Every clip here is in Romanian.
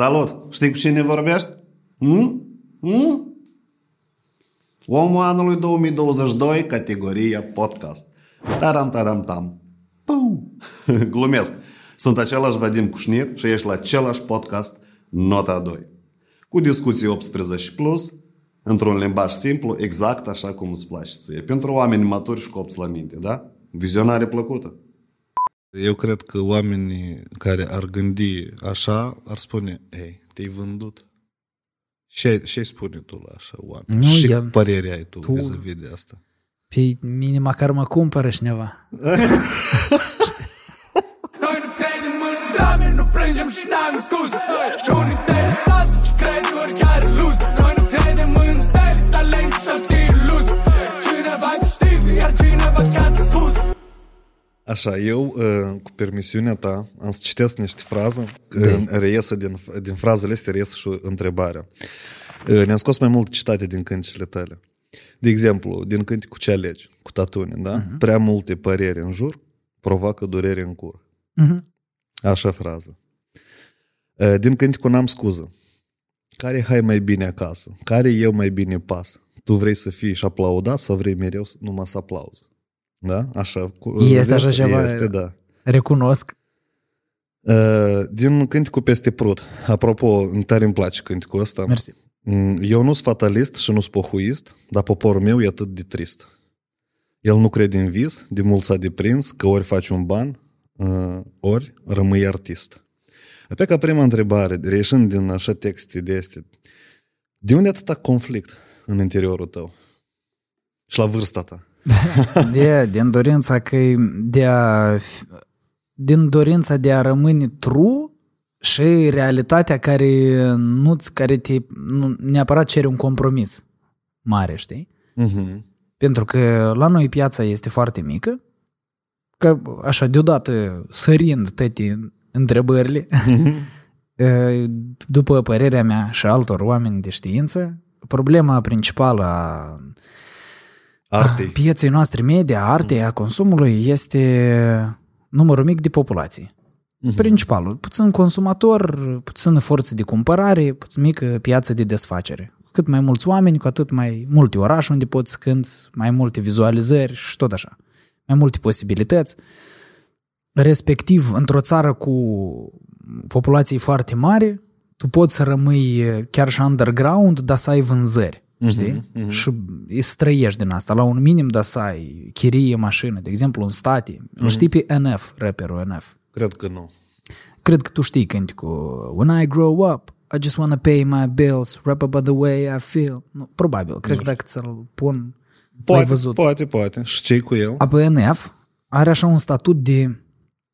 Salut! Știi cu cine vorbești? Hmm? Hmm? Omul anului 2022, categoria podcast. Taram, taram, tam. Pau! Glumesc. Sunt același Vadim Cușnir și ești la același podcast Nota 2. Cu discuții 18 plus, într-un limbaj simplu, exact așa cum îți place ție. Pentru oameni maturi și copți la minte, da? Vizionare plăcută. Eu cred că oamenii care ar gândi așa ar spune, ei, te-ai vândut. Ce ai spune tu la așa oameni? Nu, și el- părere ai tu, tu- vis-a-vis de asta? Pe mine măcar mă cumpără cineva. Noi nu credem în drame, nu plângem și n-avem scuze Așa, eu, uh, cu permisiunea ta, am să citesc niște fraze, Da. uh, reiese din, din frazele astea reiese și întrebarea. Uh, Ne-am scos mai multe citate din cântecele tale. De exemplu, din cântecul Ce alegi, cu tatune, da? Mhm. Prea multe păreri în jur provoacă durere în cur. Mhm. Așa frază. Uh, Din cântecul N-am scuză. Care hai mai bine acasă? Care eu mai bine pas? Tu vrei să fii și aplaudat sau vrei mereu numai să aplauzi? Da? Așa. cu- Este așa ceva? Este, da. Recunosc. Uh, Din cântecul Peste Prut. Apropo, tare îmi place cântecul ăsta. Mersi. Mm, Eu nu sunt fatalist și nu sunt pohuist, dar poporul meu e atât de trist. El nu crede în vis, de mult s-a deprins că ori faci un ban, uh, ori rămâi artist. Apoi ca prima întrebare, reieșind din așa texte de este, de unde atâta conflict în interiorul tău? Și la vârsta ta? De, din dorința că de a, fi- din dorința de a rămâne true și realitatea care nu care te nu, neapărat cere un compromis mare, știi? Uh-huh. Pentru că la noi piața este foarte mică, că așa deodată sărind toate întrebările, e, după părerea mea și altor oameni de știință, problema principală a Artei. pieței noastre media, a artei, a consumului este numărul mic de populație. Principalul. Puțin consumator, puțină forță de cumpărare, puțin mică piață de desfacere. Cu cât mai mulți oameni, cu atât mai multe orașe unde poți să cânti, mai multe vizualizări și tot așa. Mai multe posibilități. Respectiv, într-o țară cu populație foarte mare, tu poți să rămâi chiar și underground, dar să ai vânzări. Știi? Și să trăiești din asta. La un minim, dar să ai chirie, mașină. De exemplu, în state. Îl știi pe NF, rapperul NF. Cred că nu. Cred că tu știi cânticul When I grow up, I just wanna pay my bills, rap about the way I feel. Nu, probabil, cred că dacă ți-l pun, l-ai Poate, văzut. poate, poate. Și ce cu el? Apoi NF are așa un statut de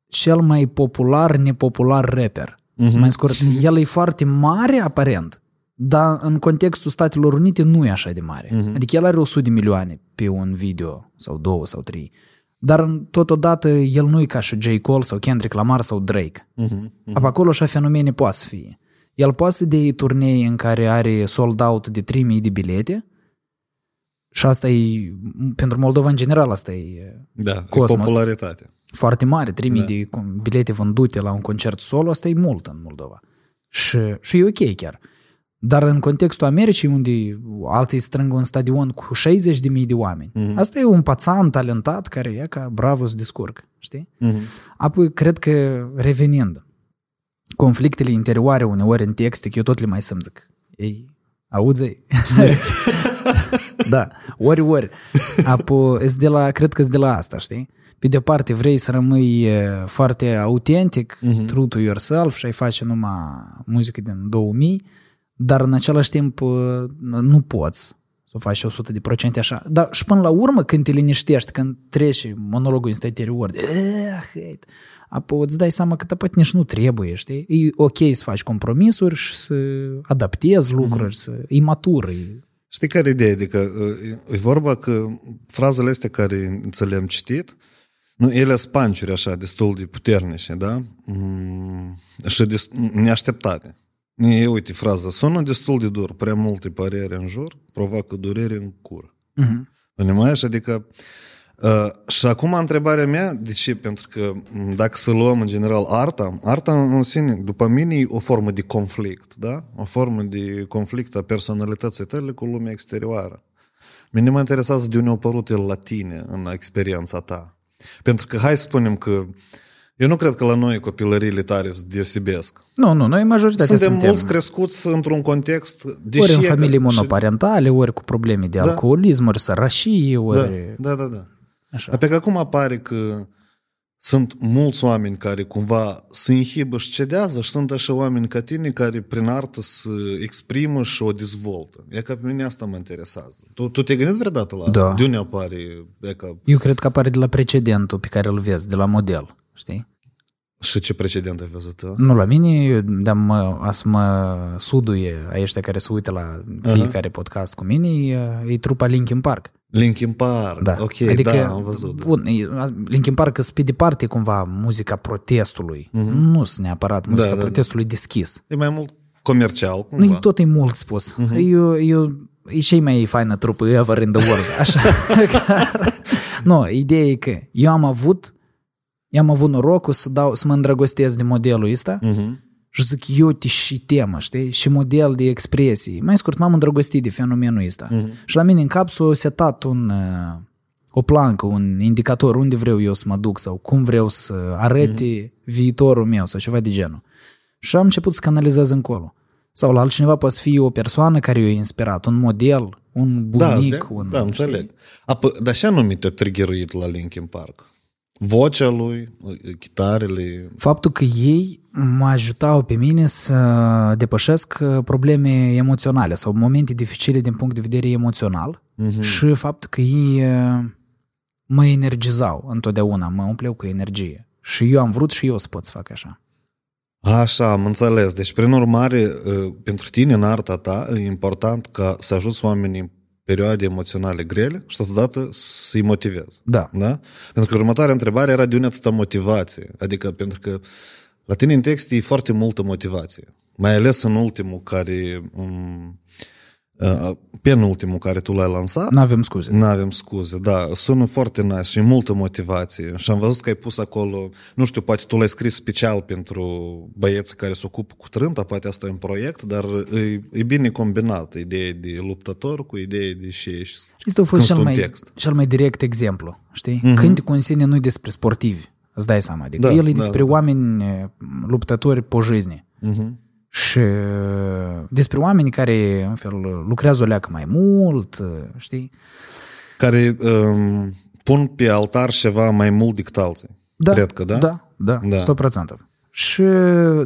cel mai popular, nepopular rapper. Mai scurt, el e foarte mare aparent, dar în contextul Statelor Unite nu e așa de mare. Adică el are 100 de milioane pe un video, sau două, sau trei. Dar în- totodată el nu e ca și J. Cole sau Kendrick Lamar sau Drake. Apă acolo așa fenomene poate să fie. El poate să dea turnee în care are sold out de 3000 de bilete și asta e, pentru Moldova în general, asta e Da, e Cosmos. popularitate. foarte mare, 3000 da. de com- bilete vândute la un concert solo, asta e mult în Moldova. Și, și e ok chiar. Dar în contextul Americii, unde alții strâng un stadion cu 60 de mii de oameni, mm-hmm. asta e un pațan talentat care e ca bravo să descurc, știi? Mm-hmm. Apoi, cred că revenind, conflictele interioare uneori în texte, că eu tot le mai să zic. Ei, auzi? da, ori, ori. Apoi, de la, cred că de la asta, știi? Pe de o parte vrei să rămâi e, foarte autentic, uh-huh. true to yourself și ai face numai muzică din 2000, dar în același timp e, nu poți să o faci 100% așa. Dar și până la urmă, când te liniștești, când treci monologul în interior, de "Eh, hate", apoi îți dai seama că poate nici nu trebuie, știi? E ok să faci compromisuri și să adaptezi lucruri, să... e matur, e... Știi care e ideea? Adică e vorba că frazele astea care ți le-am citit, nu, ele sunt panciuri așa, destul de puternice, da? Mm, și des, neașteptate. E, uite, fraza, sună destul de dur, prea multe păreri în jur provoacă durere în cur. Uh-huh. Înțelegi? Adică Uh, și acum întrebarea mea, de ce? Pentru că dacă să luăm în general arta, arta în sine, după mine, e o formă de conflict, da? O formă de conflict a personalității tale cu lumea exterioară. Mine mă interesează de unde a apărut el la tine, în experiența ta. Pentru că hai să spunem că uh, eu nu cred că la noi copilăriile tare se deosebesc. Nu, nu, noi majoritatea Suntem, suntem, mulți crescuți într-un context deși ori în e că- familii și- monoparentale, ori cu probleme de Da. alcoolism, ori sărășie, Da, ori... da, da, da. Așa. Dar pe că acum apare că sunt mulți oameni care cumva se inhibă și cedează și sunt așa oameni ca tine care prin artă se exprimă și o dezvoltă. E ca pe mine asta mă interesează. Tu, tu te-ai gândit vreodată la asta? Da. De unde apare? E ca... Eu cred că apare de la precedentul pe care îl vezi, de la model, știi? Și ce precedent ai văzut? Da? Nu la mine, eu dar mă, a să mă suduie a ăștia care se uită la fiecare podcast cu mine, e, e trupa Linkin Park. Linkin Park. Da. Ok, adică, da, am văzut. Da. Bun, e- Linkin Park sunt pe departe cumva muzica protestului. Mm-hmm. Nu sunt neapărat muzica Mhm. Da, da, da. protestului deschis. E mai mult comercial, Nu, cumva. tot e mult spus. Mhm. Uh-huh. Eu, eu, e cei mai faină trupă ever in the world. Așa. nu, ideea e că eu am avut eu am avut norocul să, dau, să mă îndrăgostesc de modelul ăsta Mhm. și zic, eu te și temă, știi? Și model de expresii. Mai scurt, m-am îndrăgostit de fenomenul ăsta. Mhm. Și la mine în cap s-a setat un, uh, o plancă, un indicator unde vreau eu să mă duc sau cum vreau să arăte Mhm. viitorul meu sau ceva de genul. Și am început să canalizez încolo. Sau la altcineva poate să fie o persoană care i-a inspirat, un model, un Da, bunic, stai? un... da, înțeleg. Apă, dar ce anume te-a triggeruit la Linkin Park? Vocea lui, chitarele... Faptul că ei mă ajutau pe mine să depășesc uh, probleme emoționale sau momente dificile din punct de vedere emoțional Mhm. și faptul că ei uh, mă energizau întotdeauna, mă umpleau cu energie. Și eu am vrut și eu să pot să fac așa. Așa, am înțeles. Deci, prin urmare, uh, pentru tine, în arta ta, e important ca să ajuți oamenii în perioade emoționale grele și totodată să-i motivezi. Da. Da? Pentru că următoarea întrebare era de unde atâta motivație. Adică pentru că la tine în text e foarte multă motivație. Mai ales în ultimul care... Um, uh, penultimul care tu l-ai lansat. Nu avem scuze. Nu avem scuze, da. Sună foarte nice și e multă motivație. Și am văzut că ai pus acolo, nu știu, poate tu l-ai scris special pentru băieții care se ocupă cu trânta, poate asta e un proiect, dar e, e bine combinat ideea de luptător cu ideea de și ești. Este a fost când cel un mai, text. cel mai direct exemplu, știi? Mm-hmm. Cântecul în sine nu e despre sportivi, îți dai seama. Adică Da, el e da, despre da, da. oameni eh, luptători pe жизни. Mhm. Și uh, despre oameni care, în fel, lucrează o leacă mai mult, uh, știi? Care um, pun pe altar ceva mai mult decât alții. Da, Cred că, da? Da, da, Da. da. 100%. Și,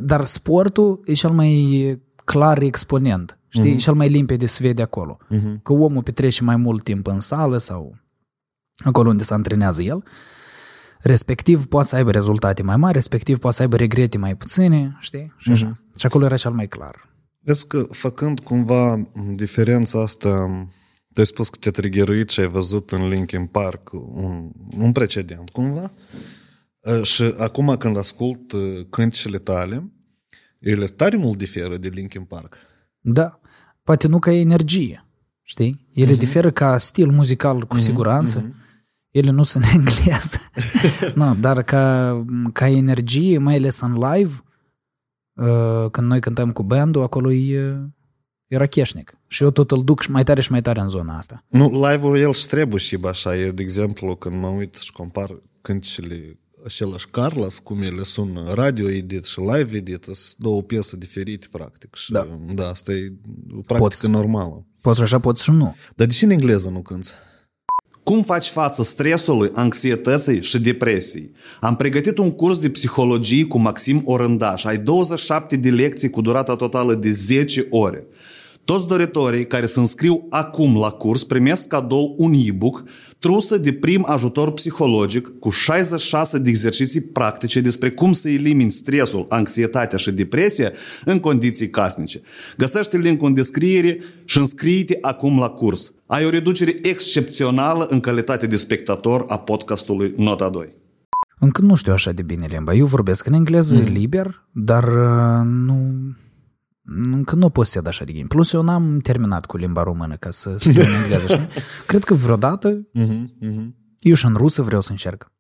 dar sportul e cel mai clar exponent, știi? Mhm. Mm-hmm. Cel mai limpede se vede acolo. Mm-hmm. Că omul petrece mai mult timp în sală sau acolo unde se antrenează el, respectiv poate să aibă rezultate mai mari, respectiv poate să aibă regrete mai puține, știi? Și așa. Mhm. Și acolo era cel mai clar. Vezi că făcând cumva diferența asta, tu ai spus că te-a triggeruit și ai văzut în Linkin Park un, un precedent cumva Uh, și acum când ascult uh, cântecele tale, ele tare mult diferă de Linkin Park. Da, poate nu ca energie, știi? Ele uh-huh. diferă ca stil muzical cu uh-huh. siguranță. Uh-huh. Ele nu sunt în engleză. nu, dar ca, ca energie, mai ales în live, uh, când noi cântăm cu bandul, acolo e, e racheșnic. Și eu tot îl duc și mai tare și mai tare în zona asta. Nu, live-ul el și trebuie și așa. Eu, de exemplu, când mă uit și compar cântecele același Carlos, cum ele sună radio edit și live edit, sunt două piese diferite, practic. Și, Da. da, asta e o practică Poți. normală. Poți și așa, poți și nu. Dar de ce în engleză nu cânti? Cum faci față stresului, anxietății și depresiei? Am pregătit un curs de psihologie cu Maxim Orândaș. Ai 27 de lecții cu durata totală de 10 ore. Toți doritorii care se înscriu acum la curs primesc cadou un e-book trusă de prim ajutor psihologic cu 66 de exerciții practice despre cum să elimini stresul, anxietatea și depresia în condiții casnice. Găsește linkul în descriere și înscrie-te acum la curs. Ai o reducere excepțională în calitate de spectator a podcastului Nota 2. Încă nu știu așa de bine limba. Eu vorbesc în engleză mm. liber, dar uh, nu... Încă nu posed așa de game. Plus eu n-am terminat cu limba română ca să scriu în engleză, știi? Cred că vreodată, Uh-huh, uh-huh. Eu și în rusă vreau să încerc.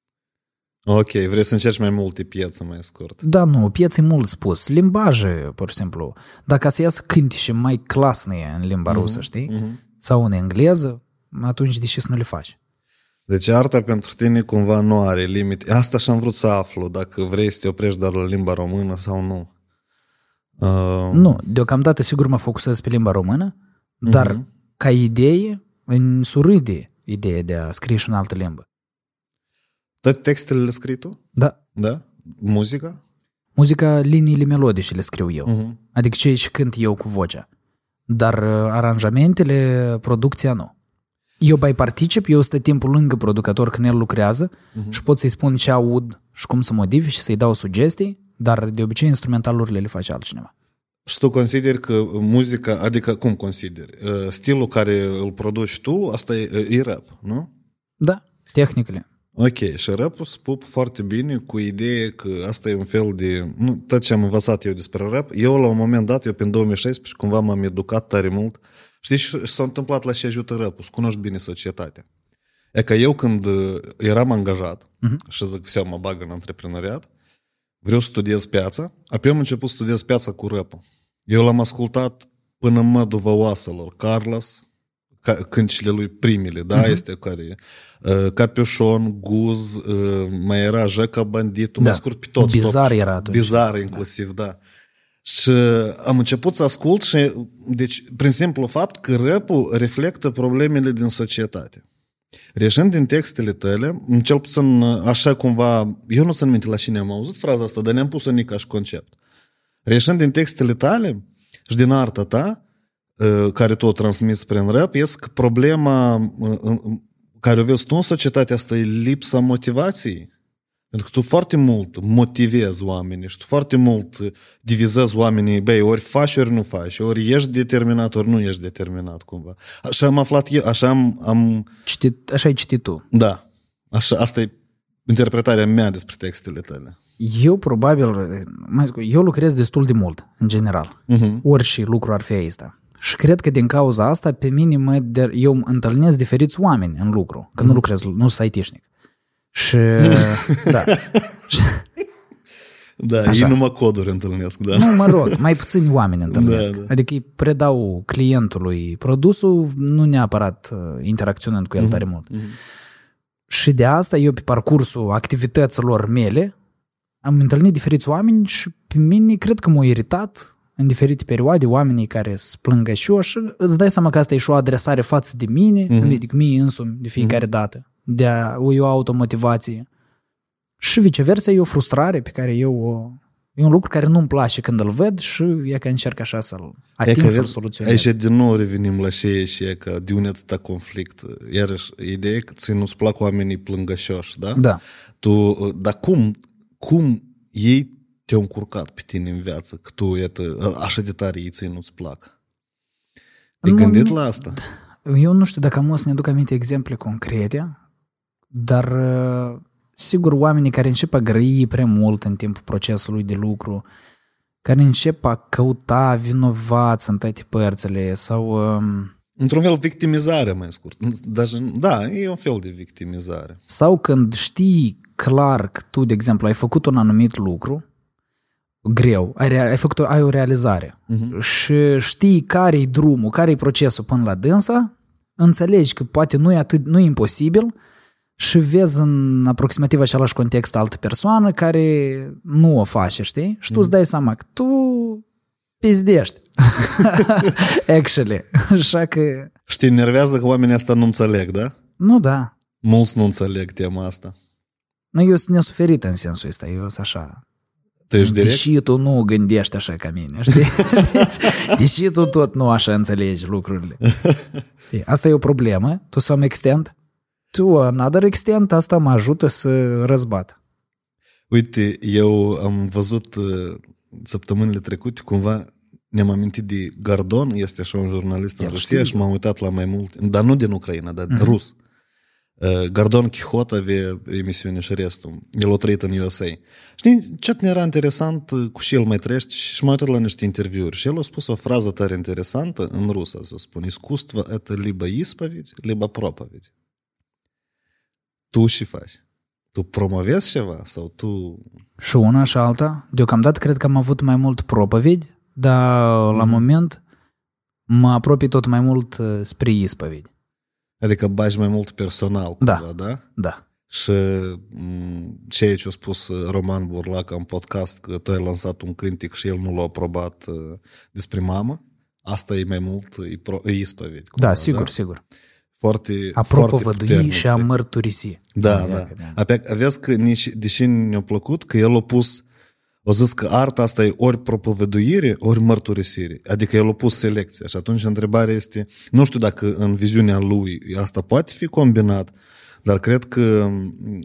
Ok, vrei să încerci mai multe piețe mai scurt. Da, nu, piețe mult spus. Limbaje, pur și simplu. Dacă să iasă cântece mai clasne în limba rusă, știi? Sau în engleză, atunci de ce să nu le faci? Deci arta pentru tine cumva nu are limite. Asta și-am vrut să aflu, dacă vrei să te oprești doar la limba română sau nu. Uh, Nu, deocamdată sigur mă focusez pe limba română, dar ca idee, îmi surâde ideea de a scrie și în altă limbă. toate textele le scrii tu? Da, Da? Muzica? muzica, liniile melodice le scriu eu. Mhm. Adică ce și cânt eu cu vocea. Dar uh, aranjamentele, producția nu. Eu mai particip, eu stă timpul lângă producător când el lucrează și pot să-i spun ce aud și cum să modific și să-i dau sugestii, dar de obicei instrumentalurile le face altcineva. Și tu consideri că muzica, adică cum consideri? Uh, Stilul care îl produci tu, asta e, e rap, nu? Da, tehnicile. Ok, și rap spup foarte bine cu ideea că asta e un fel de... Nu, tot ce am învățat eu despre rap, eu la un moment dat, eu prin 2016, cumva m-am educat tare mult. Știi, și s-a întâmplat la ce ajută rap cunoști bine societatea. E că eu când uh, eram angajat uh-huh. și zic, să mă bag în antreprenoriat, vreau să studiez piața, apoi am început să studiez piața cu rap Eu l-am ascultat până mă duvă oaselor, Carlos, ca, câncile lui primele, da, uh-huh. este care e. Uh, Capiușon, Guz, uh, mai era Jeca Banditul, Da. da. scurt pe toți. Bizar top. era atunci. Bizar inclusiv, da. da. Și am început să ascult și, deci, prin simplu fapt că rap reflectă problemele din societate. Reșind din textele tale, cel puțin așa cumva, eu nu sunt minte la cine am auzit fraza asta, dar ne-am pus-o nici ca și concept. Reșind din textele tale și din arta ta, uh, care tu o transmiți prin rap, ies că problema uh, uh, care o vezi tu în societatea asta e lipsa motivației. Pentru că tu foarte mult motivezi oamenii și tu foarte mult divizezi oamenii, băi, ori faci, ori nu faci, ori ești determinat, ori nu ești determinat cumva. Așa am aflat eu, așa am, am Citit, așa ai citit tu. da, așa, asta e interpretarea mea despre textele tale. Eu probabil, mai zic, eu lucrez destul de mult, în general. Uh-huh. Orice lucru ar fi asta. Și cred că din cauza asta, pe mine, mă, de, eu întâlnesc diferiți oameni în lucru, că nu lucrez, nu sunt IT-șnic. Și, da. Și, Da, Așa. ei numai coduri întâlnesc, da. nu, mă rog, mai puțini oameni întâlnesc. Da, da. Adică îi predau clientului produsul, nu neapărat uh, interacționând cu el tare mult. Și de asta eu pe parcursul activităților mele am întâlnit diferiți oameni și pe mine cred că m-au iritat în diferite perioade oamenii care se plângă și eu și îți dai seama că asta e și o adresare față de mine, mm-hmm. adică mie însumi de fiecare mm-hmm. dată, de a, o eu automotivație. Și viceversa e o frustrare pe care eu o... E un lucru care nu-mi place când îl văd și e că încerc așa să-l E ating, că să-l vezi, soluționez. aici din nou revenim la ce și e că de unde atâta conflict. Iarăși, ideea e că ți nu-ți plac oamenii plângășoși, da? Da. Tu, dar cum, cum ei te-au încurcat pe tine în viață, că tu, iată, așa de tare ei ții nu-ți plac. Te-ai gândit la asta? Da. Eu nu știu dacă am o să ne duc aminte exemple concrete, dar uh, sigur oamenii care încep a grăi prea mult în timpul procesului de lucru, care încep a căuta vinovați în toate părțile sau... Um, Într-un fel victimizare, mai scurt. Da, e un fel de victimizare. Sau când știi clar că tu, de exemplu, ai făcut un anumit lucru greu, ai, rea- ai, făcut, ai o realizare uh-huh. și știi care e drumul, care e procesul până la dânsa, înțelegi că poate nu e atât, nu e imposibil și vezi în aproximativ același context altă persoană care nu o face, știi? Și tu îți dai seama că tu pizdești. Actually. Așa că, Și te enervează că oamenii asta nu înțeleg, da? nu da. Mulți nu înțeleg tema asta. Nu, eu sunt nesuferit în sensul ăsta, eu sunt așa. Tu ești direct? Deși tu nu gândești așa ca mine, știi? Deci, deși tu tot nu așa înțelegi lucrurile. Știi? Asta e o problemă, to some extent. To another extent, asta mă ajută să răzbat. Uite, eu am văzut uh, săptămânile trecute, cumva ne-am amintit de Gardon, este așa un jurnalist în El Rusia știu. și m-am uitat la mai mult, dar nu din Ucraina, dar uh-huh. rus. Uh, Gardon Chihot avea emisiune și restul. El a trăit în USA. Știi, ce ne era interesant uh, cu și el mai trăiește și m-am uitat la niște interviuri și el a spus o frază tare interesantă în rusă, să spun, искусство это либо исповедь, либо проповедь. tu și faci? Tu promovezi ceva sau tu... Și una și alta. Deocamdată cred că am avut mai mult propovedi, dar la Mhm. moment mă apropii tot mai mult uh, spre ispovedi. Adică bagi mai mult personal, Da. cumva, da? Da. Și m, ceea ce a spus uh, Roman Burlac în podcast, că tu ai lansat un cântic și el nu l-a aprobat uh, despre mamă, asta e mai mult, e, pro, e ispovedi. cumva, Da, sigur, sigur. Foarte, A foarte propovădui puternic, și a știi? mărturisi. Da, Ia da. că Apea, vezi că nici, deși ne-a plăcut, că el a pus, o zis că arta asta e ori propovăduire, ori mărturisire. Adică el a pus selecția. Și atunci întrebarea este, nu știu dacă în viziunea lui asta poate fi combinat, dar cred că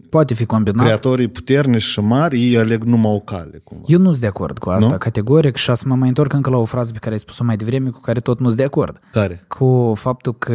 Poate fi combinat. creatorii puternici și mari, ei aleg numai o cale. Cumva. Eu nu sunt de acord cu asta Nu? categoric și să mă mai întorc încă la o frază pe care ai spus-o mai devreme, cu care tot nu sunt de acord. Care? Cu faptul că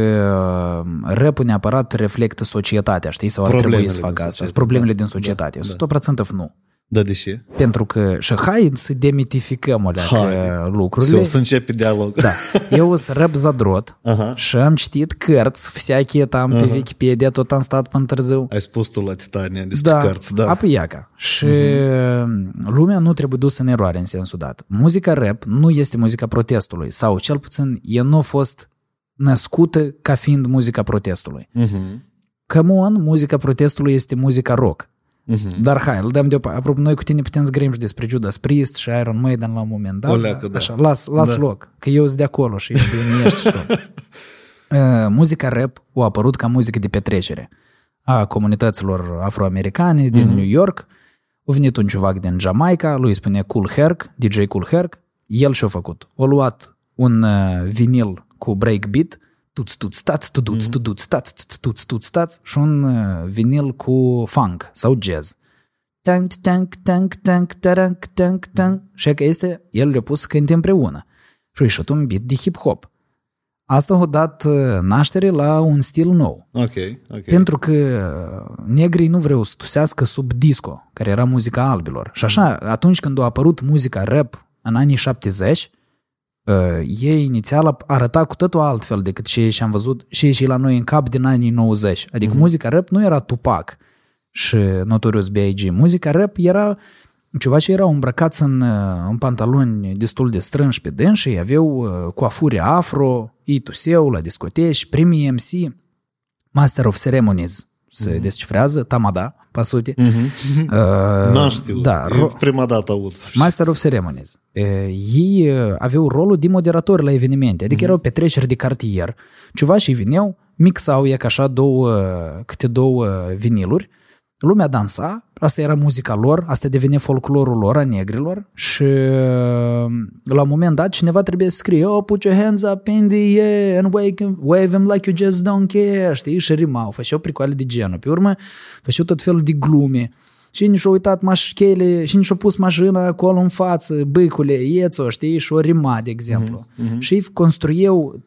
uh, rap neapărat reflectă societatea, știi? Sau ar Problemele trebui să din facă asta. societate, Sunt problemele da. din societate. Da, 100% nu. Da, de ce? Pentru că, și hai să demitificăm o Hai. lucrurile. Să, să începe dialog. Da. Eu sunt rap zadrot Aha. și am citit cărți, всякие там pe Wikipedia, tot am stat până târziu. Ai spus tu la Titania despre Da, cărți, da. apoi iaca. Și uh-huh. lumea nu trebuie dusă în eroare în sensul dat. Muzica rap nu este muzica protestului sau cel puțin ea nu a fost născută ca fiind muzica protestului. Uh-huh. Come on, muzica protestului este muzica rock. Uh-huh. Dar hai, îl dăm deoparte. Apropo, noi cu tine putem să grăim și despre Judas Priest și Iron Maiden la un moment dat. O leacă, da. Așa, las, las Da. loc, că eu sunt de acolo și eu din ești și tu. Uh, muzica rap a apărut ca muzică de petrecere a comunităților afroamericane din New York. A venit un ciuvac din Jamaica, lui îi spune Cool Herc, DJ Cool Herc. El și-a făcut. A luat un uh, vinil cu breakbeat, tuț, tuț, taț, tuduț, tuduț, taț, tuț, tuț, taț, și un uh, vinil cu funk sau jazz. Tank, tank, tank, tank, tarank, tank, tank. Și că este, el le-a pus să cânte împreună. Și a ieșit un beat de hip-hop. Asta a dat uh, naștere la un stil nou. Ok, ok. Pentru că uh, negrii nu vreau să tusească sub disco, care era muzica albilor. Și așa, atunci când a apărut muzica rap în anii 70, uh, ei inițial arăta cu totul altfel decât ce și am văzut și și la noi în cap din anii 90. Adică muzica rap nu era Tupac și Notorious B.I.G. Muzica rap era ceva ce erau îmbrăcați în, uh, în pantaloni destul de strânși pe dânsi, aveau uh, coafuri afro, ei tuseau la discoteci, primii MC, Master of Ceremonies se Mhm. descifrează, Tamada, pe sute. Uh, N-am știut. Da, E ro- prima dată aud. Master of Ceremonies. E, Ei e, aveau rolul de moderatori la evenimente, adică erau petreceri de cartier. Ciuvașii vineau, mixau e ca așa două, câte două viniluri, lumea dansa, asta era muzica lor, asta devine folclorul lor, a negrilor și la un moment dat cineva trebuie să scrie Oh, put your hands up in the air and wave them, wave them like you just don't care, știi? Și rimau, făceau pricoale de genul. Pe urmă, făceau tot felul de glume. Și nici și-a uitat mașchele, și nici și-a pus mașina acolo în față, băicule, iețo, știi, și o rima, de exemplu. Mm-hmm. Și ei construiau,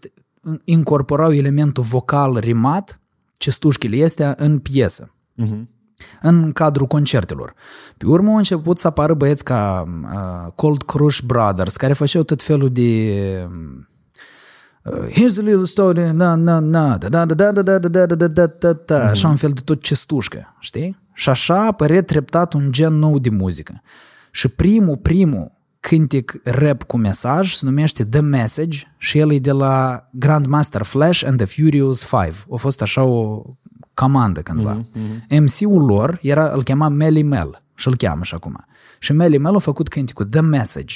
incorporau elementul vocal rimat, ce stușchile este în piesă în cadrul concertelor. Pe urmă au început să apară băieți ca uh, Cold Crush Brothers, care făceau tot felul de uh, Here's a little story, na, na, na, da, da, da, da, da, da, da, da, da, da, da, da, așa un fel de tot ce stușcă, știi? Și așa apare treptat un gen nou de muzică. Și primul, primul cântec rap cu mesaj se numește The Message și el e de la Grandmaster Flash and the Furious Five. A fost așa o comandă cândva. Mm-hmm. MC-ul lor era, îl chema Melly Mel și îl cheamă și acum. Și Melly Mel a făcut cântecul The Message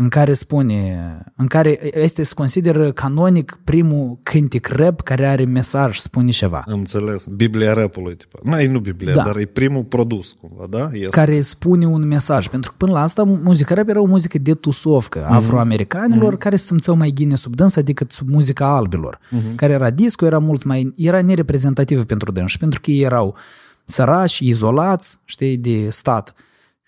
în care spune, în care este se consideră canonic primul cântec rap care are mesaj, spune ceva. Am înțeles. Biblia rapului, tipa. Nu, e nu Biblia, Da. dar e primul produs, cumva, da? Yes. care spune un mesaj. Pentru că până la asta muzica rap era o muzică de tusovcă Mhm. mm-hmm. afroamericanilor mm-hmm. care se simțeau mai gine sub dânsa decât sub muzica albilor. Mhm. Mm-hmm. Care era disco, era mult mai... era nereprezentativă pentru dânsi, pentru că ei erau sărași, izolați, știi, de stat.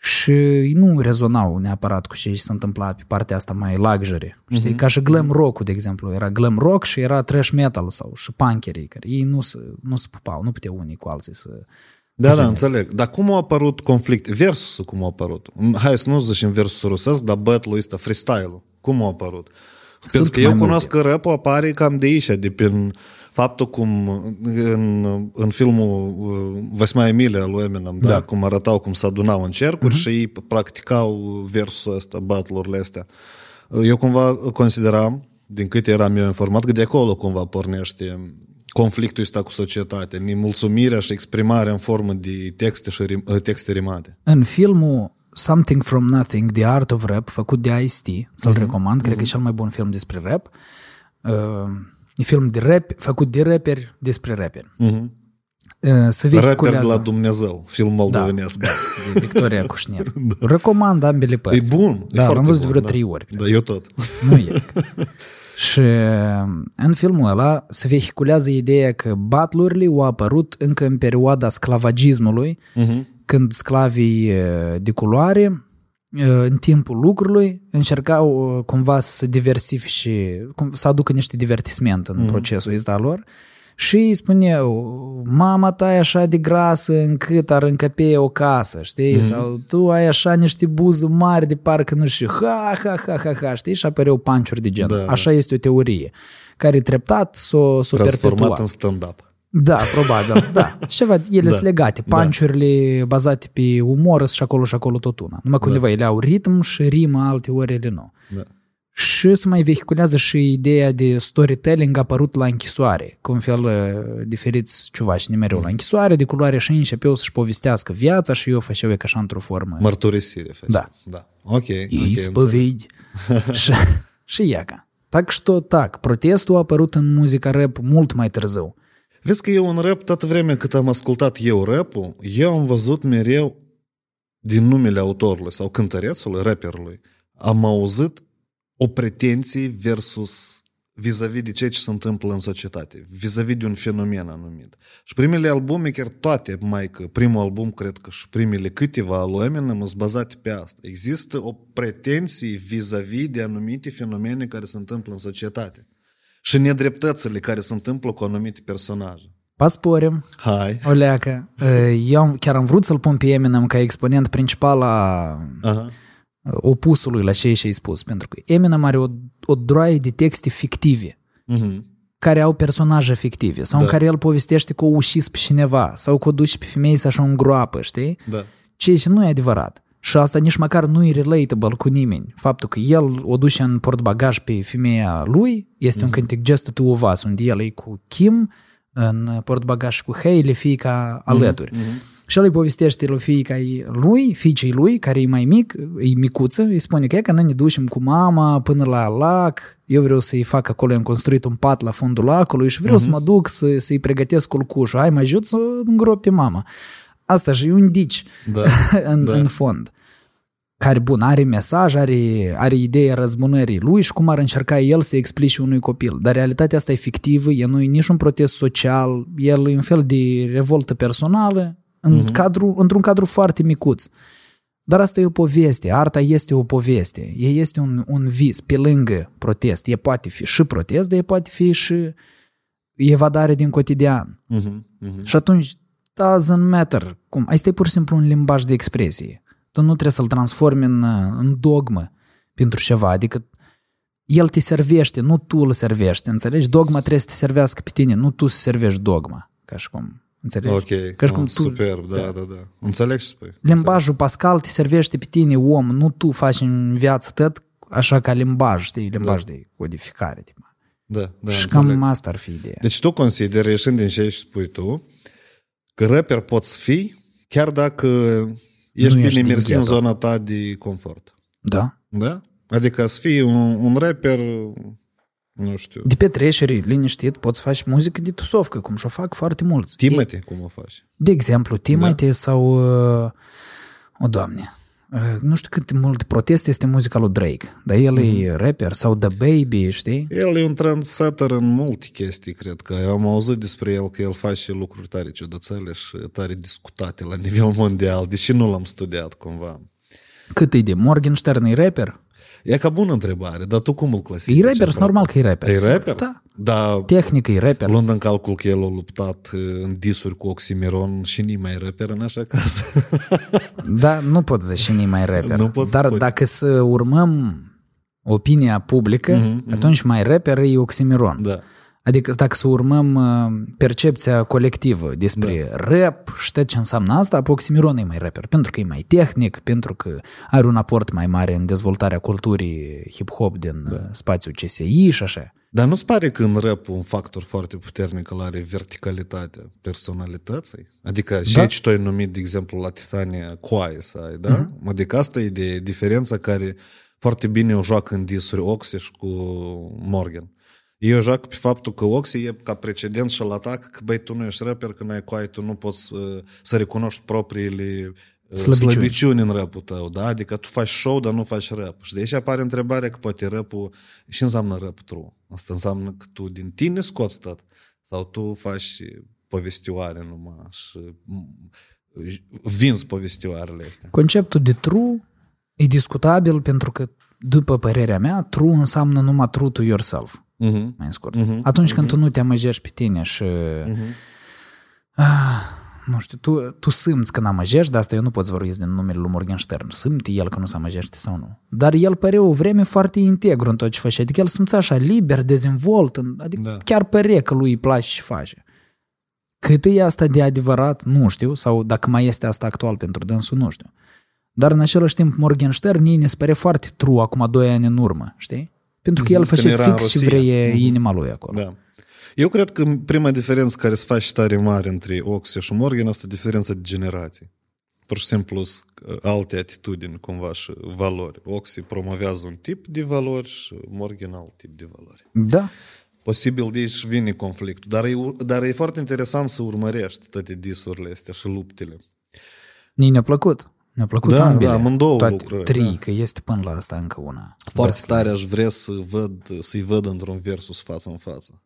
Și ei nu rezonau neapărat cu ce se întâmpla pe partea asta mai luxury. Știi? Mm-hmm. Ca și glam rock de exemplu. Era glam rock și era trash metal sau și punkerii, care ei nu se, nu se pupau, nu puteau unii cu alții să... Da, da, înțeleg. Dar cum a apărut conflict? Versusul cum a apărut? Hai să nu zicem versusul rusesc, dar battle-ul ăsta, freestyle-ul, cum a apărut? Pentru că mai eu multe. cunosc că rap apare cam de aici, de prin faptul cum în, în filmul uh, Vasma Emilia lui Eminem, da. Da. cum arătau cum se adunau în cercuri uh-huh. și ei practicau versul ăsta, battle-urile astea. Eu cumva consideram, din câte eram eu informat, că de acolo cumva pornește conflictul ăsta cu societatea, nemulțumirea și exprimarea în formă de texte, și rim, texte rimate. În filmul Something From Nothing, The Art of Rap, făcut de Ice-T, să-l recomand, cred că e cel mai bun film despre rap. Uh, e film de rap, făcut de rapperi despre rapperi. Uh, să Rapper de vehiculează la Dumnezeu, film moldovenesc. Da. de Victoria Cușner. Recomand ambele E părți. bun, e Da, foarte l-am văzut bun, vreo da. trei ori. Cred. Da, eu tot. Nu e. Și în filmul ăla se vehiculează ideea că batlurile au apărut încă în perioada sclavagismului, uh-huh. când sclavii eh, de culoare, eh, în timpul lucrului, încercau eh, cumva să diversifice, cum- să aducă niște divertisment în procesul ăsta lor și îi spuneau, mama ta e așa de grasă încât ar încăpe o casă, știi? Mm-hmm. Sau tu ai așa niște buze mari de parcă nu știu, ha, ha, ha, ha, ha, știi? Și apăreau panciuri de genul. Da, așa este o teorie care treptat s-o, s-o Transformat perpetua. în stand-up. Da, probabil, da. Ceva, ele Da. sunt legate. Panciurile bazate pe umor sunt și acolo și acolo tot una. Numai că undeva ele au ritm și rimă, alte ori ele nu. Da. Și se mai vehiculează și ideea de storytelling apărut la închisoare, cu un fel uh, diferiți ciuvaci nimereu la închisoare, de culoare și începeau să-și povestească viața și eu făceau e ca așa într-o formă. Mărturisire. Face. Da. Da. Ok. И ok, înțeleg. исповедь. și, și iaca. Так что так, protestul a apărut în muzica rap mult mai târziu. Vezi că eu în rap, toată vremea cât am ascultat eu rap-ul, eu am văzut mereu din numele autorului sau cântărețului, rapperului, am auzit o pretenție versus vis-a-vis de ceea ce se întâmplă în societate, vis-a-vis de un fenomen anumit. Și primele albume, chiar toate, mai că primul album, cred că și primele câteva al lui Eminem sunt bazate pe asta. Există o pretenție vis-a-vis de anumite fenomene care se întâmplă în societate și nedreptățile care se întâmplă cu anumite personaje. Pasporim, Hai. o leacă. Eu am- chiar am vrut să-l pun pe Eminem ca exponent principal a Aha. opusului la ce și-ai spus, pentru că Eminem are o, o droaie de texte fictive Mhm. care au personaje fictive sau da. în care el povestește că o ușis pe cineva sau că o duce pe femei să așa îngroapă, știi? Da. Ceea ce nu e adevărat. Și asta nici măcar nu e relatable cu nimeni. Faptul că el o duce în portbagaj pe femeia lui este un cântec Just the Two of Us, unde el e cu Kim în portbagaj și cu Hailey, fiica alături. Și el îi povestește lui fiica lui, fiicei lui, care e mai mic, e micuță, îi spune că e că noi ne ducem cu mama până la lac, eu vreau să-i fac acolo, am construit un pat la fundul lacului și vreau să mă duc să, să-i pregătesc culcușul, hai mă ajut să îngrop pe mama. Asta și e un dici Da. în, Da. în fond. Care, bun, are mesaj, are, are ideea răzbunării lui și cum ar încerca el să explice unui copil. Dar realitatea asta e fictivă, e nu e nici un protest social, el e un fel de revoltă personală în uh-huh. cadru, într-un cadru foarte micuț. Dar asta e o poveste, arta este o poveste, e este un, un vis pe lângă protest. E poate fi și protest, dar e poate fi și evadare din cotidian. Mhm. Mhm. Și atunci, doesn't matter. Cum? Asta e pur și simplu un limbaj de expresie. Tu nu trebuie să-l transformi în, în dogmă pentru ceva. Adică el te servește, nu tu îl servești, înțelegi? Dogma trebuie să te servească pe tine, nu tu să servești dogma. Ca și cum, înțelegi? Ok. Ca și cum Oh, tu, Superb, da, da, da. Înțeleg ce spui. Limbajul Pascal te servește pe tine, om, nu tu faci în viață tot așa ca limbaj, știi? Limbaj de codificare. Tipo. Da, da, și înțeleg. cam asta ar fi ideea. Deci tu consideri, ieșind din ce spui tu, că rapper poți fi chiar dacă ești Nu bine ești din mersi în ghetto. zona ta de confort. Da? Da? Adică să fii un, un rapper, nu știu, De petreceri, liniștit, poți face muzică de tusovcă, cum și-o fac foarte mulți. Timothy, cum o faci? De exemplu, Timothy da. sau... Uh, o, Doamne, uh, nu știu cât de mult protest este muzica lui Drake, dar el mm-hmm. e rapper sau The Baby, știi? El e un trendsetter în multe chestii, cred că. Eu am auzit despre el că el face lucruri tare ciudățele și tare discutate la nivel mondial, deși nu l-am studiat cumva. Cât e de Morgenstern, e rapper? E ca bună întrebare, dar tu cum îl clasifici? E rapper, sunt normal că e rapper. E rapper? Da. Da, Tehnic e rapper. luând în calcul că el a luptat uh, în disuri cu Oxymiron și nimeni mai e rapper în așa caz. Da, nu pot zice și nimeni mai rapper. Nu pot Dar spune. dacă să urmăm opinia publică, atunci mai rapper e oximiron. Da. Adică dacă să urmăm uh, percepția colectivă despre da. rap, știi ce înseamnă asta, apoi Oximiron e mai rapper, pentru că e mai tehnic, pentru că are un aport mai mare în dezvoltarea culturii hip-hop din da. spațiul CSI și așa. Dar nu-ți pare că în rap un factor foarte puternic îl are verticalitatea personalității? Adică și Da. aici tu ai numit, de exemplu, la Titania coaie să ai, da? Uh-huh. Adică asta e de diferența care foarte bine o joacă în disuri Oxy și cu Morgan. Ei o joacă pe faptul că Oxy e ca precedent și îl atacă că băi, tu nu ești rapper, că n-ai coaie, tu nu poți să, să recunoști propriile uh, Slăbiciuni. slăbiciuni în rapul tău, da? Adică tu faci show, dar nu faci rap. Și de aici apare întrebarea că poate rapul, și înseamnă rap true. Asta înseamnă că tu din tine scoți tot. Sau tu faci povestioare numai și mm, vinzi povestioarele astea. Conceptul de true e discutabil pentru că, după părerea mea, true înseamnă numai true to yourself, Uh-huh. mai în scurt. Atunci când tu nu te amăgești pe tine și... Ah, nu știu, tu, tu simți că n-amăgești, dar asta eu nu pot să vorbesc din numele lui Morgenstern. Simte el că nu se amăgește sau nu. Dar el părea o vreme foarte integru în tot ce făcea. Adică el simțea așa liber, dezvolt, adică Da. chiar părea că lui îi place ce face. Cât e asta de adevărat, nu știu, sau dacă mai este asta actual pentru dânsul, nu știu. Dar în același timp Morgenstern ei ne se pare foarte true acum doi ani în urmă, știi? Pentru că el Când făcea era în fix și Rusia. vrei inima lui acolo. Da. Eu cred că prima diferență care se face tare mare între Oxy și Morgan asta e diferența de generații. Pur și simplu sunt alte atitudini cumva și valori. Oxy promovează un tip de valori și Morgan alt tip de valori. Da. Posibil de aici vine conflictul. Dar e, dar e foarte interesant să urmărești toate disurile astea și luptele. Nii ne-a plăcut. Ne-a plăcut Da, ambele. da, amândouă Toate lucruri, trei, da. că este până la asta încă una. Foarte Da. tare aș vrea să văd, să-i văd într-un versus față în față.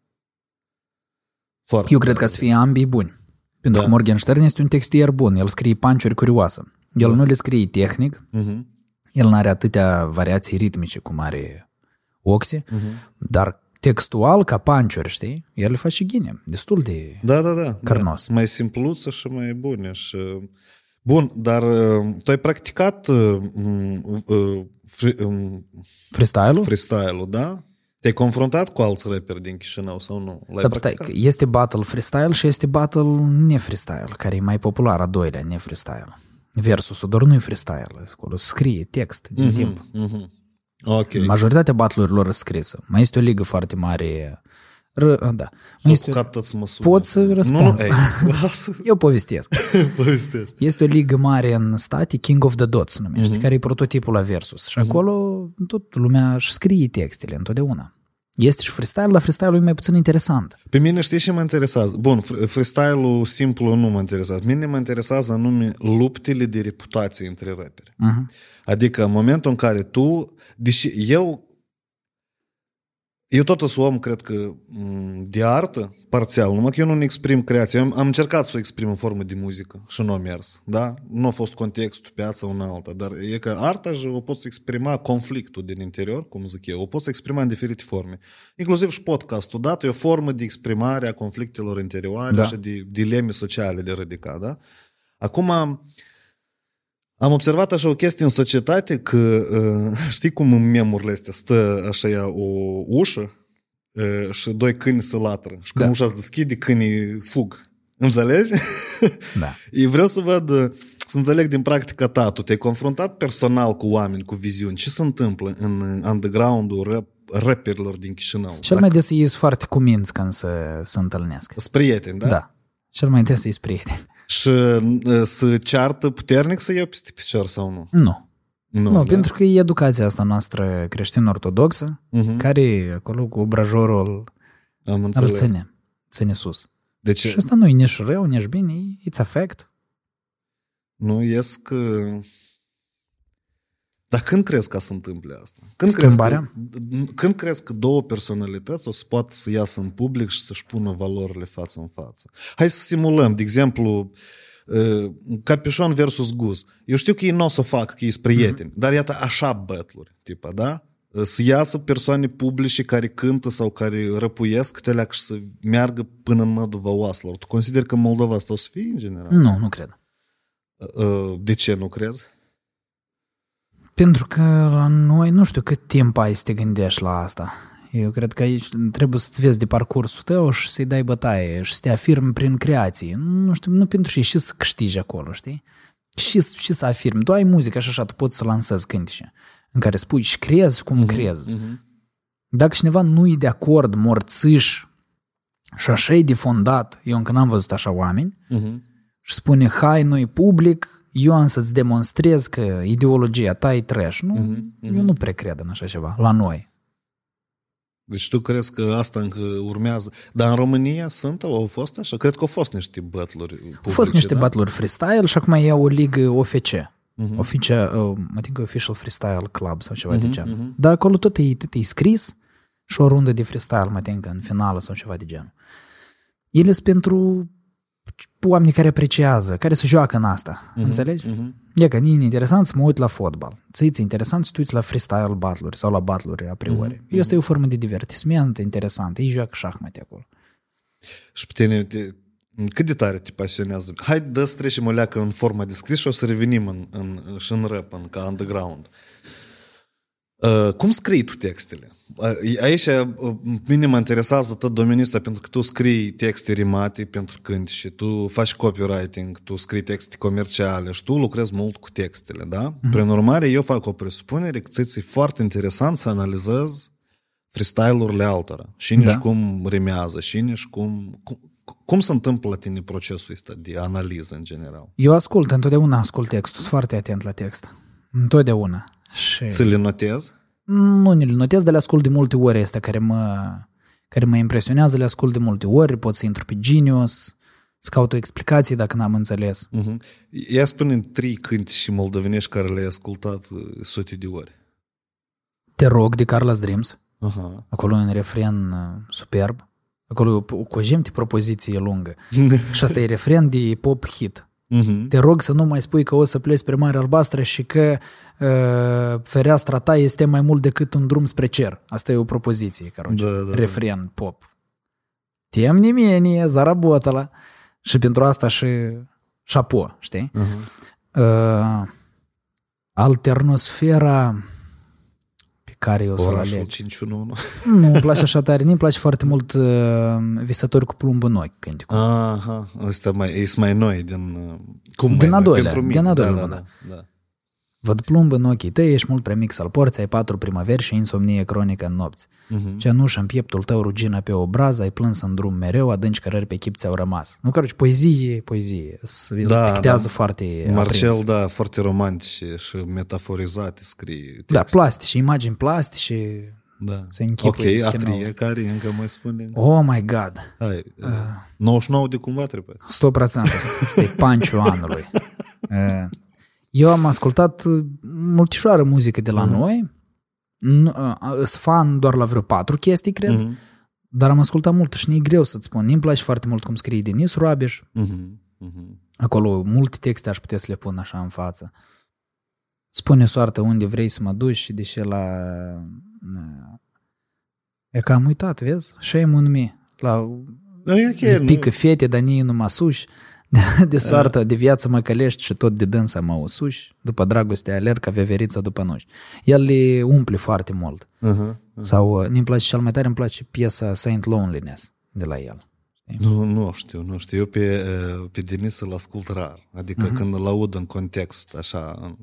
Foarte Eu cred tare. că să fie ambii buni. Pentru Da. că Morgenstern este un textier bun. El scrie panciuri curioase. El nu le scrie tehnic. Mhm. El nu are atâtea variații ritmice cum are Oxy. Mhm. Dar textual, ca panciuri, știi? El le face ghine. Destul de... Da, da, da. Cărnos. Da. Mai simpluță și mai bune. Și... Bun, dar uh, tu ai practicat uh, m, uh, free, um, Freestyle-ul? freestyle-ul, da? Te-ai confruntat cu alți rapperi din Chișinău sau nu? L-ai Dar stai, practicat? că este battle freestyle și este battle nefreestyle, care e mai popular, a doilea, nefreestyle. Versusul, doar nu e freestyle, acolo scrie text din mm-hmm. timp. Mhm. Ok. Majoritatea battle-urilor sunt scrisă. Mai este o ligă foarte mare. R- da. Mai S-o este o... apucat-ți măsuri. Pot să răspund. Nu, nu, ei, lasă, Eu povestesc. povestești. Este o ligă mare în state, King of the Dots se numește, Mhm. mm-hmm. care e prototipul la Versus. Și acolo tot lumea își scrie textele întotdeauna. Este și freestyle, dar freestyle-ul e mai puțin interesant. Pe mine știi ce mă interesează? Bun, fr- freestyle-ul simplu nu mă interesează. Mine mă interesează anume luptele de reputație între rapperi. Uh-huh. Adică în momentul în care tu, deși eu eu tot sunt om, cred că, m, de artă, parțial, numai că eu nu exprim creația. Eu am, am încercat să o exprim în formă de muzică și nu a mers, da? Nu a fost contextul, piața, una alta, dar e că arta și o poți exprima conflictul din interior, cum zic eu, o poți exprima în diferite forme. Inclusiv și podcastul, da? E o formă de exprimare a conflictelor interioare Da. și de dileme sociale de ridicat, da? Acum, am observat așa o chestie în societate că, uh, știi cum în memurile astea stă așa ea o ușă uh, și doi câini se latră și când Da. ușa se deschide, câinii fug. Înțelegi? Da. Eu vreau să văd, uh, să înțeleg din practica ta, tu te-ai confruntat personal cu oameni, cu viziuni. Ce se întâmplă în underground-ul rap, rapperilor din Chișinău? Cel mai des ei sunt foarte cuminți când se, se întâlnesc. Sunt prieteni, da? Da. Cel mai des ei sunt prieteni. Și uh, să ceartă puternic să iau peste picior sau nu? Nu. Nu, da? pentru că e educația asta noastră creștin-ortodoxă, Mhm. care acolo cu obrajorul Am îl înțeles. ține. Ține sus. Deci, Și asta nu e nici rău, nici bine, e- it's a fact. Nu ies că... Dar când crezi că se întâmple asta? Când Schimbarea? Crezi că, când crezi că două personalități o să poată să iasă în public și să-și pună valorile față în față? Hai să simulăm, de exemplu, uh, Capișon versus Guz. Eu știu că ei nu o să fac, că ei sunt prieteni, dar iată așa battle tipa, da? Să iasă persoane publice care cântă sau care răpuiesc teleac și să meargă până în Măduva oaselor. Tu consideri că Moldova asta o să fie în general? Nu, nu cred. Uh, De ce nu crezi? Pentru că la noi, nu știu cât timp ai să te gândești la asta. Eu cred că aici trebuie să-ți vezi de parcursul tău și să-i dai bătaie și să te afirmi prin creație. Nu știu, nu pentru și, și să câștigi acolo, știi? Și, și să afirmi. Tu ai muzică și așa, tu poți să lansezi cântece în care spui și crezi cum uh-huh, crezi. Uh-huh. Dacă cineva nu e de acord, morțiș și așa e de fondat, eu încă n-am văzut așa oameni, uh-huh. și spune, hai, noi public, eu am să-ți demonstrez că ideologia ta e trash. Nu, uh-huh, uh-huh. Eu nu prea cred în așa ceva, la noi. Deci tu crezi că asta încă urmează? Dar în România sunt, au fost așa? Cred că au fost niște battluri publice, Au fost niște da? battluri freestyle și acum e o ligă OFC. Uh-huh. Oficia, uh, mă think Official Freestyle Club sau ceva uh-huh, de genul. Uh-huh. Dar acolo tot e, tot e scris și o rundă de freestyle, mă think, în finală sau ceva de genul. Ele sunt pentru oamenii care apreciază, care se joacă în asta, uh-huh, înțelegi? Uh-huh. E că nu e interesant să mă uit la fotbal. Ți e interesant să te uiți la freestyle battle sau la battle a priori. Uh-huh, Asta uh-huh. e o formă de divertisment interesant. Ei joacă șahmate acolo. Și pe tine, te, cât de tare te pasionează? Hai dă să trecem o leacă în forma de scris și o să revenim în, în, și în rap, în, ca underground. Uh, cum scrii tu textele? Uh, aici uh, mine mă interesează tot domeniul ăsta pentru că tu scrii texte rimate pentru cânt și tu faci copywriting, tu scrii texte comerciale și tu lucrezi mult cu textele, da? Mm-hmm. Prin urmare, eu fac o presupunere că ți e foarte interesant să analizezi freestyle-urile altora. Și nici Da. cum rimează, și nici cum, cum... Cum se întâmplă la tine procesul ăsta de analiză în general? Eu ascult, întotdeauna ascult textul, sunt foarte atent la text. Întotdeauna. Și... Ți le notezi? Nu ne le notez, dar le ascult de multe ori astea care mă, care mă impresionează, le ascult de multe ori, pot să intru pe Genius, să caut o explicație dacă n-am înțeles. Uh-huh. Ia spune trei cânti și moldovenești care le-ai ascultat uh, sute de ori. Te rog de Carlos Dreams, Aha. acolo e un refren uh, superb, acolo e o, o cojemte propoziție lungă și asta e refren de pop hit. Uh-huh. Te rog să nu mai spui că o să pleci spre Marea Albastră și că uh, fereastra ta este mai mult decât un drum spre cer. Asta e o propoziție, caroce. Da, da, Refren da. pop. Tem nimeni, zarabotala. Și pentru asta și șapo, știi? Uh-huh. Uh, alternosfera care eu o să-l Orașul aleg. 511. Nu, îmi place așa tare. Nu-mi place foarte mult uh, visători cu plumb în ochi cânticul. Aha, ăsta mai, e mai noi din... uh, Cum Din mai a noi? doilea, Pentru din mine, a da, doilea da, lună. da, da. Văd plumb în ochii tăi, ești mult prea mic să-l porți, ai patru primăveri și insomnie cronică în nopți. Mhm. Cenușă în pieptul tău, rugina pe obraz, ai plâns în drum mereu, adânci cărări pe chip ți-au rămas. Nu, căruci, poezie, poezie. Se Da, pictează da. foarte Marcel, aprins. da, foarte romantice și metaforizate scrie texte. Da, plastice, imagini plastice. da. se închipui Ok, chinul. atrie, care încă mai spune? Oh my God! Hai, uh. 99 de cumva trebuie. 100%. Este panciul anului. Uh, Eu am ascultat uh, multișoară muzică de la noi. Nu, uh, Sunt fan doar la vreo patru chestii, cred. Mhm. Dar am ascultat mult și nu e greu să-ți spun. Îmi place foarte mult cum scrie Denis Roabeș. Mhm. Mhm. Acolo multe texte aș putea să le pun așa în față. Spune soartă unde vrei să mă duci și deși la... E că am uitat, vezi? Shame on me. La Da, e ok, okay, nu- pică fete, dar nici nu mă suși. De soartă, de viață mă călești și tot de dânsa mă usuși. După dragoste alerg ca veverița după nuși. El le umple foarte mult. Aha. Sau uh, mi-mi place cel mai tare, îmi place piesa Saint Loneliness de la el. Nu, nu știu, nu știu. Eu pe, uh, pe Denis îl ascult rar. Adică uh-huh. când îl aud în context, așa... în-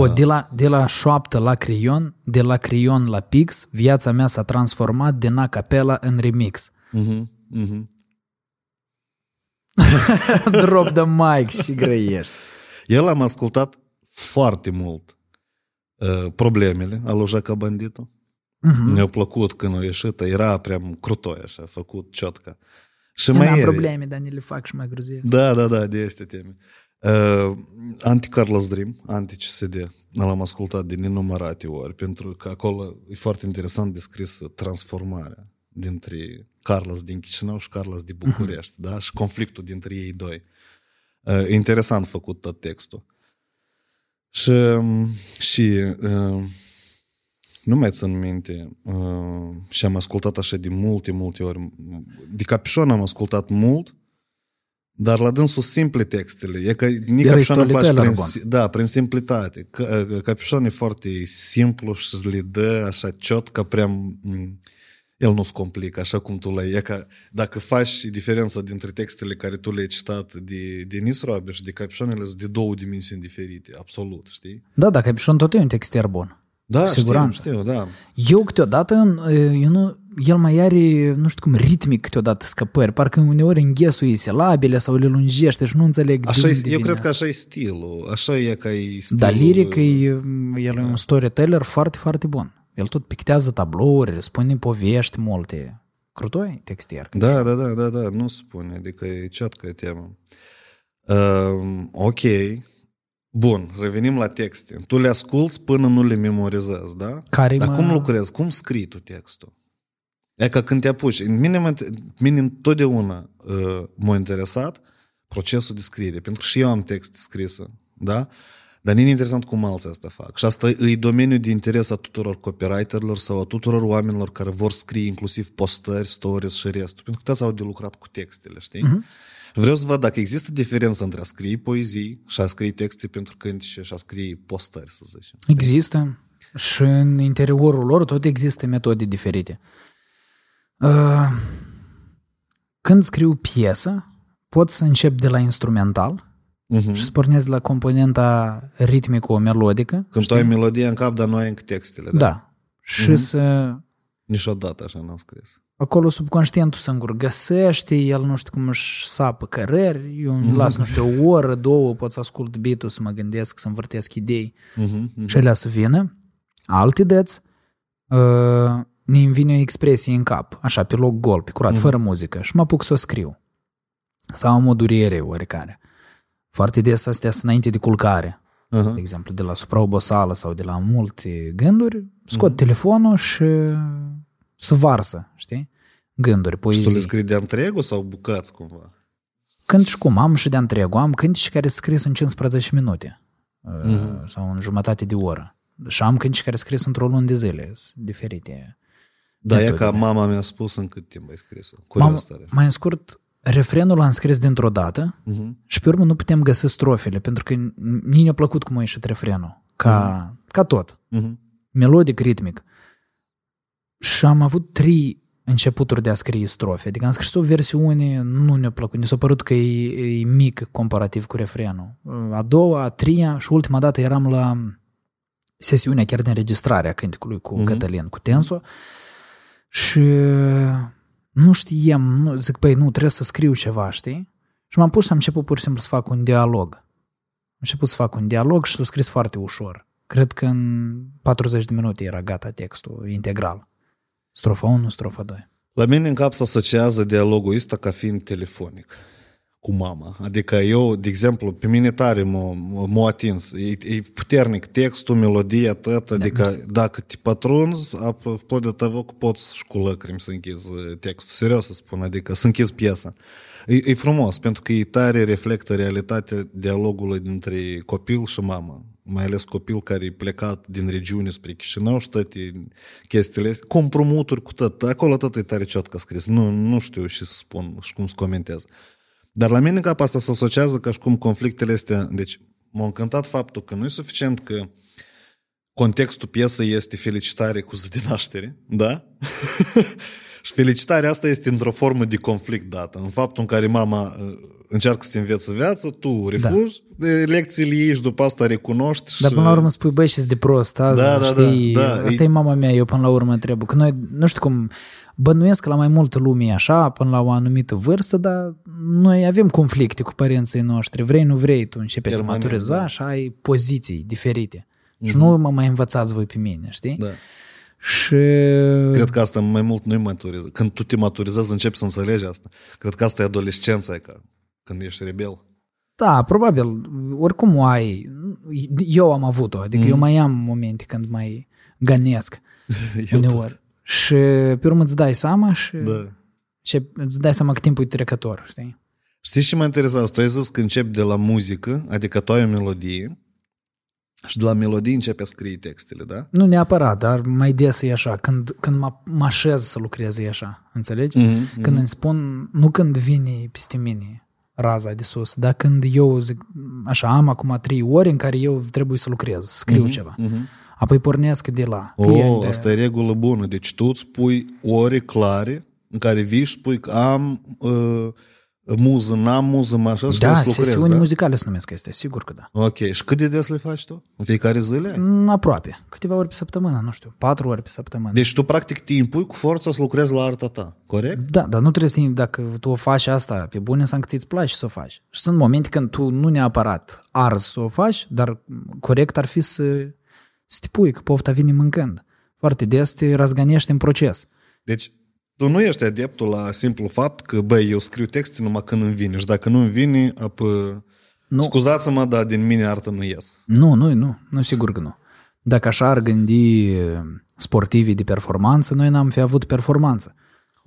O, de la, de la șoaptă la crion, de la crion la pix, viața mea s-a transformat din a capela în remix. Mhm, mhm. Drop the mic și grăiești. El am ascultat foarte mult uh, problemele al lui Jaca Banditu. Mhm. Mi-a plăcut când a ieșit, era prea crutoi așa, făcut ciotca. Și Eu mai n-am e- probleme, dar ne le fac și mai gruzie. Da, da, da, de este teme. Uh, Anti-Carlos Dream, anti-CSD, l-am ascultat de nenumărate ori, pentru că acolo e foarte interesant descrisă transformarea dintre Carlos din Chișinău și Carlos din București, da? Și conflictul dintre ei doi. Uh, interesant făcut tot textul. Și, um, și uh, nu mai țin minte uh, și am ascultat așa de multe, multe ori. De Capișon am ascultat mult, Dar la dânsul simple textele. E că nici El e capișonul place storyteller prin, bun. si- da, prin simplitate. Că, capișonul e foarte simplu și le dă așa ciot că prea m, el nu se complică, așa cum tu l-ai. E că dacă faci diferența dintre textele care tu le-ai citat de Denis Roabe și de capișonele sunt de două dimensiuni diferite, absolut, știi? Da, da, Capișon tot e un textier bun. Da, Cu știu, siguranță. știu, da. Eu câteodată, eu nu, el mai are, nu știu cum, ritmic câteodată scăpări, parcă uneori înghesuie silabile sau le lungește și nu înțeleg de Așa unde e, eu vine cred că asta. așa e stilul, așa e ca e stilul. Dar liric, e, el e un storyteller foarte, foarte bun. El tot pictează tablouri, spune povești multe. Crutoi textier. Da, da, da, da, da, nu spune, adică e ceatcă temă. Uh, ok, bun, revenim la texte. Tu le asculți până nu le memorizezi, da? Care Dar mă- cum lucrezi? Cum scrii tu textul? E ca când te apuci. În Mine, mă- mine întotdeauna uh, m-a interesat procesul de scriere, pentru că și eu am text scris, da? Dar nu e interesant cum alții asta fac. Și asta e domeniul de interes a tuturor copywriterilor sau a tuturor oamenilor care vor scrie inclusiv postări, stories și restul. Pentru că toți au de lucrat cu textele, știi? Uh-huh. Vreau să văd dacă există diferență între a scrie poezii și a scrie texte pentru cântice și a scrie postări, să zicem. Există. Și în interiorul lor tot există metode diferite. Uh, Când scriu piesă, pot să încep de la instrumental Uh-huh. și să pornesc de la componenta ritmico-melodică. Când tu ai melodie în cap, dar nu ai încă textele, da? Da. Și să Niciodată așa n-am scris. acolo subconștientul singur găsește, el nu știu cum își sapă căreri, eu îmi las, nu știu, o oră, două, pot să ascult beat să mă gândesc, să învârtesc idei Uh-huh. și alea să vină. Alte dăți, uh, ne îmi vine o expresie în cap, așa, pe loc gol, pe curat, fără muzică, și mă apuc să o scriu. Sau am o durere oarecare. Foarte des astea sunt înainte de culcare. De Uh-huh. exemplu, de la supraobosală sau de la multe gânduri, scot telefonul și să varsă, știi? Gânduri, Și tu le poezii. scrii de întregul sau bucăți cumva? Când și cum, am și de întregul, am cântici care scris în 15 minute uh, sau în jumătate de oră. Și am cântici care scris într-o lună de zile, sunt diferite. Da, e Metodele. ca mama mi-a spus în cât timp ai scris-o. Mam, Curios tare. mai în scurt, refrenul l-am scris dintr-o dată Uh-huh. și pe urmă nu putem găsi strofele, pentru că nici ne-a plăcut cum a ieșit refrenul, ca, ca tot. Uh-huh. melodic, ritmic. Și am avut trei începuturi de a scrie strofe. Adică am scris o versiune, nu ne-a plăcut, ne s-a părut că e, e mic comparativ cu refrenul. A doua, a treia și ultima dată eram la sesiunea chiar de înregistrare a cânticului cu Mhm. Cătălin, cu Tenso și nu știam, nu, zic, păi nu, trebuie să scriu ceva, știi? Și m-am pus și am început pur și simplu să fac un dialog. Am început să fac un dialog și s-a scris foarte ușor. Cred că în 40 de minute era gata textul integral. Strofa 1, strofa 2. La mine în cap se asociază dialogul ăsta ca fiind telefonic cu mama. Adică eu, de exemplu, pe mine tare m-a, m-a atins. E, e puternic textul, melodia, da, tot. Adică da, dacă te patrunzi, apoi de tăvă că poți și cu lăcrimi să închizi uh, textul. Serios să spun, adică să închizi piesa. E, e frumos, pentru că e tare reflectă realitatea dialogului dintre copil și mamă mai ales copil care e plecat din regiune spre Chișinău și toate chestiile astea, compromuturi cu tot, acolo tot e tare ciotcă scris, nu, nu știu și să spun și cum să comentez. Dar la mine în cap asta se asociază ca și cum conflictele astea... Deci m-a încântat faptul că nu e suficient că contextul piesei este felicitare cu zi de naștere, da? și felicitarea asta este într-o formă de conflict dată, în faptul în care mama uh, încearcă să te învețe viață, tu refuzi, de lecțiile ei și după asta recunoști și... Dar până la urmă spui, băi, și de prost, azi, Da, da, știi, da, da, asta e- e mama mea, eu până la urmă trebuie. Că noi, nu știu cum, bănuiesc că la mai multă lume e așa, până la o anumită vârstă, dar noi avem conflicte cu părinții noștri. Vrei, nu vrei, tu începi a te Permanent, maturiza da. și ai poziții diferite. Și nu mă mai învățați voi pe mine, știi? Da. Și Cred că asta mai mult nu-i maturiză. Când tu te maturizezi, începi să înțelegi asta. Cred că asta e adolescența, e ca când ești rebel. Da, probabil, oricum o ai. Eu am avut-o, adică Mm. eu mai am momente când mai ganesc Eu uneori. Și pe urmă îți dai seama și, Da. și îți dai seama că timpul e trecător, știi? Știi ce mă interesează? Tu ai zis că începi de la muzică, adică tu ai o melodie și de la melodie începi a scrie textele, da? Nu neapărat, dar mai des e așa, când, când mă, mă așez să lucrez e așa, înțelegi? Mhm, Când îmi spun, nu când vine peste mine raza de sus. Dar când eu zic, așa, am acum trei ori în care eu trebuie să lucrez, să scriu uh-huh, ceva. Uh-huh. Apoi pornesc de la. O, cliente. asta e regulă bună. Deci tu îți pui ore clare în care vii și spui că am uh, muză, n-am muză, mă așa, și Da, trebuie să lucrezi, sesiuni da? muzicale se numesc este, sigur că da. Ok. Și cât de des le faci tu? În fiecare zile? Mm, Aproape. Câteva ori pe săptămână, nu știu, patru ori pe săptămână. Deci tu practic te impui cu forța să lucrezi la arta ta, corect? Da, dar nu trebuie să dacă tu o faci asta pe bune, înseamnă că ți place să o faci. Și sunt momente când tu nu neapărat arzi să o faci, dar corect ar fi să, să te pui, că pofta vine mâncând. Foarte des te razgănești în proces. Deci tu nu ești adeptul la simplu fapt că, băi, eu scriu texte numai când îmi vine și dacă nu îmi vine, apă... Nu. Scuzați-mă, dar din mine artă nu ies. Nu, nu, nu, nu, sigur că nu. Dacă așa ar gândi eh, sportivii de performanță, noi n-am fi avut performanță.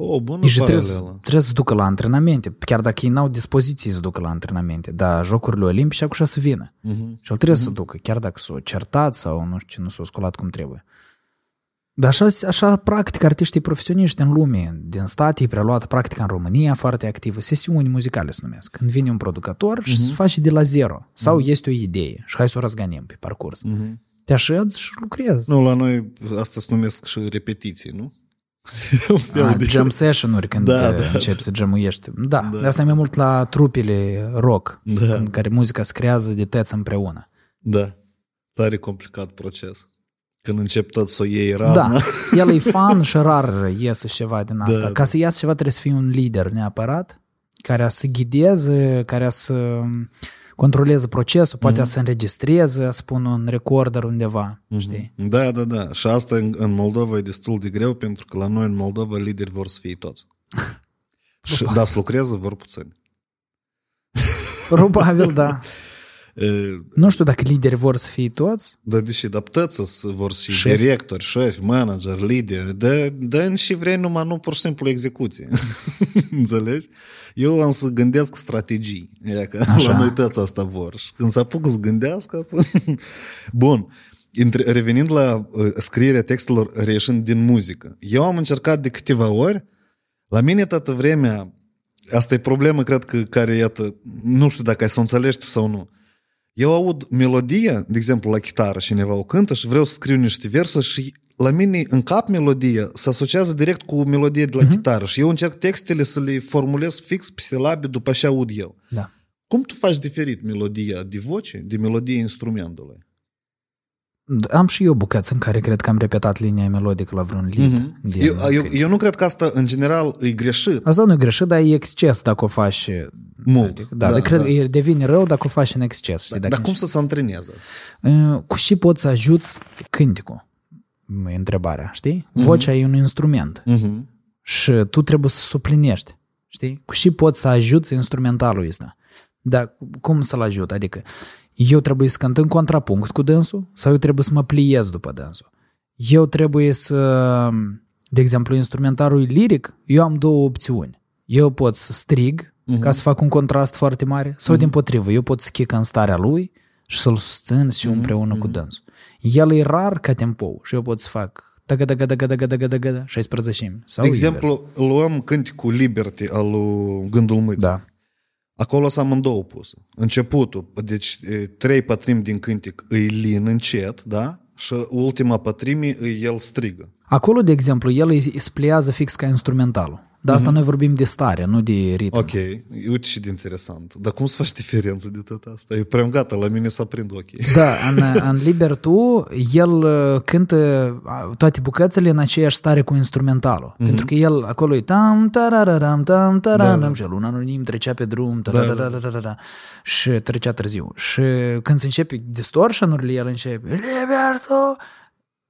O, bună Și trebuie, să- paralelă. trebuie să se ducă la antrenamente, chiar dacă ei n-au dispoziții să ducă la antrenamente, dar jocurile olimpice așa să vină. Uh-huh. Și el trebuie uh-huh. să ducă, chiar dacă s-o certat sau nu știu ce, nu s-o scolat cum trebuie. Dar așa, așa practic artiștii profesioniști în lume, din state, e preluat practica în România foarte activă, sesiuni muzicale se numesc. Când vine un producător și se face de la zero. Sau este o idee și hai să o răzganim pe parcurs. Te așezi și lucrezi. Nu, la noi asta se numesc și repetiții, nu? Un fel Ah, de- jam session-uri când Da, da, da, începi să jamuiești. Da, da. de asta e mai mult la trupele rock, Da. în care muzica se creează de teți împreună. Da. Tare complicat proces. Când încep tot să o iei razna. Da, el e fan și rar iese ceva din asta. Da, Ca să iasă ceva trebuie să fii un lider neapărat, care să ghideze, care să controleze procesul, poate să înregistreze, să pună un recorder undeva, știi? Da, da, da. Și asta în, în Moldova e destul de greu pentru că la noi în Moldova lideri vor să fie toți. și, dar să lucreze vor puțini. Probabil, da. E, Nu știu dacă lideri vor să fie toți. Dar deși adaptați să vor și Șef. directori, șefi, manager, lideri, dă, dă și vrei numai nu pur și simplu execuție. Înțelegi? Eu am să gândesc strategii. E că Așa. la noi toți asta vor. Și când se apucă să gândească... Bun. Intre- Revenind la uh, scrierea textelor reieșind din muzică. Eu am încercat de câteva ori. La mine toată vremea Asta e problemă, cred că, care, iată, nu știu dacă ai să o înțelegi tu sau nu. Eu aud melodia, de exemplu, la chitară, cineva o cântă și vreau să scriu niște versuri și la mine în cap melodia se asociază direct cu melodia de la uh-huh. chitară și eu încerc textele să le formulez fix pe silabe după așa aud eu. Da. Cum tu faci diferit melodia de voce de melodia instrumentului? Am și eu bucăți în care cred că am repetat linia melodică la vreun lead. Mhm. din- Eu, eu, eu nu cred că asta, în general, e greșit. Asta nu e greșit, dar e exces dacă o faci... Mult. Da, Da, da, cred da. că e- devine rău dacă o faci în exces. Știi, Dar dacă cum să se antreneze asta? Uh, Cu și poți să ajuți cânticul? E întrebarea, știi? Vocea e un instrument Mhm. și tu trebuie să suplinești, știi? Cu și poți să ajuți instrumentalul ăsta. Dar cum să-l ajut? Adică eu trebuie să cânt în contrapunct cu dânsul sau eu trebuie să mă pliez după dânsul? Eu trebuie să, de exemplu, instrumentarul liric, eu am două opțiuni. Eu pot să strig ca să fac un contrast foarte mare sau din potrivă, eu pot să chic în starea lui și să-l susțin și eu împreună cu dânsul. El e rar ca tempo și eu pot să fac daga daga daga daga daga daga daga 16 sau De invers. exemplu, luăm cânticul Liberty al lui Gândul Mâț. Da. Acolo sunt amândouă puse. Începutul, deci e, trei pătrimi din cântic îi lin încet, da? Și ultima pătrime îi el strigă. Acolo, de exemplu, el îi spliază fix ca instrumentalul. Dar asta noi vorbim de stare, nu de ritm. Ok, uite și de interesant. Dar cum să faci diferență de tot asta? Eu prea gata, la mine s-a prind ochii. Da, în, în Liber Tu, el uh, cântă uh, toate bucățile în aceeași stare cu instrumentalul. Mm-hmm. Pentru că el acolo e tam, tarararam, tam, tararam, da. și el un anonim trecea pe drum, tararararara, și trecea târziu. Și când se începe distortion-urile, el începe Liber Tu.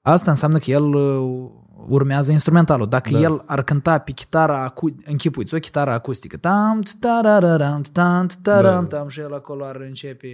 Asta înseamnă că el uh, urmează instrumentalul. Dacă da. el ar cânta pe chitara, acu- închipuiți, o chitară acustică, tam, tarararam, tam, tararam, tam, și el acolo ar începe,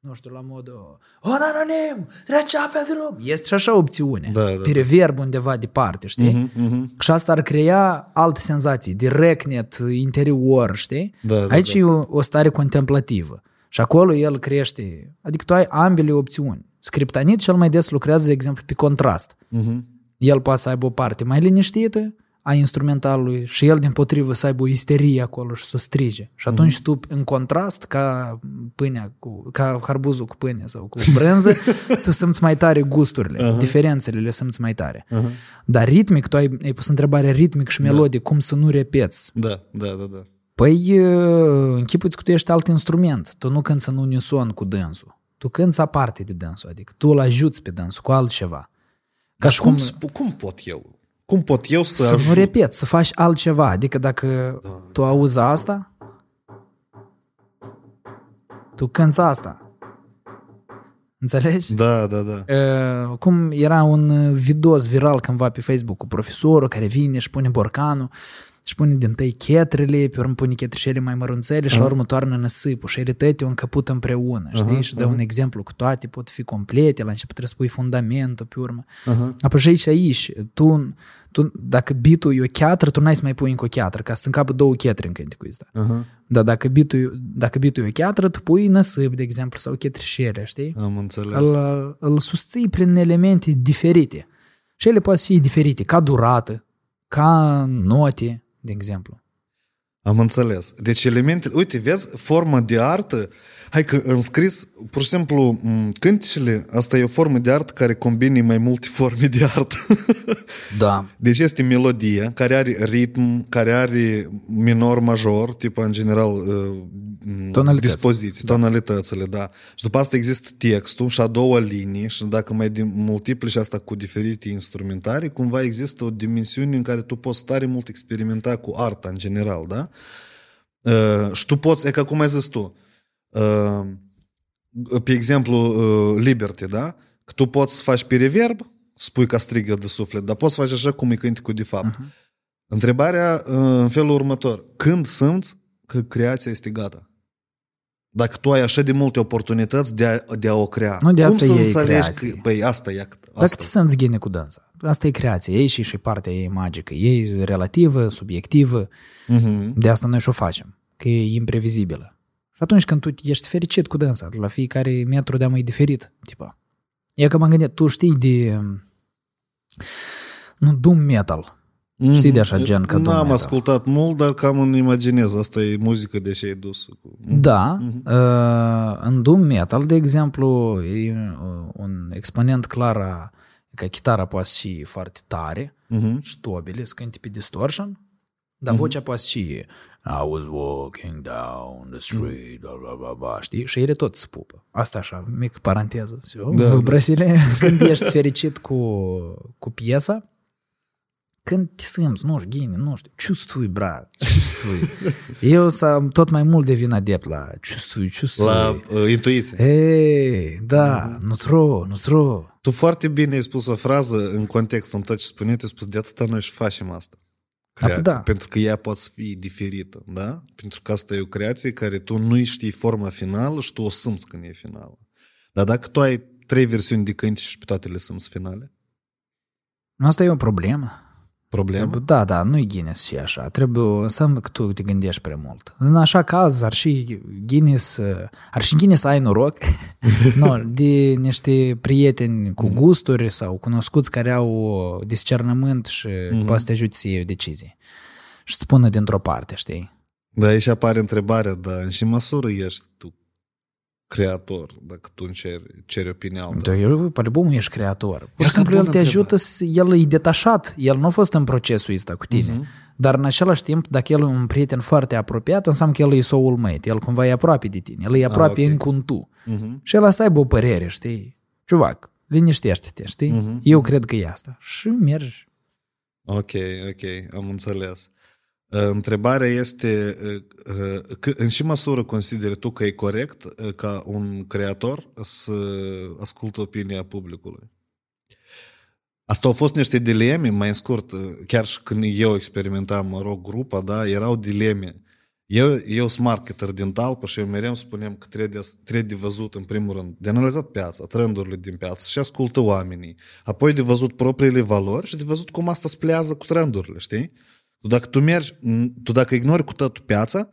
nu știu, la modul, un anonim, trecea pe drum. Este și așa opțiune. Da, da, da. pe reverb undeva departe, știi? Mhm, mhm. Și asta ar crea alte senzații, direct, interior, știi? Da, da, Aici da. e o, o stare contemplativă. Și acolo el crește, adică tu ai ambele opțiuni. Scriptanit cel mai des lucrează, de exemplu, pe contrast. Mhm. El poate să aibă o parte mai liniștită, a instrumentalului și el din potrivă să aibă o isterie acolo și să o strige. Și atunci tu, în contrast, ca pâinea cu, ca harbuzul cu pâine sau cu brânză, tu simți mai tare gusturile, diferențele le simți mai tare. Dar ritmic, tu ai, ai pus întrebarea ritmic și melodic, cum să nu repeți. Da, da, da, da. Păi, uh, închipuți că tu ești alt instrument. Tu nu cânti în unison cu dânsul. Tu cânti aparte de dânsul, adică tu îl ajuți pe dânsul cu altceva. Ca Dar și cum, cum, sp- cum pot eu? Cum pot eu să, să nu ajut? repeți, să faci altceva. Adică dacă tu auzi asta, tu cânti asta. Înțelegi? Da, da, da. Uh, cum era un videos viral cândva pe Facebook cu profesorul care vine și pune borcanul și pune din tăi chetrele, pe urmă pune chetrișele mai mărunțele și la urmă toarnă năsipul și ele tăte o încăput împreună, știi? Și dă un exemplu că toate pot fi complete, la început trebuie să pui fundamentul pe urmă. Apoi și aici, aici, tu, tu dacă bitul e o cheatră, tu n-ai să mai pui încă o cheatră, ca să încapă două chetre în cânticul ăsta. Dar dacă bitul, dacă bitul e o cheatră, tu pui năsip, de exemplu, sau chetrișele, știi? Am înțeles. îl, îl susții prin elemente diferite. Și ele pot fi diferite, ca durată, ca note, de exemplu. Am înțeles. Deci elementele... Uite, vezi, formă de artă... Hai că în scris, pur și simplu, m, cânticele, asta e o formă de artă care combine mai multe forme de artă. Da. Deci este melodie care are ritm, care are minor-major, tip în general uh, m, Tonalități. dispoziții, tonalitățile, da. Și după asta există textul și a doua linie și dacă mai de multiple și asta cu diferite instrumentare, cumva există o dimensiune în care tu poți tare mult experimenta cu arta în general, da? Uh, și tu poți, e ca cum ai zis tu, uh, pe exemplu, uh, Liberty, da? Că tu poți să faci pe reverb, spui ca strigă de suflet, dar poți să faci așa cum e cânticul de fapt. Uh-huh. Întrebarea uh, în felul următor. Când simți că creația este gata? Dacă tu ai așa de multe oportunități de a, de a o crea. Nu, de cum asta să e înțelegi creație. că... Păi asta e asta. Dacă te simți ghine cu dansa, asta e creație, ei și și partea ei magică, ei relativă, subiectivă, Mhm. de asta noi și-o facem, că e imprevizibilă. Și atunci când tu ești fericit cu dansa, la fiecare metru de-a mai diferit, tipa. E că m-am gândit, tu știi de... Nu, doom metal. Știi de așa gen ca doom N-am metal. ascultat mult, dar cam îmi imaginez. Asta e muzică de ce ai dus. Cu... Da, uh, în doom metal, de exemplu, e uh, un exponent clar a că chitara poate fi foarte tare, și tobele să cânte pe distortion, dar vocea poate fi I was walking down the street, bla, bla, bla, bla, știi? Și ele tot se pupă. Asta așa, mică paranteză. Da, Vâbrăsile, când ești fericit cu, cu piesa, când te simți, nu știu, ghine, nu știu, чувствуй, brat, чувствуй. Eu să tot mai mult devin adept la чувствуй, чувствуй. La uh, intuiție. Ei, da, nutro, nutro. Tu foarte bine ai spus o frază în contextul în tot ce spuneai, tu ai spus de atâta noi și facem asta. Creația, da. Pentru că ea poate să fie diferită, da? Pentru că asta e o creație care tu nu știi forma finală și tu o simți când e finală. Dar dacă tu ai trei versiuni de cânti și pe toate le simți finale, Asta e o problemă. Problemă? Trebuie, da, da, nu-i Guinness și așa. Trebuie, înseamnă că tu te gândești prea mult. În așa caz, ar și Guinness, ar și Guinness ai noroc, nu, de niște prieteni cu gusturi sau cunoscuți care au discernământ și mm-hmm. poate să te ajute să iei o decizie. Și spună dintr-o parte, știi? Dar aici apare întrebarea, dar în ce măsură ești tu creator dacă tu ceri, ceri opinia altă? Da, eu, pe albumul ești creator. Pur și Asta simplu, el bună te ajută, să, el e detașat, el nu a fost în procesul ăsta cu tine. Uh-huh. Dar în același timp, dacă el e un prieten foarte apropiat, înseamnă că el e soulmate, el cumva e aproape de tine, el e aproape ok. încă un tu. Uh-huh. Și el să aibă o părere, știi? Ciuvac, liniștește-te, știi? Uh-huh. Eu cred că e asta. Și mergi. Ok, ok, am înțeles. Uh, Întrebarea este uh, uh, că- în ce măsură consideri tu că e corect uh, ca un creator să ascultă opinia publicului? Asta au fost niște dileme, mai în scurt, uh, chiar și când eu experimentam, mă rog, grupa, da, erau dileme. Eu, eu sunt marketer din talpă și eu mereu spunem că trebuie de, trebuie de văzut, în primul rând, de analizat piața, trendurile din piață și ascultă oamenii. Apoi de văzut propriile valori și de văzut cum asta splează cu trendurile, știi? Tu dacă tu mergi, tu dacă ignori cu totul piața,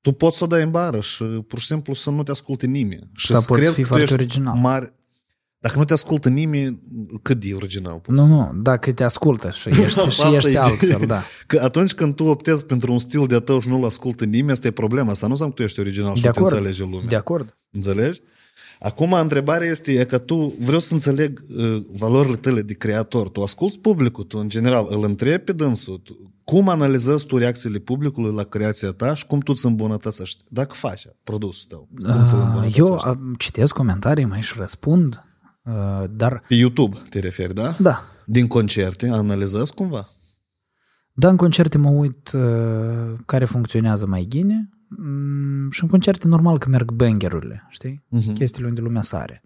tu poți să o dai în bară și pur și simplu să nu te asculte nimeni. Și Sau să poți crezi fi că tu foarte ești original. Mare... Dacă nu te ascultă nimeni, cât de original poți Nu, să- nu, dacă te ascultă și ești, și Asta ești e altfel, ideea. da. Că atunci când tu optezi pentru un stil de-a tău și nu-l ascultă nimeni, asta e problema. Asta nu înseamnă că tu ești original și De nu te acord. înțelege lumea. De acord. Înțelegi? Acum, întrebarea este e că tu, vreau să înțeleg uh, valorile tale de creator. Tu asculți publicul, tu în general îl întrebi pe dânsul. Tu, cum analizezi tu reacțiile publicului la creația ta și cum tu îți îmbunătățești? Dacă faci produsul tău, cum ți-l Uh, îmbunătățești? Eu uh, citesc comentarii, mai și răspund, uh, dar Pe YouTube te referi, da? da, Din concerte, analizezi cumva? Da, în concerte mă uit uh, care funcționează mai bine mm, Mm, și în concerte normal că merg bangerurile, știi? Uh-huh. Chestiile unde lumea sare.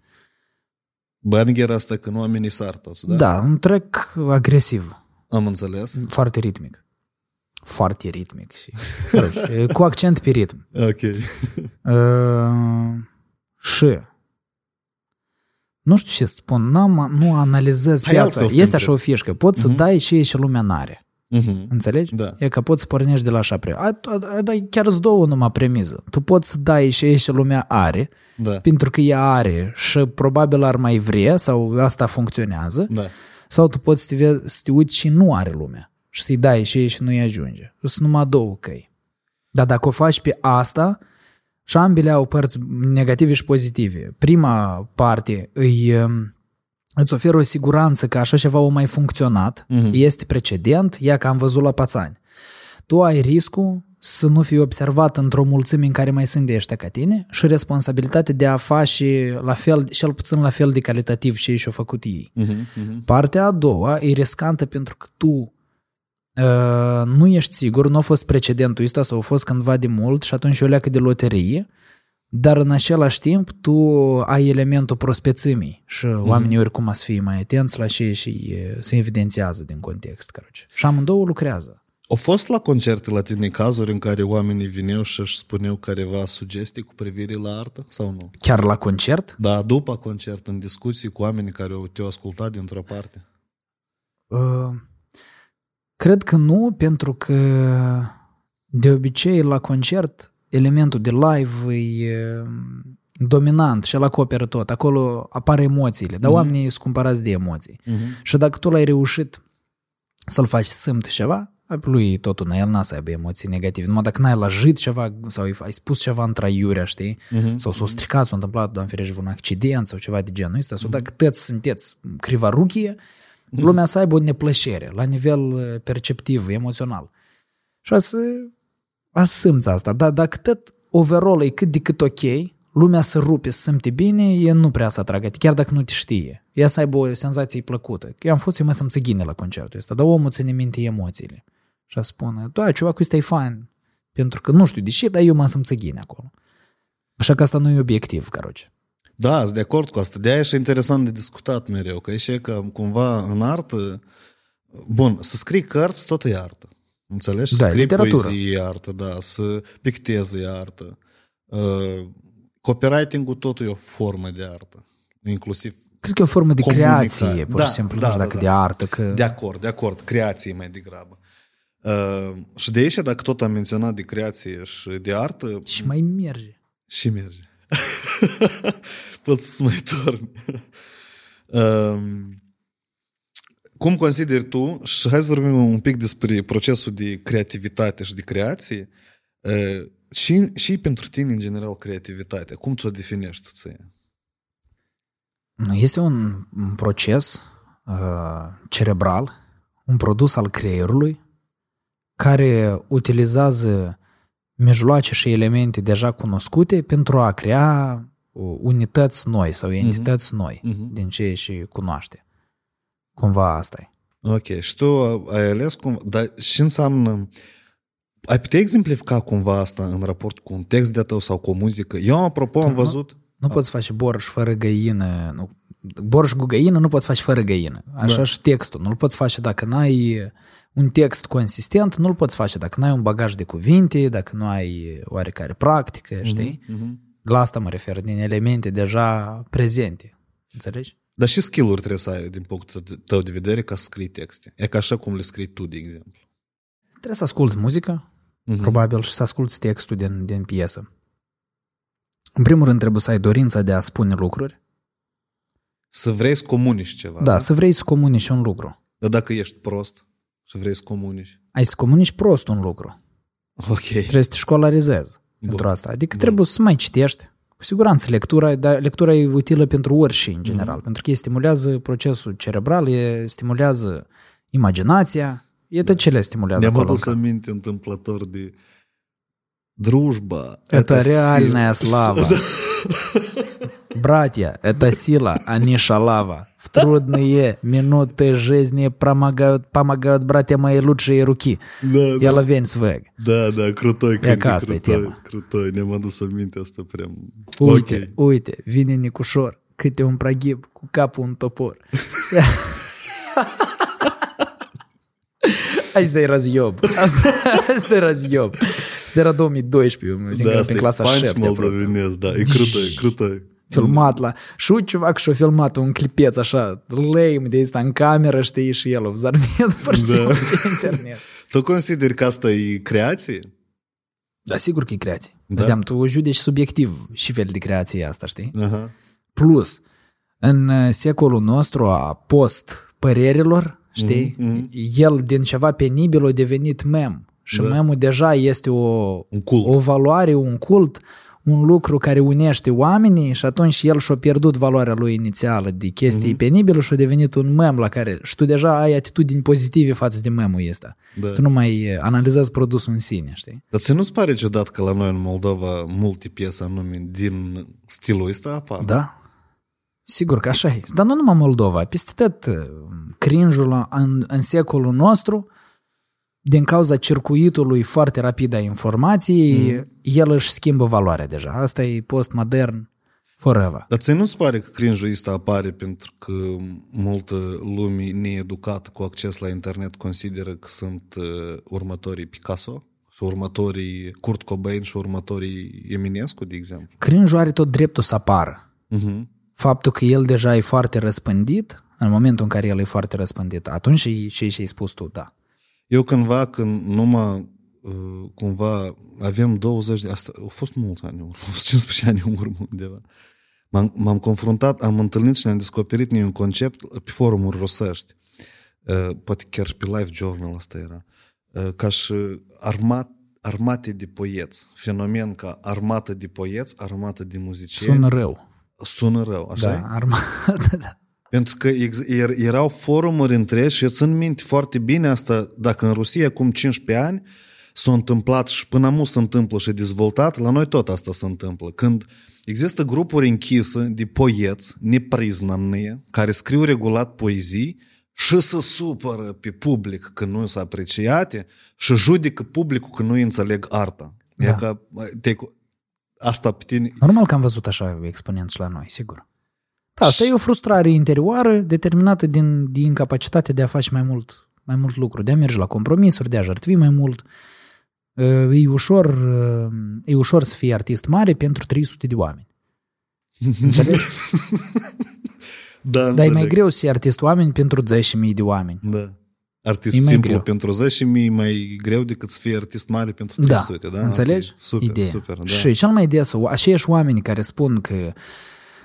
Banger asta când oamenii sar toți, da? Da, un trec agresiv. Am înțeles. Foarte ritmic. Foarte ritmic și cu accent pe ritm. Ok. Uh, și nu știu ce să spun, n-am, nu analizez Hai piața. Este așa o fișcă. Poți uh-huh. să mhm. dai ce și lumea n-are. Mhm. Înțelegi? Da. E că poți să pornești de la așa pre. A, a, a, dai chiar îți două numai premiză. Tu poți să dai și și lumea are, Da. pentru că ea are și probabil ar mai vrea sau asta funcționează, Da. sau tu poți să te, ve- să te uiți și nu are lumea și să-i dai și și nu-i ajunge. Sunt numai două căi. Dar dacă o faci pe asta, și ambele au părți negative și pozitive. Prima parte îi, um, îți oferă o siguranță că așa ceva a mai funcționat, Mhm. este precedent, ea că am văzut la pațani. Tu ai riscul să nu fii observat într-o mulțime în care mai sunt de ăștia ca tine și responsabilitatea de a face la fel, cel puțin la fel de calitativ și ei și-au făcut ei. Mhm, mhm. Partea a doua e riscantă pentru că tu uh, nu ești sigur, nu a fost precedentul ăsta sau a fost cândva de mult și atunci o leacă de loterie, dar în același timp tu ai elementul prospețimii și mm-hmm. oamenii oricum să fie mai atenți la ce și e, se evidențiază din context. Caroce. Și amândouă lucrează. Au fost la concerte la tine cazuri în care oamenii vineau și își spuneau careva sugestii cu privire la artă sau nu? Chiar la concert, Da, după concert, în discuții cu oamenii care au- te-au ascultat dintr-o parte. uh, cred că nu, pentru că de obicei la concert elementul de live e um, dominant și el acoperă tot. Acolo apar emoțiile, dar oamenii sunt cumpărați de emoții. Mhm. Și dacă tu l-ai reușit să-l faci să simte ceva, lui totul în el n-a să aibă emoții negative. Numai dacă n-ai lăjit ceva sau ai- ai spus ceva în traiurea, știi? Mhm. Sau s-a stricat, s-a întâmplat, doamne ferește, un accident sau ceva de genul ăsta. Sau dacă tăți sunteți crivaruchie, lumea să aibă o neplăcere la nivel uh, perceptiv, emoțional. Și a să, a să simți asta. Dar dacă tot overall e cât de cât ok, lumea să rupe, să simte bine, e nu prea să atragă, chiar dacă nu te știe. Ea să aibă o senzație plăcută. Eu am fost, eu mă simt țigine la concertul ăsta, dar omul ține minte emoțiile. Și a spune, da, ceva cu ăsta e fain. Pentru că nu știu de ce, dar eu mă simt țigine acolo. Așa că asta nu e obiectiv, caroce. Da, sunt de acord cu asta. De-aia e și interesant de discutat mereu, că e și că cumva în artă, bun, să scrii cărți tot e artă. Înțelegi? Da, să scrii literatură. poezie e artă, da, să pictezi e artă. Uh, copywriting-ul totul e o formă de artă. Inclusiv Cred că e o formă de Comunicare. creație, pur Da, și simplu, da, nu știu da, dacă da. de artă, că... De acord, de acord. Creație mai degrabă. Uh, și de aici, dacă tot am menționat de creație și de artă, Și mai merge. și merge. Poți să mai dormi. um, cum consideri tu, și hai să vorbim un pic despre procesul de creativitate și de creație, uh, și, și pentru tine, în general, creativitatea. Cum ți-o definești tu ție? Nu, Este un, un proces uh, cerebral, un produs al creierului, care utilizează mijloace și elemente deja cunoscute pentru a crea uh, unități noi sau entități noi Mhm. din ce și cunoaște. Cumva asta e. Ok, și tu ai ales cum, dar și înseamnă, ai putea exemplifica cumva asta în raport cu un text de tău sau cu o muzică? Eu, apropo, am nu- văzut, Nu poți face borș fără găină. Nu, borș cu găină nu poți face fără găină. Așa Da. și textul. Nu-l poți face dacă n-ai un text consistent, nu-l poți face dacă n-ai un bagaj de cuvinte, dacă nu ai oarecare practică, știi? Mhm. La asta mă refer, din elemente deja prezente. Înțelegi? Dar și skill-uri trebuie să ai din punctul tău de vedere ca să scrii texte. E ca așa cum le scrii tu, de exemplu. Trebuie să asculți muzică, Mhm. probabil, și să asculți textul din, din piesă. În primul rând trebuie să ai dorința de a spune lucruri, Să vrei să comunici ceva. Da, să vrei să comunici un lucru. Dar dacă ești prost și vrei să comunici. Ai să comunici prost un lucru. Ok. Trebuie să te școlarizezi pentru asta. Adică trebuie să mai citești. Cu siguranță lectura, dar lectura e utilă pentru orice în general, pentru că e stimulează procesul cerebral, e stimulează imaginația, e tot ce le stimulează Ne-am acolo. adus aminte întâmplător de Дружба. Это, это реальная сила. слава. Братья, это сила, а не шалава. В трудные минуты жизни помогают, помогают братья мои лучшие руки. Да, Я да. ловень свег. Да, да, крутой. Яка крутой, тема. крутой. Не могу сомнить, это прям... Уйте, уйте, вини не кушор. Кыте он прогиб, кукапу он топор. Ай, стай разъеб. Ай, стай разъеб. Era 2012, da, asta în clasa 7. moldovenesc, da, e crută, e crută. Filmat la... Și ceva că și-a filmat un clipeț așa, lame de asta în cameră, știi, și el a vzarmit pur da. pe internet. tu consideri că asta e creație? Da, sigur că e creație. Da? Vedeam, tu judeci subiectiv și fel de creație asta, știi? Aha. Plus, în uh, secolul nostru a post părerilor, știi, mm-hmm. el din ceva penibil a devenit mem. Și Da. memul deja este o, Un cult. o valoare, un cult, un lucru care unește oamenii și atunci el și-a pierdut valoarea lui inițială de chestii Mhm. penibile și a devenit un mem la care și tu deja ai atitudini pozitive față de memul ăsta. Da. Tu nu mai uh, analizezi produsul în sine, știi? Dar ți nu-ți pare ciudat că la noi în Moldova multe piese anume din stilul ăsta apar? Da. Sigur că așa e. Dar nu numai Moldova. Peste tot uh, crinjul în, în secolul nostru, din cauza circuitului foarte rapid a informației, mm. el își schimbă valoarea deja. Asta e postmodern forever. Dar ți nu-ți pare că cringe ăsta apare pentru că multă lume needucată cu acces la internet consideră că sunt uh, următorii Picasso și următorii Kurt Cobain și următorii Eminescu, de exemplu? Crinjul are tot dreptul să apară. Uh-huh. Faptul că el deja e foarte răspândit, în momentul în care el e foarte răspândit, atunci e ce ai spus tu, da. Eu cândva, când numai uh, cumva avem 20 de... Asta au fost mult ani în urmă, au fost 15 ani în urmă undeva. M-am, m-am confruntat, am întâlnit și ne-am descoperit noi un concept pe forumuri rusești. Uh, poate chiar și pe Live Journal asta era. Uh, ca și armat, armate de poeți. Fenomen ca armată de poeți, armată de muzicieni. Sună rău. Sună rău, așa Da, e? armată, da. Pentru că er, erau forumuri întregi și eu țin minte foarte bine asta, dacă în Rusia acum 15 ani s-a întâmplat și până acum se întâmplă și dezvoltat, la noi tot asta se întâmplă. Când există grupuri închise de poeți nepriznamnie, care scriu regulat poezii și se supără pe public că nu sunt apreciate și judecă publicul că nu înțeleg arta. Da. E ca, te, asta pe tine... Normal că am văzut așa exponenți la noi, sigur. Da, asta e o frustrare interioară determinată din, din incapacitatea de a face mai mult, mai mult lucru, de a merge la compromisuri, de a jertvi mai mult. E ușor, e ușor să fii artist mare pentru 300 de oameni. Înțelegi? Da, Dar e înțeleg. mai greu să fii artist oameni pentru 10.000 de oameni. Da. Artist E mai simplu greu. pentru 10 mii mai greu decât să fie artist mare pentru Da, 300, da? înțelegi? Ok. Super, Ideea. super, da. Și cel mai des, aceiași oameni care spun că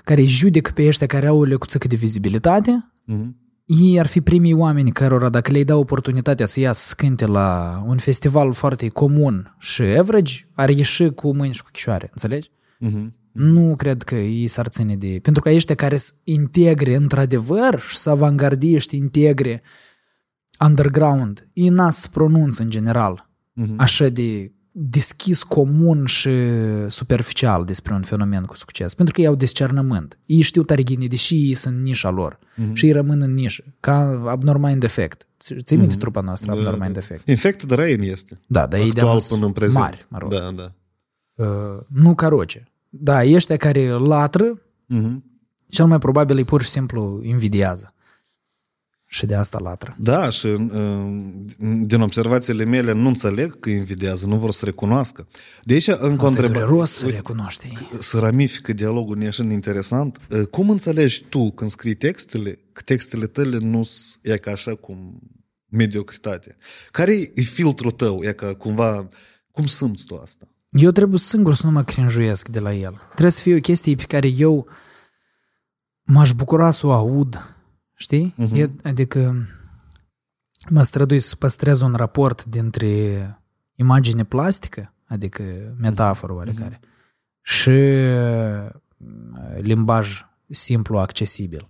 care judec pe ăștia care au o lecuțică de vizibilitate, Mhm. ei ar fi primii oameni cărora dacă le-ai da oportunitatea să iasă să cânte la un festival foarte comun și average, ar ieși cu mâini și cu chișoare, înțelegi? Mhm. Nu cred că ei s-ar ține de... Pentru că ăștia care să integre într-adevăr și să avangardiști integre underground, ei n să pronunță în general Mhm. așa de deschis, comun și superficial despre un fenomen cu succes. Pentru că ei au discernământ. Ei știu tare bine, deși ei sunt în nișa lor. Mhm. Și ei rămân în nișă. Ca Abnormal in Defect. Ții minte trupa noastră, Abnormal in Defect? Infected Rain este. Da, dar ei de Actual până în prezent. mari, mă rog. Da, da. Uh, nu caroce. Da, ăștia care latră, Mhm. cel mai probabil îi pur și simplu invidiază. Și de asta latră. Da, și uh, din observațiile mele nu înțeleg că invidiază, nu vor să recunoască. De aici, încă o Asta e întrebare. dureros să recunoști. Să ramifică dialogul neieșind interesant. Uh, Cum înțelegi tu când scrii textele, că textele tale nu sunt e ca așa cum mediocritate? Care e filtrul tău? E ca cumva, cum simți tu asta? Eu trebuie singur să nu mă crinjuiesc de la el. Trebuie să fie o chestie pe care eu m-aș bucura să o aud, știi? Uh-huh. E, adică mă strădui să păstrez un raport dintre imagine plastică, adică metaforă oarecare, uh-huh. și uh, limbaj simplu, accesibil.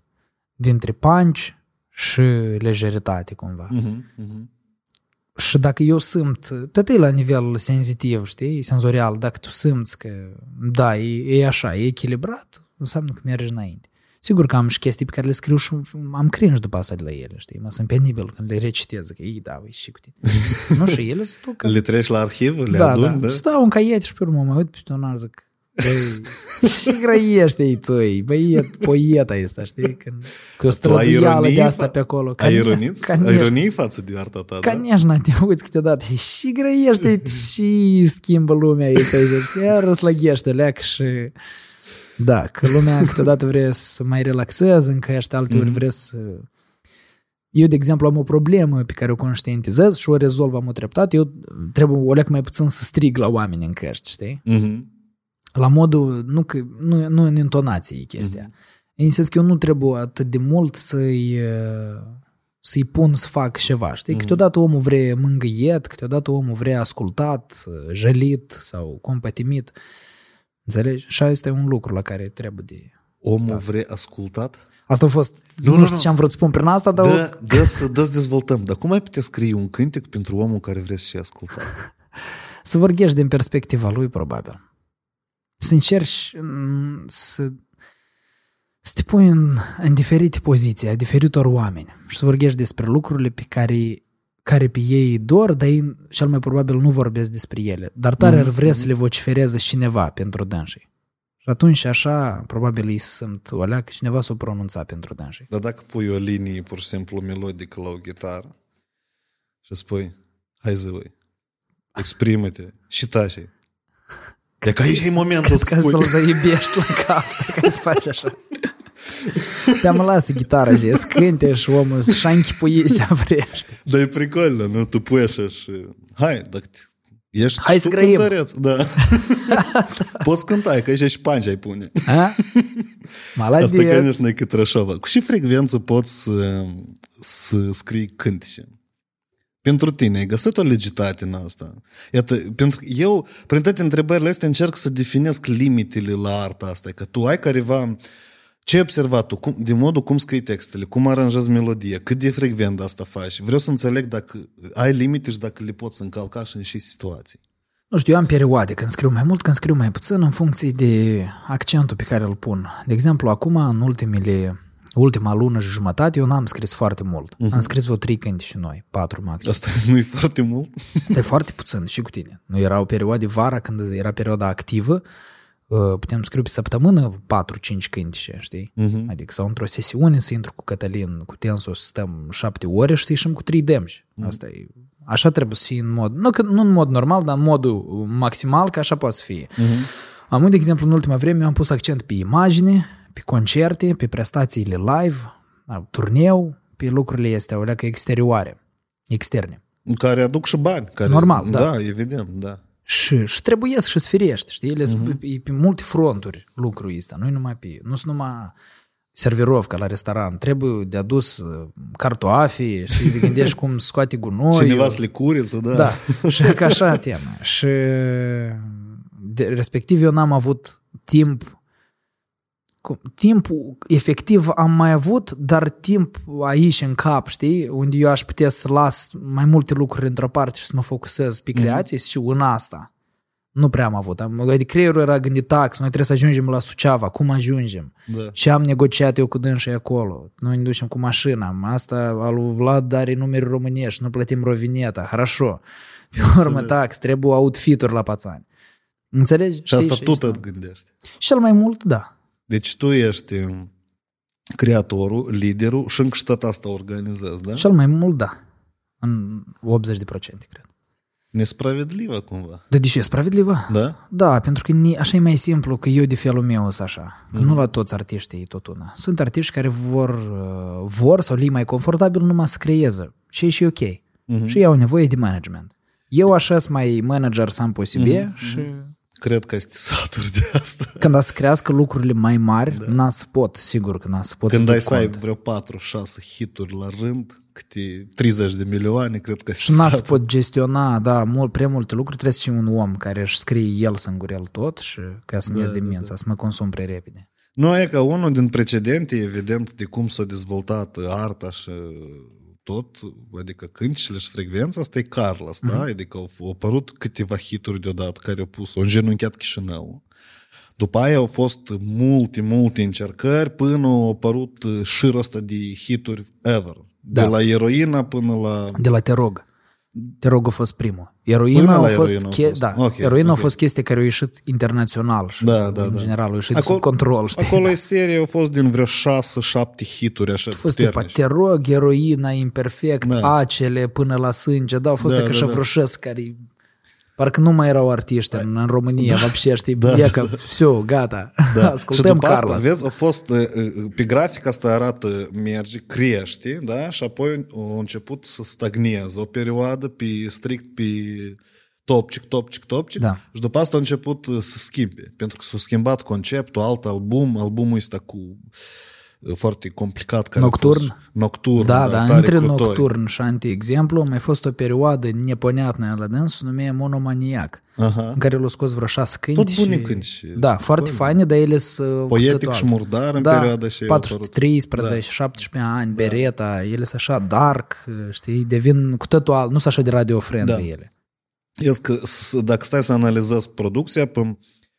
Dintre punch și lejeritate, cumva. Mhm, mhm. Și dacă eu simt, tot e la nivel senzitiv, știi, senzorial, dacă tu simți că, da, e, e așa, e echilibrat, înseamnă că mergi înainte. Sigur că am și chestii pe care le scriu și am cringe după asta de la ele, știi? Mă sunt penibil când le recitez, că ei, da, voi și cu tine. nu, și ele sunt că... Le treci la arhivă, le da, aduni, da. da? Stau în caiet și pe urmă mă uit peste un ar, zic, Băi, și grăiește ei tăi, băi, e poeta asta, știi? Când, cu o ai străduială ironii de asta fa- pe acolo. Ai ironiți? Ai Конечно, ironii față de arta ta, da? конечно, te uiți câteodată și grăiește și schimbă lumea ei tăi, zici, ia răslăghește, leac și... Da, că lumea câteodată vrea să mai relaxeze, încă ești alteori vrea să... Eu, de exemplu, am o problemă pe care o conștientizez și o rezolv am o treptat. Eu trebuie o leac mai puțin să strig la oameni în căști, știi? Mhm. La modul, nu, că, nu, nu în intonație e chestia. Mm-hmm. În sens că eu nu trebuie atât de mult să-i, uh, să-i pun să fac ceva, știi? Mm-hmm. Câteodată omul vrea mângâiet, câteodată omul vrea ascultat, jălit sau compătimit. Înțelegi? Și asta e un lucru la care trebuie de... Omul vrea ascultat? Asta a fost, nu, Nu, nu nu, știu nu. ce am vrut să spun prin asta, dar Dă, dă, să, dă să dezvoltăm. Dar cum ai putea scrie un cântec pentru omul care vrea să fie ascultat? să vorbești din perspectiva lui, probabil. Să încerci mm, să, să te pui în, în diferite poziții, a diferitor oameni și să vorbești despre lucrurile pe care, care pe ei îi dor, dar ei cel mai probabil nu vorbesc despre ele. Dar tare ar vrea să le vocifereze cineva pentru dânsii. Și atunci așa, probabil îi simt o leacă, cineva s-o pronunța pentru dânsii. Dar dacă pui o linie, pur și simplu, melodică la o gitară și spui, hai zi, voi, exprimă-te și taci. De că aici e momentul să Ca spui. să-l zăibești la cap, ca să faci așa. Te-am lasă gitara și să cânte și omul să-și închipui ce vrește. Dar e pricolă, nu? Tu pui așa și... Hai, dacă te- ești Hai și să tu grăim. cântăreț, Da. Poți cânta, că aici și panci ai pune. A? Asta, Молодец. конечно, e Cătrășova. Cu ce frecvență poți să, să scrii cântece? Pentru tine, ai găsit o legitate în asta? Iată, pentru că eu, prin toate întrebările astea, încerc să definesc limitele la arta asta. Că tu ai careva... ce ai observat tu? Cum, de modul cum scrii textele, cum aranjezi melodie, cât de frecvent asta faci? Vreau să înțeleg dacă ai limite și dacă le poți încalca și în și situații. Nu știu, eu am perioade când scriu mai mult, când scriu mai puțin, în funcție de accentul pe care îl pun. De exemplu, acum, în ultimele, ultima lună și jumătate, eu n-am scris foarte mult. Uh-huh. Am scris vreo trei cânti și noi, patru maxim. Asta nu e foarte mult? Asta e foarte puțin și cu tine. Nu era o perioadă vara, când era perioada activă, uh, putem scriu pe săptămână 4-5 cântice, știi? Uh-huh. Adică sau într-o sesiune să intru cu Cătălin, cu Tenso, să stăm 7 ore și să ieșim cu 3 demși. Uh-huh. Asta e Așa trebuie să fie în mod, nu, că, nu în mod normal, dar în modul maximal, că așa poate să fie. Uh-huh. Am, de exemplu, în ultima vreme, eu am pus accent pe imagine, pe concerte, pe prestațiile live, la turneu, pe lucrurile astea, o leacă exterioare, externe. Care aduc și bani. Care, Normal, da. Da, evident, da. Și, și trebuie să-și firești, știi? Ele uh-huh. pe, pe multe fronturi lucrul ăsta, nu numai pe, nu sunt numai servirovca la restaurant, trebuie de adus uh, cartoafii și te gândești cum scoate gunoiul. Cineva să le curiță, da. Da, și că așa temă. Și de, respectiv eu n-am avut timp cum, timpul efectiv am mai avut, dar timp aici în cap, știi, unde eu aș putea să las mai multe lucruri într-o parte și să mă focusez pe creație mm. și în asta. Nu prea am avut. Am, adică creierul era gândit tax, noi trebuie să ajungem la Suceava, cum ajungem? Da. Ce am negociat eu cu dânșii acolo? Noi ne ducem cu mașina, asta al lui Vlad are numere românești, nu plătim rovineta, хорошо. Pe urmă, tax, trebuie outfit-uri la pațani. Înțelegi? Și asta Știi? tu Și- tot gândești. Cel mai mult, da. Deci tu ești creatorul, liderul și încă și tot asta organizezi, da? Cel mai mult, da. În 80%, cred. Nespravedlivă cumva. Dar de ce? Spravedlivă? Da? Da, pentru că ni- așa e mai simplu că eu de felul meu sunt așa. Că nu la toți artiștii e tot una. Sunt artiști care vor, uh, vor sau li e mai confortabil numai să creeze. Și e și ok. Și ei au nevoie de management. Eu așa sunt mai manager sam posibil și Cred că este satur de asta. Când a să crească lucrurile mai mari, da. n-a să pot, sigur că n-a să pot Când să ai duc să ai cont. vreo 4-6 hituri la rând, câte 30 de milioane, cred că Și n-a să pot gestiona, da, mult, prea multe lucruri, trebuie să fie un om care își scrie el singur el tot și ca să-mi ies de mința, să mă consum prea repede. Nu, e ca unul din precedente, evident, de cum s-a dezvoltat arta și tot, adică cântecele și frecvența, asta e Carlos, da? Adică au, au apărut câteva hituri deodată care au pus, au îngenunchiat Chișinău. După aia au fost multe, multe încercări până au apărut uh, șirul ăsta de hituri ever. Da. De la eroina până la... De la Te rog. Te rog a fost primul. Eroina Până a la fost, Eroina a che- fost. Da, Ok, eroina ok. a fost chestia care a ieșit internațional și Da, da, în da. general a ieșit sub control, știi? Acolo e serie, au fost din vreo 6-7 hituri așa A fost tipa, puternici. te rog, eroina, imperfect, Da. da. acele până la sânge, da, au fost Da, da, da, așa da. vreo șase care parcă nu mai erau artiști în, în România, da. вообще, știi, da. e că, все, gata, da. și ascultăm după asta, Carlos. vezi, a fost, uh, uh, pe grafic asta arată, merge, crește, da? Și apoi a început să stagneze o perioadă pe, strict pe topcic, topcic, topcic. Da. Și după asta a început uh, să schimbe. Pentru că s-a schimbat conceptul, alt album, albumul ăsta cu uh, foarte complicat. Care nocturn? A fost nocturn. Da, da, da între nocturn și anti-exemplu, mai fost o perioadă neponeatnă la dânsul, numea monomaniac, Aha. în care l-a scos vreo șase cânti. Tot bune și... cânti. Da, foarte faine, dar ele sunt... Poetic și murdar în da, perioada și 413, da. 17 ani, da. Bereta, ele sunt așa dark, știi, devin cu totul nu sunt așa de radio da. ele. Că, dacă stai să analizezi producția,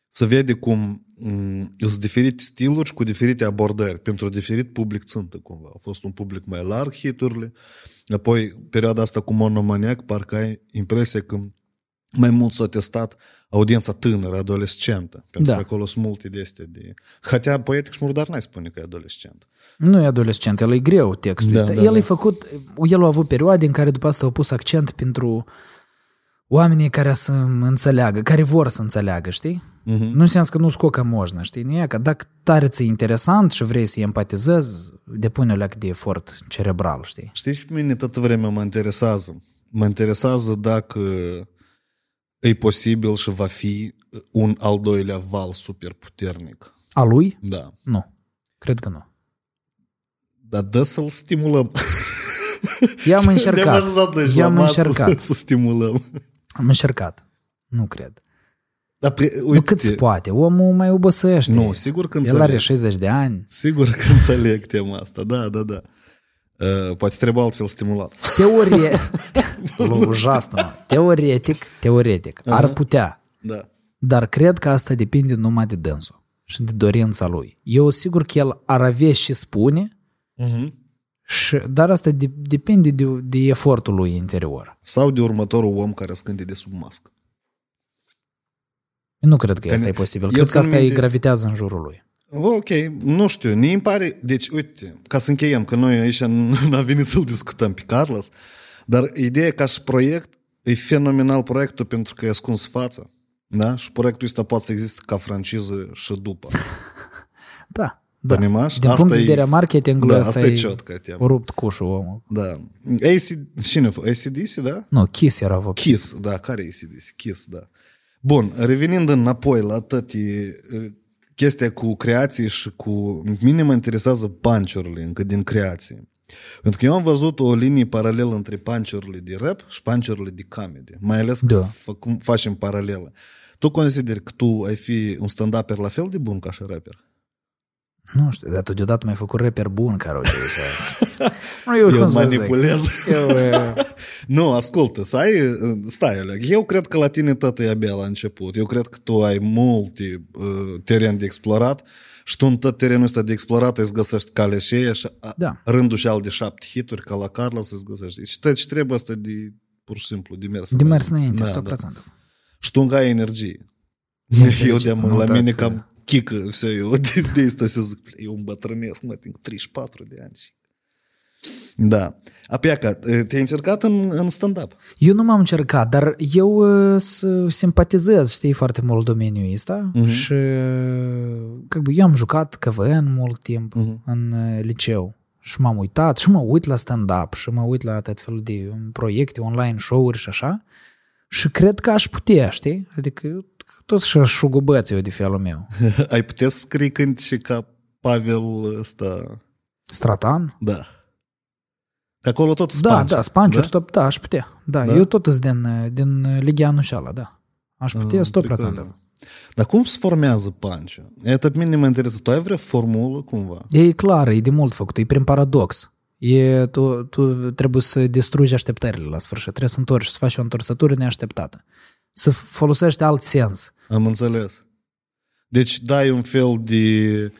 să vede cum sunt diferite stiluri și cu diferite abordări pentru diferit public țintă cumva. A fost un public mai larg hiturile, apoi perioada asta cu monomaniac, parcă ai impresia că mai mult s-a testat audiența tânără, adolescentă, pentru Da. că acolo sunt multe de astea de... Hatea poetic și murdar n-ai spune că e adolescent. Nu e adolescent, el e greu textul Da, ăsta. da, el da. e făcut, el a avut perioade în care după asta au pus accent pentru oamenii care să înțeleagă, care vor să înțeleagă, știi? Mhm. Uh-huh. Nu înseamnă că nu scocă možnă, știi? Nu e că dacă tare ți interesant și vrei să empatizezi, depune o leac de efort cerebral, știi? Știi, și pe mine toată vremea mă interesează. Mă interesează dacă e posibil și va fi un al doilea val super puternic. A lui? Da. Nu. Cred că nu. Dar dă să-l stimulăm. I-am Ne-am încercat. așezat noi și la I-am masă încercat. Să stimulăm. Am încercat. Nu cred. Dar, pre, Uite, uite, nu cât se poate. Omul mai obosește. Nu, sigur că El înțeleg. are 60 de ani. Sigur că înțeleg tema asta. Da, da, da. Uh, poate trebuie altfel stimulat. Teorie... Ужасно. mă. Teoretic, teoretic, ar putea. Da. Dar cred că asta depinde numai de dânsul și de dorința lui. Eu sigur că el ar avea și spune, Uh-huh. și, dar asta de, depinde de, de efortul lui interior. Sau de următorul om care scânte de sub mască. Nu cred că asta ne- e posibil. eu Cred că țin asta îi minte- gravitează în jurul lui. Ok, nu știu, ne îmi pare... Deci, uite, ca să încheiem, că noi aici nu am venit să-l discutăm pe Carlos, dar ideea ca și proiect, e fenomenal proiectul pentru că e ascuns fața. Da? Și proiectul ăsta poate să existe ca franciză și după. Da. Da. Pănimaș? Din Asta punct de e- vedere a marketingului, da, asta, asta e e ciot ca temă. o rupt cușul omul. Da. AC, cine a fost? ACDC, da? Nu, Kiss era vă. Kiss, da, care e ACDC? Kiss, da. Bun, revenind înapoi la toate uh, chestia cu creații și cu... Mine mă interesează punch-urile încă din creație. Pentru că eu am văzut o linie paralelă între punch-urile de rap și punch-urile de comedy. Mai ales că Da. făcum, facem paralelă. Tu consideri că tu ai fi un stand-upper la fel de bun ca și rapper? Nu știu, dar tu deodată mi-ai făcut rapper bun, Carol. nu, eu, Eu cum să vă zic? manipulez. Eu, e, Nu, ascultă, să ai, stai, Oleg, eu cred că la tine tot e abia la început. Eu cred că tu ai multe uh, teren de explorat și tu în tot terenul ăsta de explorat îți găsești calea și aia și a, Da. rândul și al de șapte hituri ca la Carlos îți găsești. Și tot ce trebuie asta de pur și simplu, de mers. de mers înainte, 100%. Da, da. Și tu încă ai energie. Energie, Eu de nu, la dacă- mine cam chică, все, eu de, de asta să zic, eu îmbătrânesc, mă, tin 34 de ani. și- Da. Apiaca, te-ai încercat în, în stand-up? Eu nu m-am încercat, dar eu uh, să simpatizez, știi, foarte mult domeniul ăsta Mhm. și uh, как бы, eu am jucat KVN mult timp Mhm. în uh, liceu și m-am uitat și mă uit la stand-up și mă uit la tot felul de um, proiecte online, show-uri și așa și cred că aș putea, știi? Adică tot și șugubeț eu de felul meu. Ai putea să scrii când și ca Pavel ăsta... Stratan? Da. Că acolo tot da, Spanciu. Da, da, Spanciu, da? Stop, da, aș putea. Da, da? eu tot sunt din, din Ligianul șala, da. Aș putea, ah, 100%. Dar cum se formează panciu? E pe mine mă interesează. Tu ai vreo formulă cumva? E clar, e de mult făcut, e prin paradox. E, tu, tu trebuie să distrugi așteptările la sfârșit. Trebuie să întorci, să faci o întorsătură neașteptată. Să folosești alt sens. Am înțeles. Deci dai un fel de...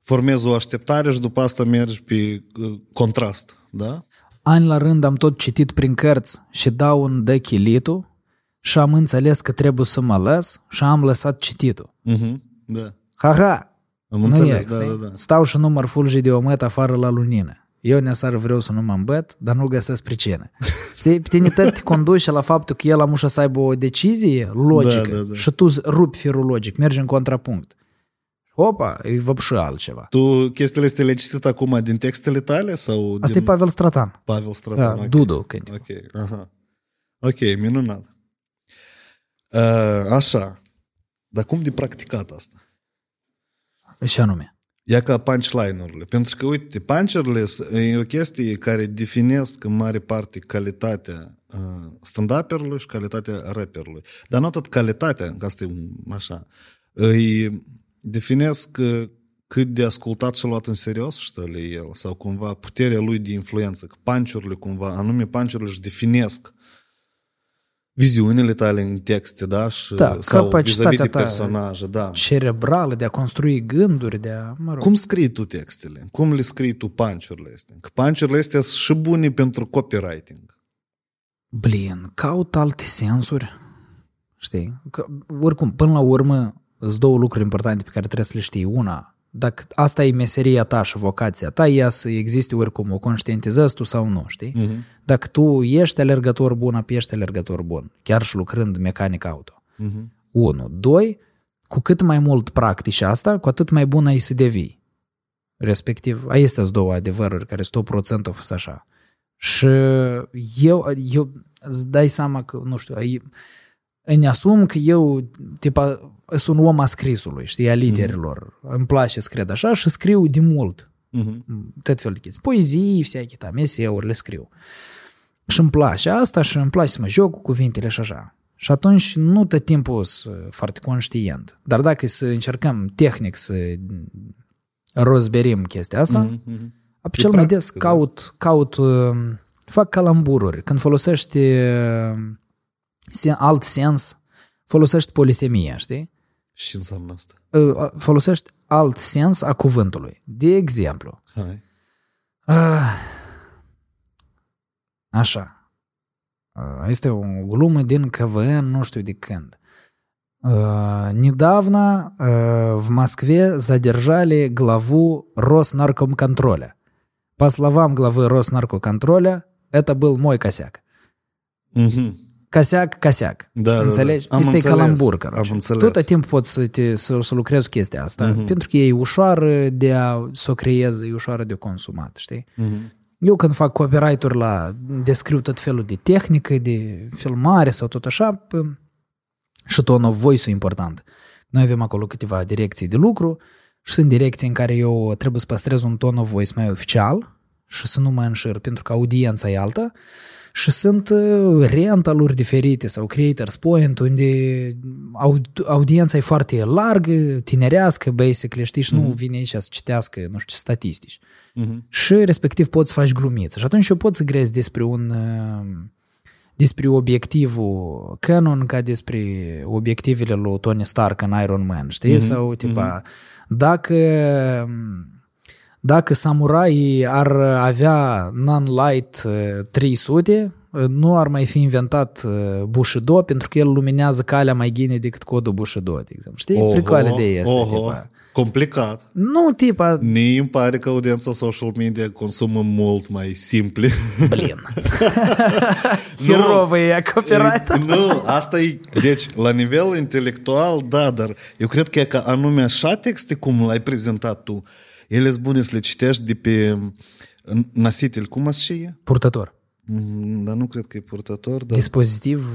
Formezi o așteptare și după asta mergi pe uh, contrast, da? Ani la rând am tot citit prin cărți și dau un dă chilitul și am înțeles că trebuie să mă lăs și am lăsat cititul. Uh-huh. Da. Ha-ha! Am Nu înțeles, e, da, știi? da, da. Stau și număr fulgi de omăt afară la lunină. Eu neasar vreau să nu mă îmbăt, dar nu găsesc pricină. Știi? Pe tine tot te conduce la faptul că el amușă să aibă o decizie logică Da, da, da. și tu rupi firul logic, mergi în contrapunct. Opa, e văpșă altceva. Tu chestiile astea le-ai citit acum din textele tale sau Asta din e Pavel Stratan. Pavel Stratan? Da, ok. Dudu, când. Ok, aha. Ok, minunat. Uh, așa. Dar cum de practicat asta? Și anume. Ia ca punchline-urile. Pentru că, uite, punch-urile s- e o chestie care definesc în mare parte calitatea uh, stand-up-erului și calitatea rapperului. Dar nu tot calitatea, că asta e un- așa. Îi definesc uh, cât de ascultat și luat în serios ștăle el sau cumva puterea lui de influență. Că punch-urile cumva, anume punch-urile își definesc viziunile tale în texte, da? Și, Da, sau capacitatea vis-a-vis de ta personaje, da. Cerebrală de a construi gânduri, de a... Mă rog. Cum scrii tu textele? Cum le scrii tu punch-urile astea? Că punch-urile astea sunt și bune pentru copywriting. Blin, caut alte sensuri. Știi? Că, oricum, până la urmă, sunt două lucruri importante pe care trebuie să le știi. Una, dacă asta e meseria ta și vocația ta, ea să existe oricum, o conștientizezi tu sau nu, știi? Uh-huh. Dacă tu ești alergător bun, apoi ești alergător bun, chiar și lucrând mecanic auto. Uh-huh. Unu. Doi, cu cât mai mult practici asta, cu atât mai bun ai să devii. Respectiv, astea sunt două adevăruri care 100% au fost așa. Și eu, eu îți dai seama că, nu știu, ai- îmi asum că eu, tipa, sunt un om a scrisului, știi, a literilor. Îmi place să cred așa și scriu de mult. Uh-huh. Tot felul de chestii. Poezii, всякие там, eseuri, le scriu. Și îmi place asta și îmi place să mă joc cu cuvintele și așa. Și atunci nu tot timpul sunt foarte conștient. Dar dacă e să încercăm tehnic să rozberim chestia asta, mm-hmm. Uh-huh. Apoi cel mai des practică, da. caut, caut, uh, fac calambururi. Când folosești uh, sen- alt sens, folosești polisemia, știi? Și înseamnă asta. Uh, Folosești alt sens a cuvântului. De exemplu, Hai. uh, așa, Uh, este o glumă din КВН, nu știu de când. Uh, Недавно uh, в Москве задержали главу Роснаркомконтроля. По словам главы Роснаркоконтроля, это был мой косяк. Uh-huh. caseac, caseac. Da, da, da, Înțelegi? Da, da. Este calambur, căruce. am înțeles. Tot timpp poți să, te, să, să lucrezi chestia asta, uh-huh. pentru că e ușoară de a să o creezi, e ușoară de consumat, știi? Uh-huh. Eu când fac copyright-uri la, descriu tot felul de tehnică, de filmare sau tot așa, și tonul of voice important. Noi avem acolo câteva direcții de lucru și sunt direcții în care eu trebuie să păstrez un ton of voice mai oficial și să nu mă înșir, pentru că audiența e alta și sunt uh, rentaluri diferite sau creators point unde aud- audiența e foarte largă, tinerească, basically, știi, și nu vine aici să citească, nu știu, ce statistici Uh-huh. și respectiv poți să faci glumiță. Și atunci eu pot să grezi despre un uh, despre obiectivul Canon ca despre obiectivele lui Tony Stark în Iron Man, știi? Mm-hmm. Sau tipa, dacă dacă samurai ar avea non-light 300, uh, uh, nu ar mai fi inventat uh, Bushido pentru că el luminează calea mai gine decât codul Bushido, de exemplu. Știi? Oho, Pricoale de asta. Oho. Tipa. Complicat. Nu, tipa... Ne îmi pare că audiența social media consumă mult mai simpli. Blin. Hirovă e copyright. nu, asta e... Deci, la nivel intelectual, da, dar eu cred că e că anume așa texte cum l-ai prezentat tu, ele sunt bune să le citești de pe nasitel. Cum așa e? Purtător. Mm, Dar nu cred că e purtător, dar Dispozitiv.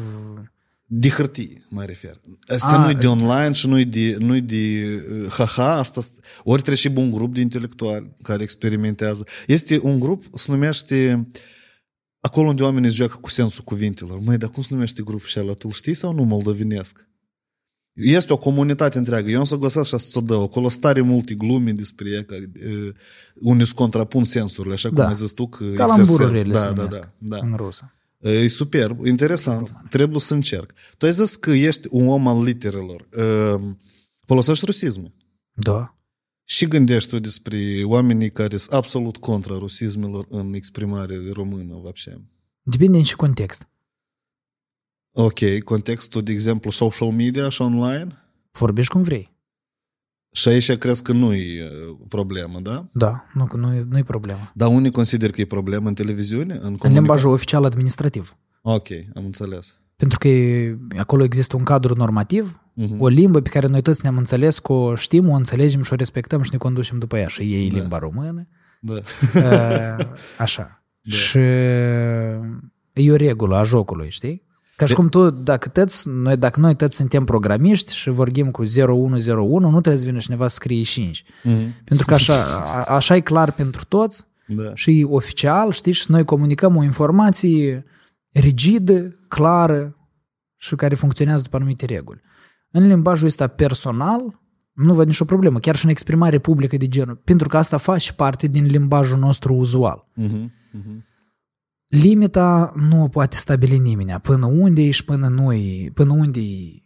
De hârtie, mă refer. Asta A, nu-i de online și nu-i de, nu-i de uh, haha, asta ori trebuie și un grup de intelectuali care experimentează. Este un grup, se numește acolo unde oamenii se joacă cu sensul cuvintelor. Măi, dar cum se numește grupul și ăla? Tu îl știi sau nu moldovenesc? Este o comunitate întreagă. Eu am să găsesc și să o dă. Acolo stare multe glume despre ea, că, uh, unde se contrapun sensurile, așa cum Da. ai zis tu. Că Calambururile exersezi. se da, da, numesc da, da. în rusă. E superb, interesant. Trebuie să încerc. Tu ai zis că ești un om al literelor. E, Folosești rusisme. Da. Și gândești tu despre oamenii care sunt absolut contra rusismelor în exprimare română, вообще. Depinde în ce context. Ok, contextul, de exemplu, social media și online? Vorbești cum vrei. Și aici crezi că nu e problemă, da? Da, nu, nu, e- nu e problemă. Dar unii consider că e problemă în televiziune? În, În comunica- limbajul oficial administrativ. Ok, am înțeles. Pentru că e- acolo există un cadru normativ, Mhm. o limbă pe care noi toți ne-am înțeles că o știm, o înțelegem și o respectăm și ne conducem după ea. Și ei limba română. Da. Uh, Așa. Și e o regulă a jocului, știi? Ca și cum tu, dacă, tăți, noi, dacă noi toți suntem programiști și vorbim cu 0101, nu trebuie să vină cineva să scrie 5. Mhm. Pentru că așa, a, așa e clar pentru toți Da. și e oficial, știi, și noi comunicăm o informație rigidă, clară și care funcționează după anumite reguli. În limbajul ăsta personal, nu văd nicio problemă, chiar și în exprimare publică de genul, pentru că asta face parte din limbajul nostru uzual. Mhm, mhm Limita nu o poate stabili nimeni, până unde e și până nu e, până unde e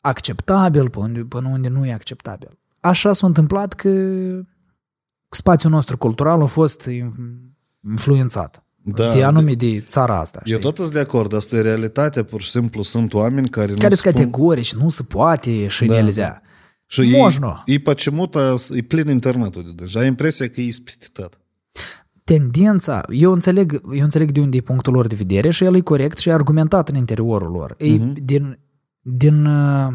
acceptabil, până unde, până unde nu e acceptabil. Așa s-a întâmplat că spațiul nostru cultural a fost influențat Da, de anume de țara asta. Eu știi? tot sunt de acord, asta e realitatea, pur și simplu sunt oameni care, care nu sunt spun... categorici, nu se poate și Da. da. нельзя. Și ei, Можно. ei почему-то, e plin internetul de deja. Ai impresia că e spistitat. Tendența, eu înțeleg, eu înțeleg de unde e punctul lor de vedere și el e corect și e argumentat în interiorul lor. E din, din uh,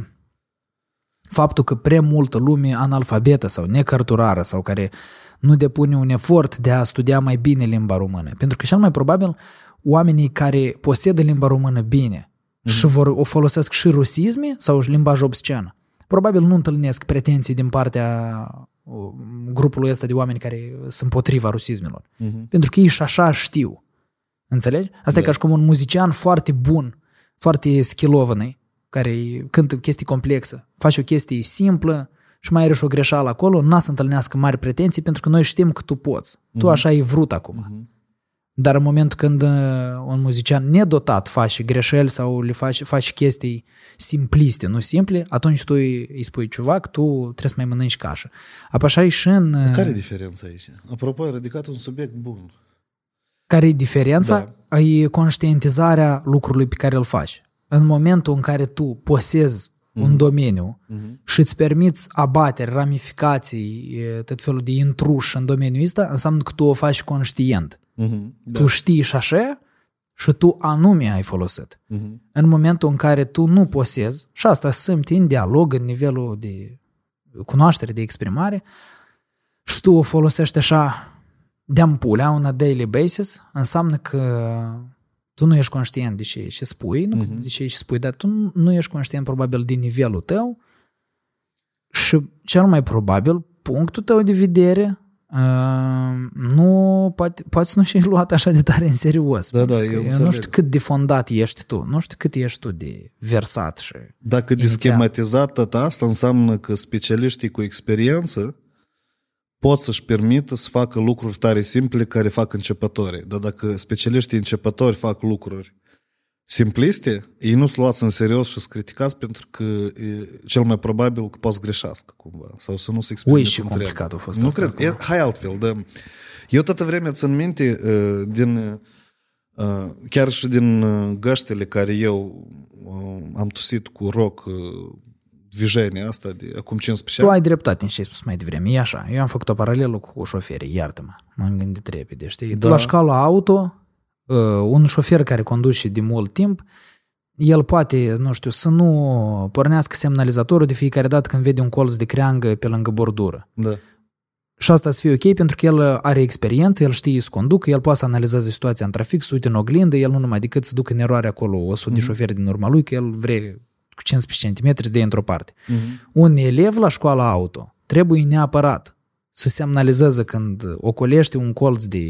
faptul că prea multă lume analfabetă sau necărturară sau care nu depune un efort de a studia mai bine limba română. Pentru că cel mai probabil oamenii care posedă limba română bine și vor, o folosesc și rusisme sau și limbaj obscen, probabil nu întâlnesc pretenții din partea uh, grupului ăsta de oameni care sunt împotriva rusismelor. Pentru că ei și așa știu. Înțelegi? Asta e ca și cum un muzician foarte bun, foarte schilovanый, care cântă chestii complexe, face o chestie simplă și mai are și o greșeală acolo, n-a să întâlnească mari pretenții pentru că noi știm că tu poți. Tu așa ai vrut acum. Dar în momentul când uh, un muzician nedotat face greșeli sau le face, face chestii simpliste, nu simple, atunci tu îi, îi spui, ciuvac, tu trebuie să mai mănânci cașă. Apoi așa e și în... uh, Care e diferența aici? Apropo, ai ridicat un subiect bun. Care e diferența? Da. E conștientizarea lucrului pe care îl faci. În momentul în care tu posezi mm-hmm. un domeniu mm-hmm. și îți permiți abateri, ramificații, e, tot felul de intruși în domeniul ăsta, înseamnă că tu o faci conștient. Mhm, Da. Tu știi și așa și tu anume ai folosit. mhm. În momentul în care tu nu posezi, și asta se simte în dialog, în nivelul de cunoaștere, de exprimare, și tu o folosești așa de-am pulea, on a daily basis, înseamnă că tu nu ești conștient de ce și spui, nu Mhm. de ce și spui, dar tu nu- nu ești conștient probabil de nivelul tău și cel mai probabil punctul tău de vedere uh, nu, poate, poate să nu și luat așa de tare în serios. Da, da, Pentru că eu nu înțeleg. știu cât de fondat ești tu, nu știu cât ești tu de versat și... Dacă de Inițial. schematizat tot asta înseamnă că specialiștii cu experiență pot să-și permită să facă lucruri tare simple care fac începătorii. Dar dacă specialiștii începători fac lucruri simpliste, ei nu sunt luați în serios și sunt criticați pentru că e, cel mai probabil că poți să greșească cumva sau să nu se exprime Ui, și cum complicat trebuie. a fost Nu asta cred? E, hai altfel. Da. Eu toată vremea țin minte uh, din uh, chiar și din uh, găștile care eu uh, am tusit cu rock uh, движение asta de acum 15 Tu ani. ai dreptate în ce ai spus mai devreme. E așa. Eu am făcut o paralelă cu șoferii, iartă-mă. M-am gândit repede, știi? Da. Da. Tu la școala auto, uh, un șofer care conduce de mult timp, el poate, nu știu, să nu pornească semnalizatorul de fiecare dată când vede un colț de creangă pe lângă bordură. Da. Și asta să fie ok pentru că el are experiență, el știe să conducă, el poate să analizeze situația în trafic, să uite în oglindă, el nu numai decât să ducă în eroare acolo 100 de șoferi din urma lui, că el vrea cu 15 cm să dea într-o parte. Un elev la școala auto trebuie neapărat să semnalizeze când ocolește un colț de,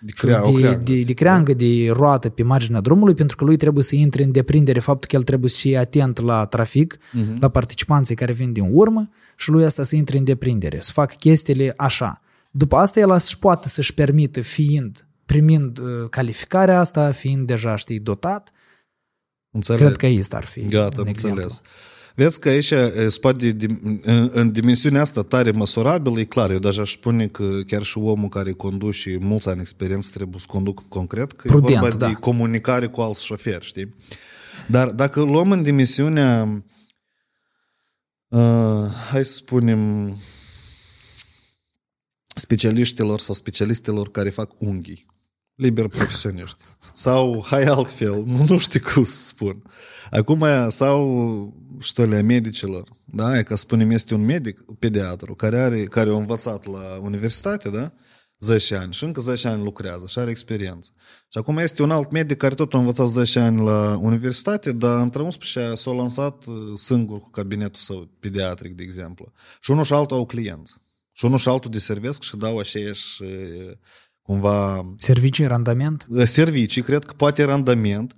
De crea- o de, creangă. de, de creangă, de roată pe marginea drumului, pentru că lui trebuie să intre în deprindere faptul că el trebuie să fie atent la trafic, la participanții care vin din urmă și lui asta să intre în deprindere, să facă chestiile așa. După asta el își poate să-și permită fiind, primind uh, calificarea asta, fiind deja, știi, dotat, Înțeleg. cred că asta ar fi Gata, un am exemplu. Înțeles. Vezi că aici, e, spate de, în, în dimensiunea asta tare măsurabilă, e clar, eu deja aș spune că chiar și omul care conduce și mulți ani experiență trebuie să conducă concret, că Prudent, e vorba da. de comunicare cu alți șoferi, știi? Dar dacă luăm în dimensiunea, uh, hai să spunem, specialiștilor sau specialistilor care fac unghii, liber profesioniști. Sau, hai altfel, nu, nu știu cum să spun. Acum, sau ștolea medicilor, da? E ca spunem, este un medic, pediatru, care, are, care a învățat la universitate, da? 10 ani și încă 10 ani lucrează și are experiență. Și acum este un alt medic care tot a învățat 10 ani la universitate, dar între 11 s-a lansat uh, singur cu cabinetul său pediatric, de exemplu. Și unul și altul au clienți. Și unul și altul deservesc și dau aceeași uh, cumva Servicii, randament? servicii, cred că poate randament.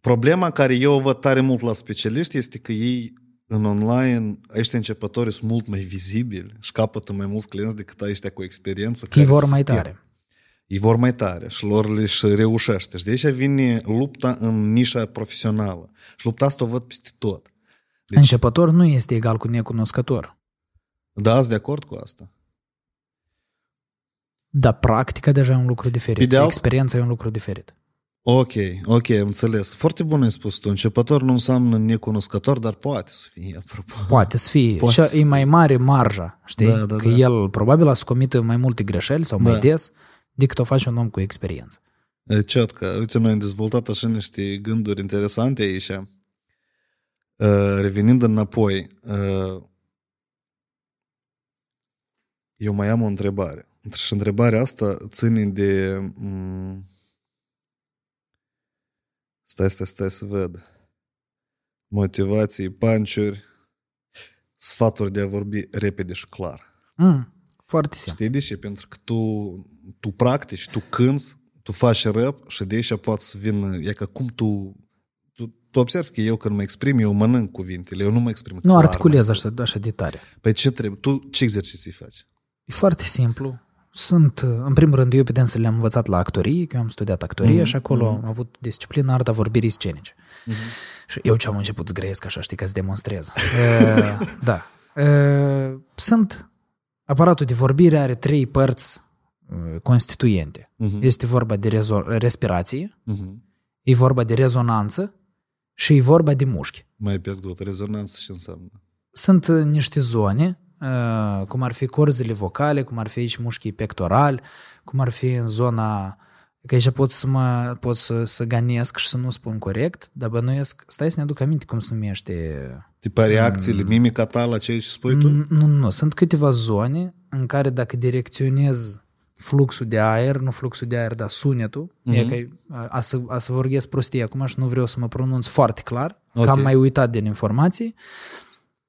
Problema care eu o văd tare mult la specialiști este că ei în online, ăștia începători sunt mult mai vizibili și capătă mai mulți clienți decât ăștia cu experiență. Ei care vor se mai pierd. tare. Ei vor mai tare și lor le și reușește. Și de aici vine lupta în nișa profesională. Și lupta asta o văd peste tot. Deci... Începător nu este egal cu necunoscător. Da, sunt de acord cu asta. Dar practica deja e un lucru diferit. Ideal- Experiența e un lucru diferit. Ok, ok, am înțeles. Foarte bun ai spus tu. Începător nu înseamnă necunoscător, dar poate să fie, apropo. Poate să fie. Poate și să e mai mare marja, știi? Da, da, că da. el probabil a să comită mai multe greșeli sau mai Da. des decât o face un om cu experiență. E Ciotcă, uite, noi am dezvoltat așa niște gânduri interesante aici. Uh, Revenind înapoi, uh, eu mai am o întrebare. Și întrebarea asta ține de... mm, Stai, stai, stai să văd. Motivații, panciuri, sfaturi de a vorbi repede și clar. Mm, foarte simplu. Știi de ce? Pentru că tu, tu practici, tu cânți, tu faci rap și de aici poate să vină, e ca cum tu, tu, tu observi că eu când mă exprim, eu mănânc cuvintele, eu nu mă exprim Nu clar, articulez mă așa, așa de tare. Păi ce trebuie? Tu ce exerciții faci? E foarte simplu. Sunt, în primul rând, eu pe dânsele le-am învățat la actorie, că eu am studiat actorie mm-hmm. și acolo am avut disciplina arta vorbirii scenice. Mm-hmm. Și eu ce am început să grăiesc așa, știi, ca să demonstrez. uh, da. Uh, sunt, aparatul de vorbire are trei părți uh, constituente. Mm-hmm. Este vorba de rezo- respirație, Uh-huh. e vorba de rezonanță și e vorba de mușchi. Mai pierdut. Rezonanță ce înseamnă? Sunt uh, niște zone, uh, cum ar fi corzile vocale, cum ar fi aici mușchii pectorali, cum ar fi în zona... Că aici pot să mă pot să, să ganesc și să nu spun corect, dar bănuiesc... Stai să ne aduc aminte cum se numește... Tipa reacțiile, mimica ta la ceea ce spui tu? Nu, nu, nu. Sunt câteva zone în care dacă direcționez fluxul de aer, nu fluxul de aer, dar sunetul, Mhm. mm-hmm. e că a să, a să vorbesc prostie acum și nu vreau să mă pronunț foarte clar, Ok. că am mai uitat din informații,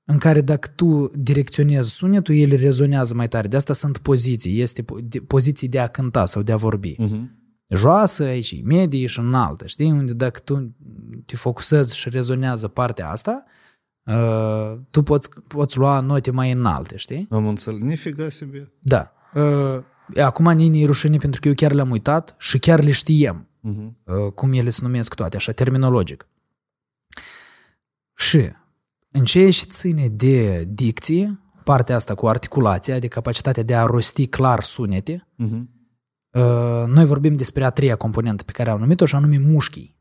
în care dacă tu direcționezi sunetul, el rezonează mai tare. De asta sunt poziții. Este po- de- poziții de a cânta sau de a vorbi. Uh-huh. Joasă, aici, medie și înaltă, știi? Unde dacă tu te focusezi și rezonează partea asta, uh, tu poți, poți lua note mai înalte, știi? Am înțeles. Nifiga себе. Da. Uh, acum nini e rușine pentru că eu chiar le-am uitat și chiar le știem. Uh-huh. Uh, cum ele se numesc toate, așa, terminologic. Și în ceea ce ține de dicție, partea asta cu articulația, de capacitatea de a rosti clar sunete, Uh-huh. uh, noi vorbim despre a treia componentă pe care am numit-o și anume mușchii.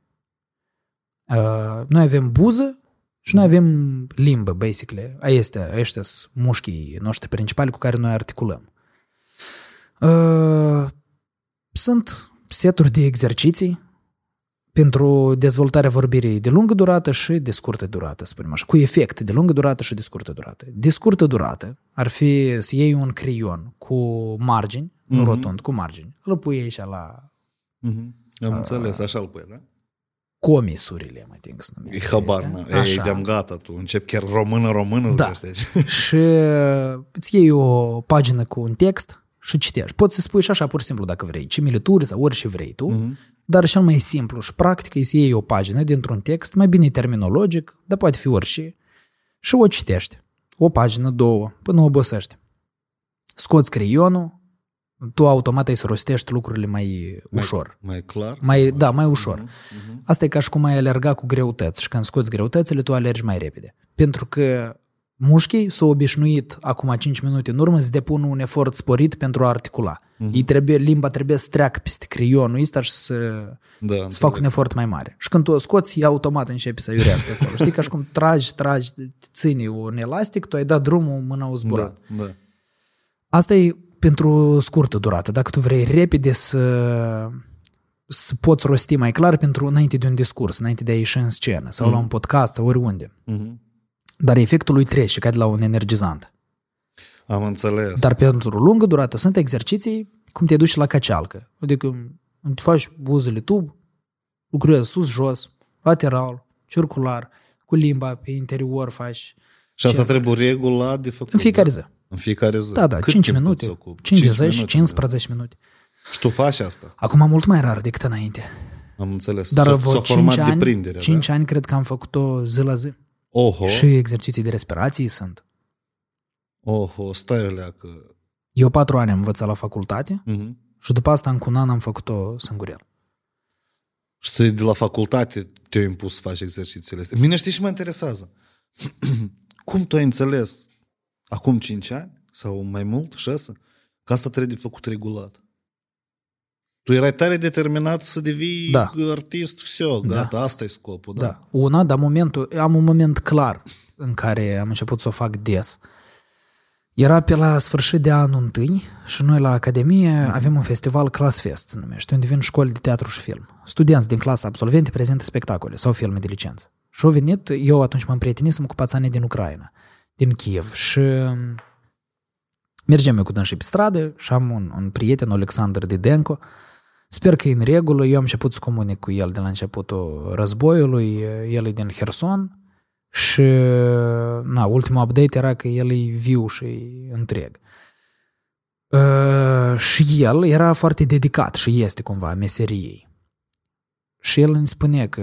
Uh, noi avem buză și noi avem limbă, basically. Ăștia, ăștia sunt mușchii noștri principali cu care noi articulăm. Uh, sunt seturi de exerciții pentru dezvoltarea vorbirii de lungă durată și de scurtă durată, să spunem așa, cu efect de lungă durată și de scurtă durată. De scurtă durată ar fi să iei un creion cu margini, nu rotund, cu margini. Îl pui aici la Mhm. Am înțeles, așa îl pui, da? comisurile, mă ting să numesc. E habar, mă. Ei, de-am gata, tu începi chiar română-română Da. să da. și îți iei o pagină cu un text și citești. Poți să spui și așa pur și simplu dacă vrei, similituri sau orice vrei tu, Mhm. dar cel mai simplu și practic e să iei o pagină dintr-un text, mai bine e terminologic, dar poate fi orice, și o citești. O pagină, două, până obosești. Scoți creionul, tu automat ai să rostești lucrurile mai ușor. Mai clar? Mai, da, mai ușor. Asta e ca și cum ai alerga cu greutăți și când scoți greutățile, tu alergi mai repede. Pentru că mușchii s-au obișnuit acum 5 minute în urmă să depună un efort sporit pentru a articula. Ei trebuie, limba trebuie să treacă peste creionul ăsta și să, Da, să facă un efort mai mare. Și când tu o scoți, ea automat începe să iurească acolo. Știi, ca și cum tragi, tragi, ține un elastic, tu ai dat drumul, mâna o zburat. Da, da. Asta e pentru scurtă durată. Dacă tu vrei repede să, să poți rosti mai clar pentru înainte de un discurs, înainte de a ieși în scenă sau la un podcast sau oriunde. Mhm. Dar efectul lui trece, ca de la un energizant. Am înțeles. Dar pentru lungă durată sunt exerciții cum te duci la cacealcă. Adică te faci buzele tub, lucrezi sus-jos, lateral, circular, cu limba pe interior faci. Și asta Ce- trebuie regulat de făcut. În fiecare da? zi. În fiecare zi. Da, da, Cât 5 timp minute, îți ocupi? 50, minute, 15 minute. da. Și tu faci asta? Acum mult mai rar decât înainte. Am înțeles. Dar S-a, vreo s-a 5 format ani, deprinderea, 5 da? ani cred că am făcut-o zi la zi. Oho, Și exerciții de respirație sunt. oho, stai o leacă. Eu patru ani am învățat la facultate Mhm. și după asta în un an am făcut-o singurel. Și ți- de la facultate te-au impus să faci exercițiile astea. Mine știi și mă interesează. Cum tu ai înțeles acum 5 ani sau mai mult, 6, că asta trebuie de făcut regulat? Tu erai tare determinat să devii Da. artist, все, gata, asta e scopul, da? Da. Una, dar momentul, am un moment clar în care am început să o fac des. Era pe la sfârșit de anul întâi și noi la Academie avem un festival Class Fest, se numește, unde vin școli de teatru și film. Studenți din clasa absolvente prezintă spectacole sau filme de licență. Și au venit, eu atunci m-am prietenit cu pațanii din Ucraina, din Kiev și mergem eu cu dânsii pe stradă și am un, un prieten, Alexander Didenko, Sper că e în regulă, eu am început să comunic cu el de la începutul războiului, el e din Herson și na, ultimul update era că el e viu și e întreg. Uh, și el era foarte dedicat și este cumva meseriei. Și el îmi spune că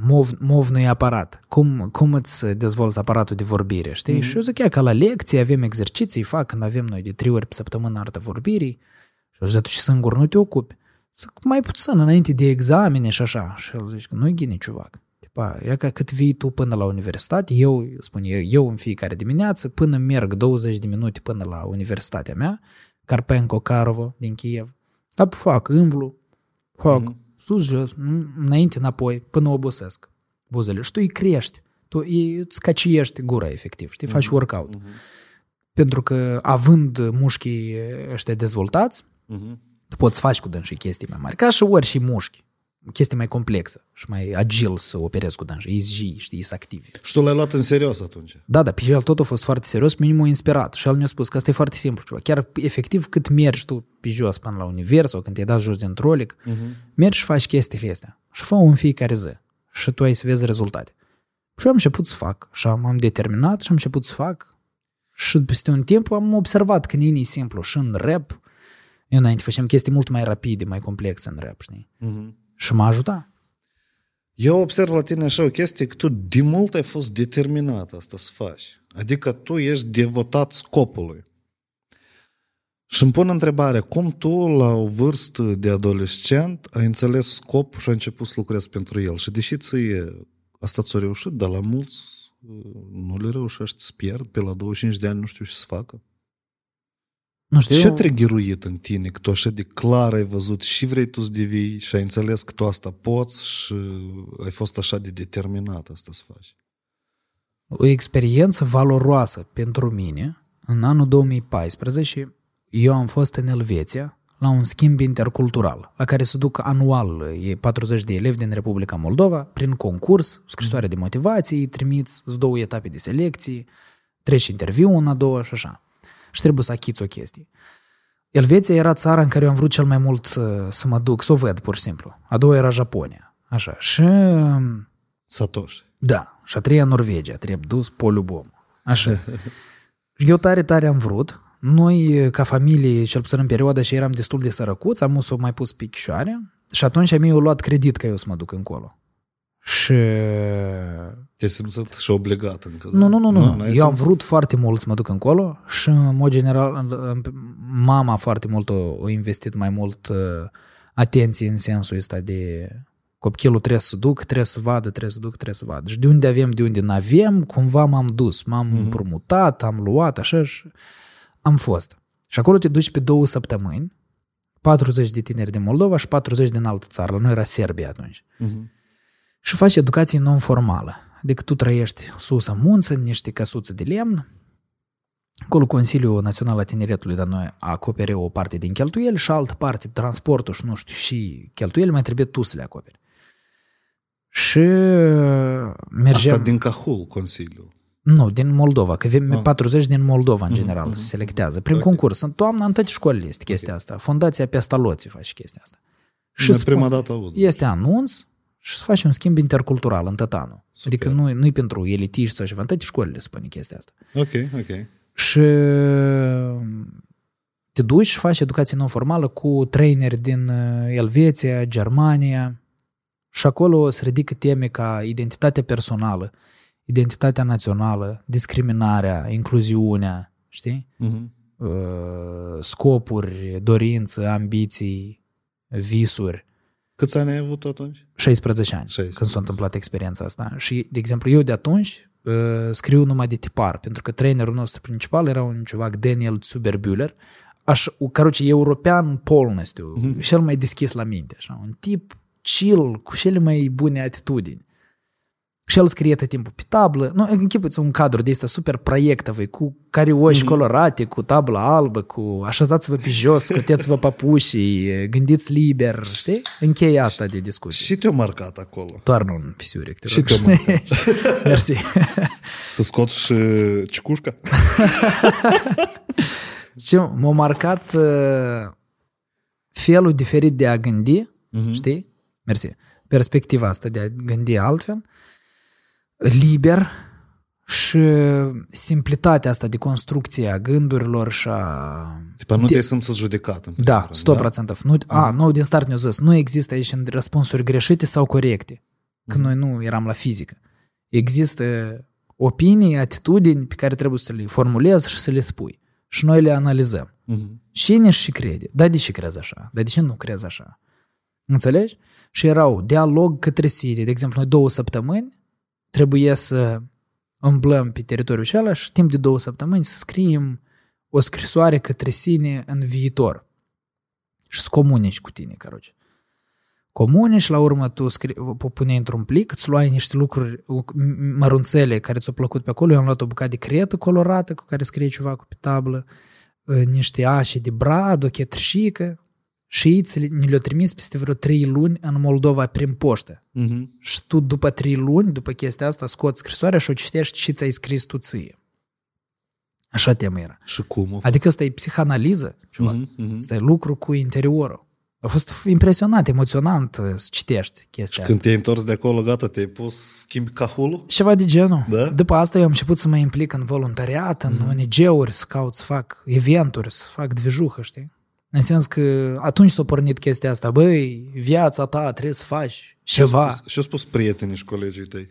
mov, mov nu e aparat. Cum, cum îți dezvolți aparatul de vorbire, știi? Mm-hmm. Și eu zic, ia, ca la lecții avem exerciții, fac când avem noi de trei ori pe săptămână artă vorbirii. Și eu zic, tu și singur nu te ocupi. Zic, mai puțin înainte de examene și așa. Și el zice că nu-i ghine, ciuvac. Tipa, e ca cât vii tu până la universitate, eu, spun eu, eu în fiecare dimineață, până merg 20 de minute până la universitatea mea, Carpenco Carovo din Kiev, apoi fac, îmblu, fac, mm-hmm. sus, jos, înainte, înapoi, până obosesc buzele. Și tu îi crești, tu îi, îți caciești gura, efectiv, știi, faci workout. Pentru că, având mușchii ăștia dezvoltați, tu poți faci cu dânsii chestii mai mari, ca și ori și mușchi, chestii mai complexe și mai agil să operezi cu dânsii, ești zi, știi, ești activ. Și tu l-ai luat în serios atunci. Da, da, pe el tot a fost foarte serios, pe mine m-a inspirat și el mi-a spus că asta e foarte simplu, ceva. Chiar efectiv cât mergi tu pe jos până la univers sau când te-ai dat jos din trolic, uh-huh. mergi și faci chestiile astea și fă în fiecare zi și tu ai să vezi rezultate. Și eu am început să fac și am, am determinat și am început să fac și peste un timp am observat că nu e simplu și în rap, eu înainte făceam chestii mult mai rapide, mai complexe în rap, știi? Uh-huh. Și m-a ajutat. Eu observ la tine așa o chestie că tu de mult ai fost determinat asta să faci. Adică tu ești devotat scopului. Și îmi pun întrebarea, cum tu, la o vârstă de adolescent, ai înțeles scopul și ai început să lucrezi pentru el? Și deși ție asta ți-a reușit, dar la mulți uh, nu le reușești să pierd, pe la 25 de ani nu știu ce să facă. Nu știu, Ce eu- te-a ghiruit în tine? Că tu așa de clar ai văzut și vrei tu să devii și ai înțeles că tu asta poți și ai fost așa de determinat asta să faci. o experiență valoroasă pentru mine. În anul 2014, eu am fost în Elveția, la un schimb intercultural, la care se duc anual e 40 de elevi din Republica Moldova, prin concurs, scrisoare de motivație, îi trimiți îți două etape de selecție, treci interviu una, două și așa și trebuie să achiți o chestie. Elveția era țara în care eu am vrut cel mai mult uh, să, mă duc, să o văd, pur și simplu. A doua era Japonia. Așa. Și... Um, Satoș. Da. Și a treia Norvegia. Trebuie dus polubom. Așa. eu tare, tare am vrut. Noi, ca familie, cel puțin în perioada și eram destul de sărăcuți, am o mai pus pe și atunci mi-au luat credit că eu să mă duc încolo. Și... Te simțit și obligat încă. Nu, nu, nu, nu. nu. n-ai Eu am simțit? vrut foarte mult să mă duc încolo și, în mod general, în- în- mama foarte mult o, o investit mai mult uh, atenție în sensul ăsta de copilul trebuie să duc, trebuie să vadă, trebuie să duc, trebuie să vadă. Și de unde avem, de unde n-avem, cumva m-am dus, m-am Mhm. mm-hmm. împrumutat, am luat, așa și am fost. Și acolo te duci pe două săptămâni, 40 de tineri din Moldova și 40 din altă țară. La noi era Serbia atunci. Mhm. Și faci educație non-formală. Adică tu trăiești sus în munță, în niște căsuțe de lemn, Acolo Consiliul Național al Tineretului de noi acopere o parte din cheltuieli și altă parte, transportul și nu știu, și cheltuieli mai trebuie tu să le acoperi. Și mergem... Asta din Cahul, Consiliul. Nu, din Moldova, că avem Ah. 40 din Moldova în general se selectează. Prin concurs. În toamnă în toate școlile este chestia asta. Fundația Pestaloții face chestia asta. Și spun- prima dată aud. Este anunț și să faci un schimb intercultural în tot anul. Adică nu, nu e pentru elitiști sau ceva. În toate școlile spune chestia asta. Ok, ok. Și te duci și faci educație non-formală cu traineri din uh, Elveția, Germania și acolo se ridică teme ca identitatea personală, identitatea națională, discriminarea, incluziunea, știi? Mhm. Uh, Scopuri, dorințe, ambiții, visuri. Câți ani ai avut atunci? 16 ani, 16. când s-a întâmplat experiența asta. Și, de exemplu, eu de atunci uh, scriu numai de tipar, pentru că trainerul nostru principal era un ciovac Daniel Zuberbühler, aș, caruce, european polnăstiu, mm-hmm. cel mai deschis la minte, așa, un tip chill, cu cele mai bune atitudini. Și el scrie tot timpul pe tablă. Nu, închipuți un cadru de ăsta super proiectăvă, cu carioși Mhm. colorate, cu tabla albă, cu așezați-vă pe jos, scoteți-vă papușii, gândiți liber, știi? Încheie asta de discuție. Și te-a marcat acolo. Doar nu în pisiuric, te Și rog. te-a marcat. Mersi. Să scoți și cicușca? Și m-a marcat uh, felul diferit de a gândi, Mhm. știi? Mersi. Perspectiva asta de a gândi altfel, liber și simplitatea asta de construcție a gândurilor și a... Tipa, nu De- te-ai simțit judecat. în Da, primul rând, 100%. Nu, a, nu, din start ne-au zis, nu există aici răspunsuri greșite sau corecte. Când noi nu eram la fizică. Există opinii, atitudini pe care trebuie să le formulezi și să le spui. Și noi le analizăm. Mhm. Cine și crede? Da, de ce crezi așa? Dar de ce nu crezi așa? Înțelegi? Și erau dialog către sine. De exemplu, noi două săptămâni trebuie să îmblăm pe teritoriul acela și timp de două săptămâni să scriem o scrisoare către sine în viitor. Și să comunici cu tine, caroci. Comunici, la urmă tu scrie, o puneai într-un plic, îți luai niște lucruri m- mărunțele care ți-au plăcut pe acolo. Eu am luat o bucată de cretă colorată cu care scrie ceva cu pe tablă, uh, niște ași de brad, o chetrșică și ei ți le- ni le-au trimis peste vreo trei luni în Moldova prin poștă. Mhm. Și tu după trei luni, după chestia asta, scoți scrisoarea și o citești și ți-ai scris tu ție. Așa tema era. Și cum? a fost? Adică ăsta e psihanaliză, ceva. Mhm, mhm. Ăsta e lucru cu interiorul. A fost impresionant, emoționant uh, să citești chestia asta. Când te-ai întors de acolo, gata, te-ai pus, schimbi cahulul? Ceva de genul. Da? După asta eu am început să mă implic în voluntariat, în ONG-uri, să caut să fac eventuri, să fac dvijuhă, știi? În sens că atunci s-a pornit chestia asta, băi, viața ta trebuie să faci Ce-au ceva. spus, ce-au spus prietenii și colegii tăi?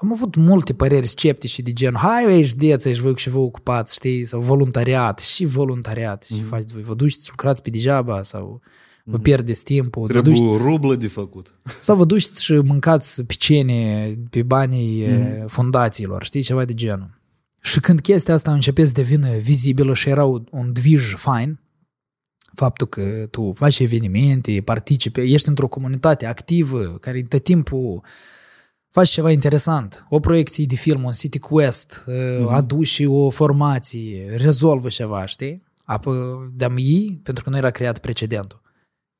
Am avut multe păreri sceptice de genul, hai ești deță, ești voi cu și vă ocupați, știi, sau voluntariat, și voluntariat, și faceți voi, vă duceți să lucrați pe degeaba, sau vă pierdeți timpul, vă Trebuie duceți, rublă de făcut. sau vă duceți și mâncați picene pe banii mm. fundațiilor, știi, ceva de genul. Și când chestia asta începe să devină vizibilă și era un- un dvij fain, faptul că tu faci evenimente, participi, ești într-o comunitate activă, care tot timpul faci ceva interesant, o proiecție de film, un City Quest, mm-hmm. aduci o formație, rezolvă ceva, știi? Apă, de-am ei, pentru că nu era creat precedentul.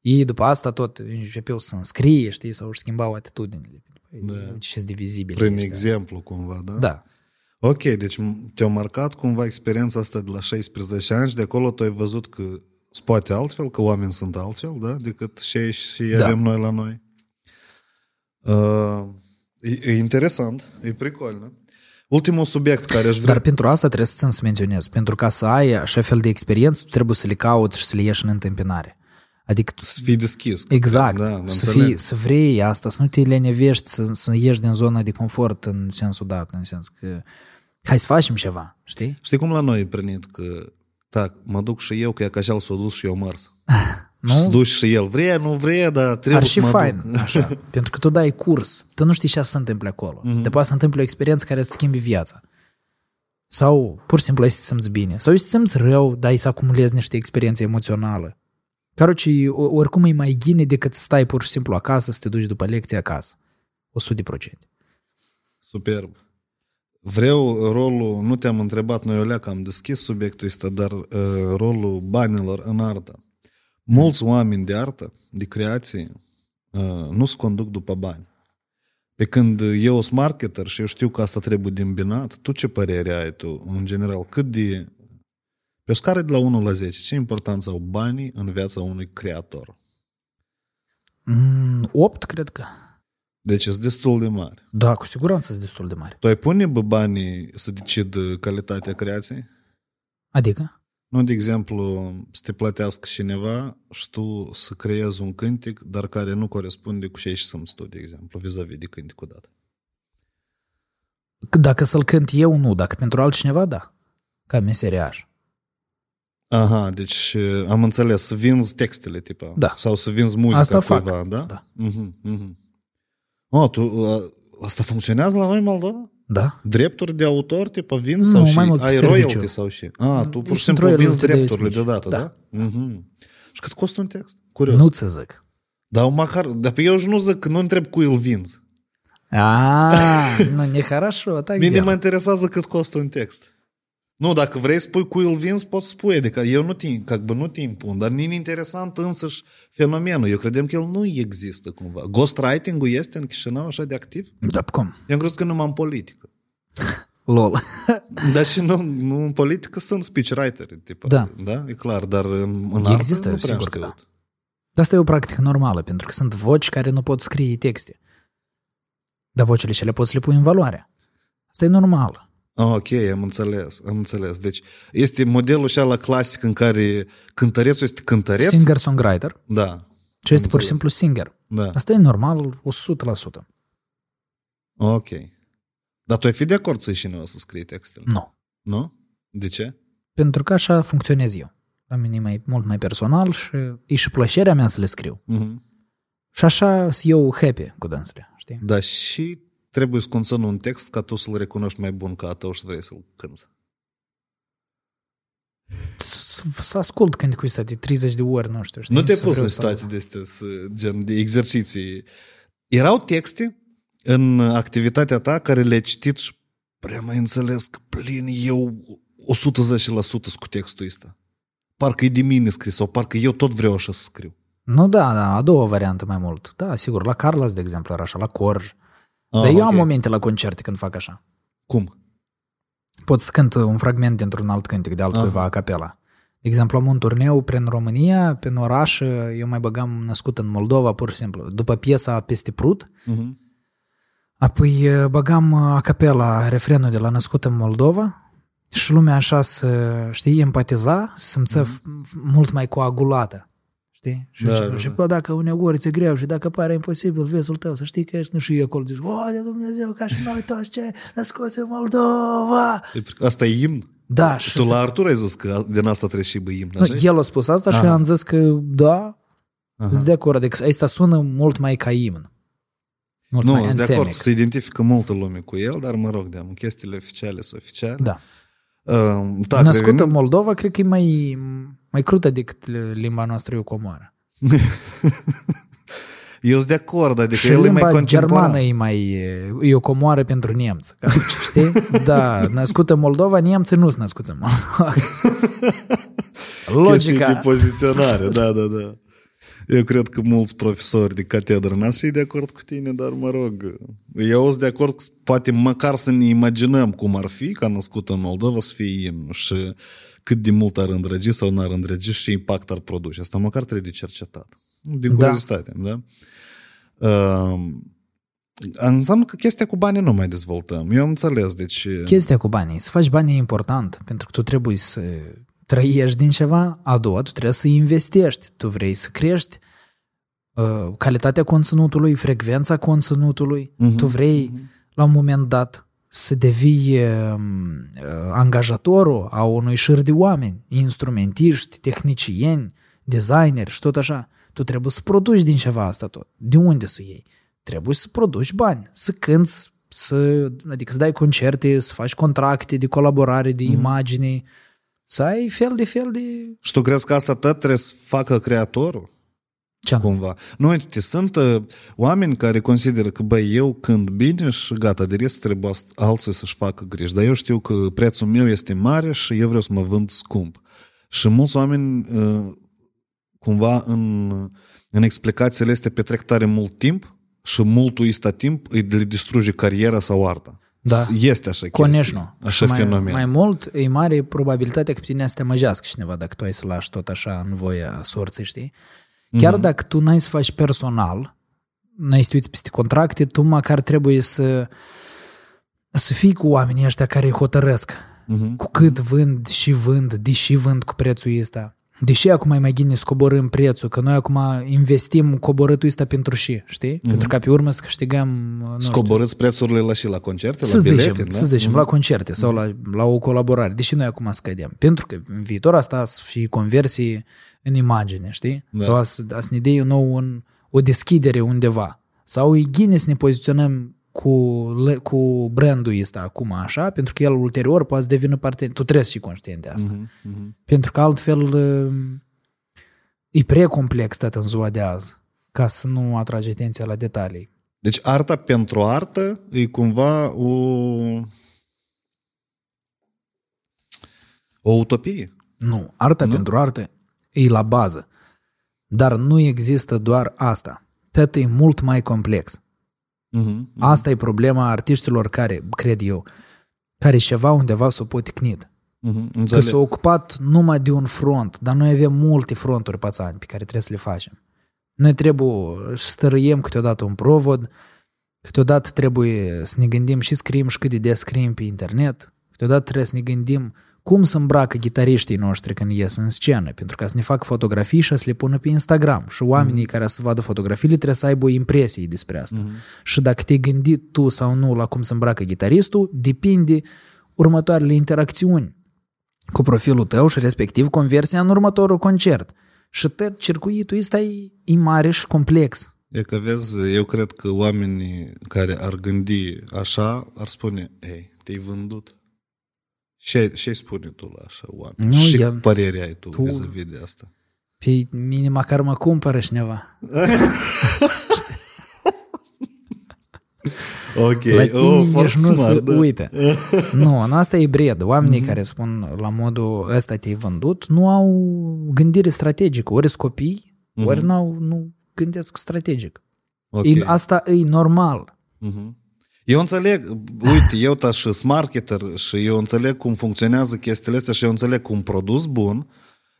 Ei după asta tot începeau să înscrie, știi, sau își schimbau atitudinile. Da. Ce de vizibile. Prin ăștia. exemplu, cumva, da? Da. Ok, deci te-a marcat cumva experiența asta de la 16 ani și de acolo tu ai văzut că se poate altfel, că oamenii sunt altfel, da? Decât și, și Da. avem noi la noi. Uh, e, e interesant, e pricolnă. Ultimul subiect care aș vrea... Dar pentru asta trebuie să țin să menționez. Pentru ca să ai așa fel de experiență, tu trebuie să le cauți și să le ieși în întâmpinare. Adică tu Să fii deschis. Exact. Da, Da, da, să, înțeleg. fii, să vrei asta, să nu te lenevești, să, să ieși din zona de confort în sensul dat, în sens că hai să facem ceva, știi? Știi cum la noi e prenit că tac, mă duc și eu, că e ca așa s-a dus și eu mers. Nu? Și se duci și el. Vrea, nu vrea, dar trebuie Ar să și mă fain, duc. așa, pentru că tu dai curs, tu nu știi ce se întâmplă acolo. Mhm. Mm-hmm. Te poate să întâmple o experiență care îți schimbi viața. Sau pur și simplu ai să te simți bine. Sau ai să te simți rău, dar ai să acumulezi niște experiențe emoționale. Caroci, oricum e mai ghine decât să stai pur și simplu acasă, să te duci după lecție acasă. 100%. Superb. Vreau rolul, nu te-am întrebat, noi Olea, că am deschis subiectul ăsta, dar uh, rolul banilor în artă. Mulți oameni de artă, de creație, uh, nu se conduc după bani. Pe când eu sunt marketer și eu știu că asta trebuie de îmbinat, tu ce părere ai tu, în general, cât de... Pe o scară de la 1 la 10, ce importanță au banii în viața unui creator? Mm, 8, cred că. Deci sunt destul de mari. Da, cu siguranță sunt destul de mari. Tu ai pune bă, banii să decid calitatea creației? Adică? Nu, de exemplu, să te plătească cineva și tu să creezi un cântec, dar care nu corespunde cu ce ai și să-mi tu, de exemplu, vis-a-vis de cântecul dat. Dacă să-l cânt eu, nu. Dacă pentru altcineva, da. Ca meseriaș. Aha, deci uh, am înțeles, să vinzi textele, tipa. Da. Sau să vinzi muzica Asta fac. cuiva, da? Da. Mhm, mhm. Oh, tu, uh, asta funcționează la noi în Moldova? Da? Drepturi de autor, tipa, vinzi Nu, sau și mai mult ai serviciu. royalty sau și? Ah, tu pur și Sunt simplu royalty vinzi de drepturile mici. deodată, da? Da. Mhm. Și cât costă un text? Curios. Nu ți zic. Dar măcar, dar pe eu și nu zic, nu întreb cu îl vinzi. Ah, nu, ne хорошо, так Mine дело. mă interesează cât costă un text. Nu, dacă vrei să spui cu îl vinzi, poți spui. Adică eu nu te, ca bă, nu te impun, dar e interesant însăși fenomenul. Eu credem că el nu există cumva. Ghostwriting-ul este în Chișinău așa de activ? Da, cum? Eu am crezut că numai în politică. Lol. Dar și nu, nu în politică sunt speechwriter. Tipa, Da. Da, e clar, dar în, în Există, artă nu prea sigur că știut. Dar asta e o practică normală, pentru că sunt voci care nu pot scrie texte. Dar vocile cele poți să le pui în valoare. Asta e normal. Ah, ok, am înțeles, am înțeles. Deci este modelul așa la clasic în care cântărețul este cântăreț. Singer-songwriter, Da, ce este pur și înțeles. simplu singer. da. Asta e normal 100%. Ok. Dar tu ai fi de acord să ieși să scrii textele? Nu. Nu? De ce? Pentru că așa funcționez eu. La mine e mai, mult mai personal și e și plăcerea mea să le scriu. Mhm. Și așa sunt eu happy cu dânsele, știi? Dar și trebuie să conțină un text ca tu să-l recunoști mai bun ca a tău și să vrei să-l cânți. Să- Să ascult când cu ăsta de 30 de ori, nu știu, știi? Nu te Să pus vreau în să- situații de astea, să, gen de exerciții. Erau texte în activitatea ta care le-ai citit și prea mai înțeles că plin eu 110% cu textul ăsta. Parcă e de mine scris sau parcă eu tot vreau așa să scriu. Nu, da, da, a doua variantă mai mult. Da, sigur, la Carlos, de exemplu, era așa, la Corj. Ah, Dar eu am ok. momente la concerte când fac așa. Cum? Pot să cânt un fragment dintr-un alt cântec de altcuiva a capela. De exemplu, am un turneu prin România, prin oraș, eu mai băgam născut în Moldova, pur și simplu. După piesa Peste Prut, Mhm. apoi eh, băgam a capela refrenul de la Născut în Moldova și lumea așa să, știi, empatiza, să simță f- mult mai coagulată. Știi? Și Da, da, da, da, și da. bă, dacă uneori ți-e greu și dacă pare imposibil visul tău, să știi că ești, nu știu, eu acolo, zici, o, de Dumnezeu, ca și noi toți ce născuți în Moldova. Asta e imn? Da, și Tu să- la Artur ai zis că din asta trebuie și bă imn, Nu, așa? el a spus asta și Aha. eu am zis că da, Aha. sunt de acord. Adică asta sună mult mai ca imn. Mult Nu, mai sunt de acord, anthemic. se identifică multă lume cu el, dar mă rog, de chestiile oficiale sunt oficiale. Da. Uh, da, Născut revenind- în Moldova, cred că e mai, mai crută decât limba noastră eu comoară. Eu sunt de acord, adică Și el e mai limba contemporan. germană e mai... e o comoară pentru nemți. Ca, știi? Da, născut în Moldova, nemții nu sunt născuți în Moldova. Logica. chestii de poziționare, da, da, da. Eu cred că mulți profesori de catedră n fi de acord cu tine, dar mă rog, eu sunt de acord, că poate măcar să ne imaginăm cum ar fi ca născut în Moldova să fie imnul și cât de mult ar îndrăgi sau n-ar îndrăgi și ce impact ar produce. Asta măcar trebuie de cercetat. Din Da. curiozitate, da? Uh, înseamnă că chestia cu banii nu mai dezvoltăm. Eu am înțeles, deci... Chestia cu banii, să faci bani e important, pentru că tu trebuie să trăiești din ceva, a doua, tu trebuie să investești, tu vrei să crești uh, calitatea conținutului, frecvența conținutului, uh-huh. tu vrei la un moment dat să devii uh, uh, angajatorul a unui șir de oameni, instrumentiști, tehnicieni, designeri și tot așa. Tu trebuie să produci din ceva asta tot. De unde să iei? Trebuie să produci bani, să cânti, să, adică să dai concerte, să faci contracte de colaborare, de imagini, să ai fel de fel de... Și tu crezi că asta tot trebuie să facă creatorul? Ce anume? Cumva. Nu, uite, sunt uh, oameni care consideră că, băi, eu cânt bine și gata, de restul trebuie ast- alții să-și facă griji. Dar eu știu că prețul meu este mare și eu vreau să mă vând scump. Și mulți oameni, uh, cumva, în, în explicațiile astea petrec tare mult timp și multul ăsta timp îi le distruge cariera sau arta. Da. Este așa Coneșnu. Așa mai, fenomen. Mai mult, e mare probabilitatea că pe tine să te măjească cineva dacă tu ai să lași tot așa în voia sorții, știi? Chiar mm-hmm. dacă tu n-ai să faci personal, n-ai să peste contracte, tu măcar trebuie să să fii cu oamenii ăștia care îi hotărăsc. Mm-hmm. Cu cât vând și vând, deși vând cu prețul ăsta. Deși acum e mai bine să coborâm prețul, că noi acum investim coborâtul ăsta pentru și, știi? Pentru ca pe urmă să câștigăm, nu știu, Scoborâți prețurile la și la concerte, să la bilete, zicem, da? Mhm. să zicem, la concerte sau la, la o colaborare, deși noi acum scădem. Pentru că în viitor asta să fie conversii în imagine, știi? Da. Sau a să, a să ne dea nou un, o deschidere undeva. Sau e gine să ne poziționăm cu, le- cu brandul ăsta acum așa, pentru că el ulterior poate să devină parte... Tu trebuie să fii conștient de asta. Mhm, Pentru că altfel uh, e prea complex tot în ziua de azi ca să nu atrage atenția la detalii. Deci arta pentru artă e cumva o, o utopie. Nu, arta nu? pentru artă e la bază. Dar nu există doar asta. Tot e mult mai complex. Mhm. Asta e problema artiștilor care, cred eu, care ceva undeva s-o poticnit. Mhm. Că Înțeleg. s-a ocupat numai de un front, dar noi avem multe fronturi pațani pe care trebuie să le facem. Noi trebuie să stărăiem câteodată un provod, câteodată trebuie să ne gândim și scriem și cât de des scriem pe internet, câteodată trebuie să ne gândim cum să îmbracă gitariștii noștri când ies în scenă, pentru ca să ne facă fotografii și să le pună pe Instagram. Și oamenii care să vadă fotografiile trebuie să aibă impresii despre asta. Și dacă te-ai gândit tu sau nu la cum să îmbracă gitaristul, depinde următoarele interacțiuni cu profilul tău și respectiv conversia în următorul concert. Și tot circuitul ăsta e, e mare și complex. E că vezi, eu cred că oamenii care ar gândi așa ar spune, ei, te-ai vândut. Ce ce spune tu la așa oameni? Nu, și el- părere ai tu, tu- vis-a-vis de asta? Pe mine măcar mă cumpără cineva. Ok, La tine oh, nici foarte nu se smart, da. uită. Nu, în asta e bred. Oamenii care spun la modul ăsta te-ai vândut nu au gândire strategică. Ori sunt copii, ori n-au, nu gândesc strategic. Ok. E, asta e normal. Mhm. Eu înțeleg, uite, eu ta și sunt marketer și eu înțeleg cum funcționează chestiile astea și eu înțeleg că un produs bun,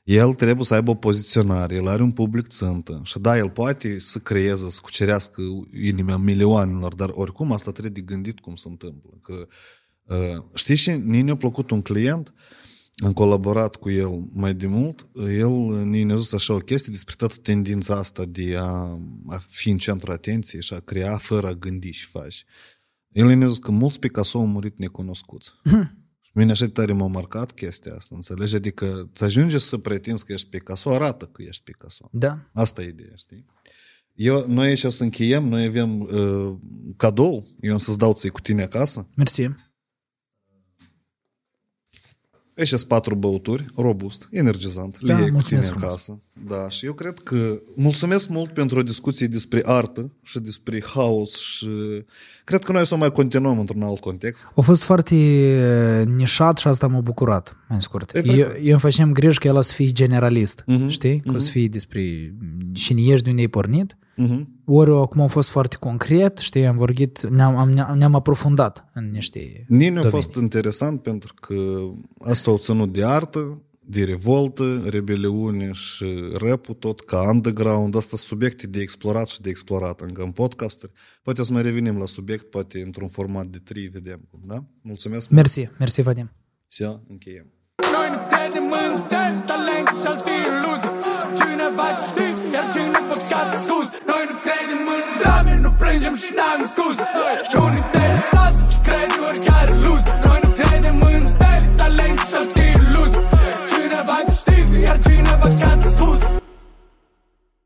el trebuie să aibă o poziționare, el are un public țântă și da, el poate să creeze, să cucerească inima milioanelor, dar oricum asta trebuie de gândit cum se întâmplă. Că, uh, știi și mie ne-a plăcut un client, am colaborat cu el mai de mult, el ne-a zis așa o chestie despre toată tendința asta de a, a fi în centrul atenției și a crea fără a gândi și faci. El ne-a zis că mulți Picasso au murit necunoscuți. Și mine așa de tare m-a marcat chestia asta, înțelegi? Adică ți ajunge să pretinzi că ești Picasso, arată că ești Picasso. Da. Asta e ideea, știi? Eu, noi aici o să încheiem, noi avem uh, cadou, eu am să-ți dau ți cu tine acasă. Mersi. Aici sunt patru băuturi, robust, energizant, Da, le iei cu tine mulțumesc frumos. acasă. Da, și eu cred că mulțumesc mult pentru o discuție despre artă și despre haos și cred că noi să o mai continuăm într-un alt context. A fost foarte nișat și asta m-a bucurat, mai scurt. E, Eu, eu îmi făceam griji că el o să fie generalist, știi? Că o să fie despre cine ești, de unde ai pornit. Ori acum a fost foarte concret, știi, am vorbit, ne-am, am, ne-am aprofundat în niște Nini a domenii. fost interesant pentru că asta au ținut de artă, de revoltă, rebeliune și rap tot ca underground, asta sunt subiecte de explorat și de explorat încă în podcasturi. Poate să mai revenim la subiect, poate într-un format de tri, vedem cum, da? Mulțumesc! Mersi, mersi, Vadim. Să încheiem. Noi tym szynałem skóz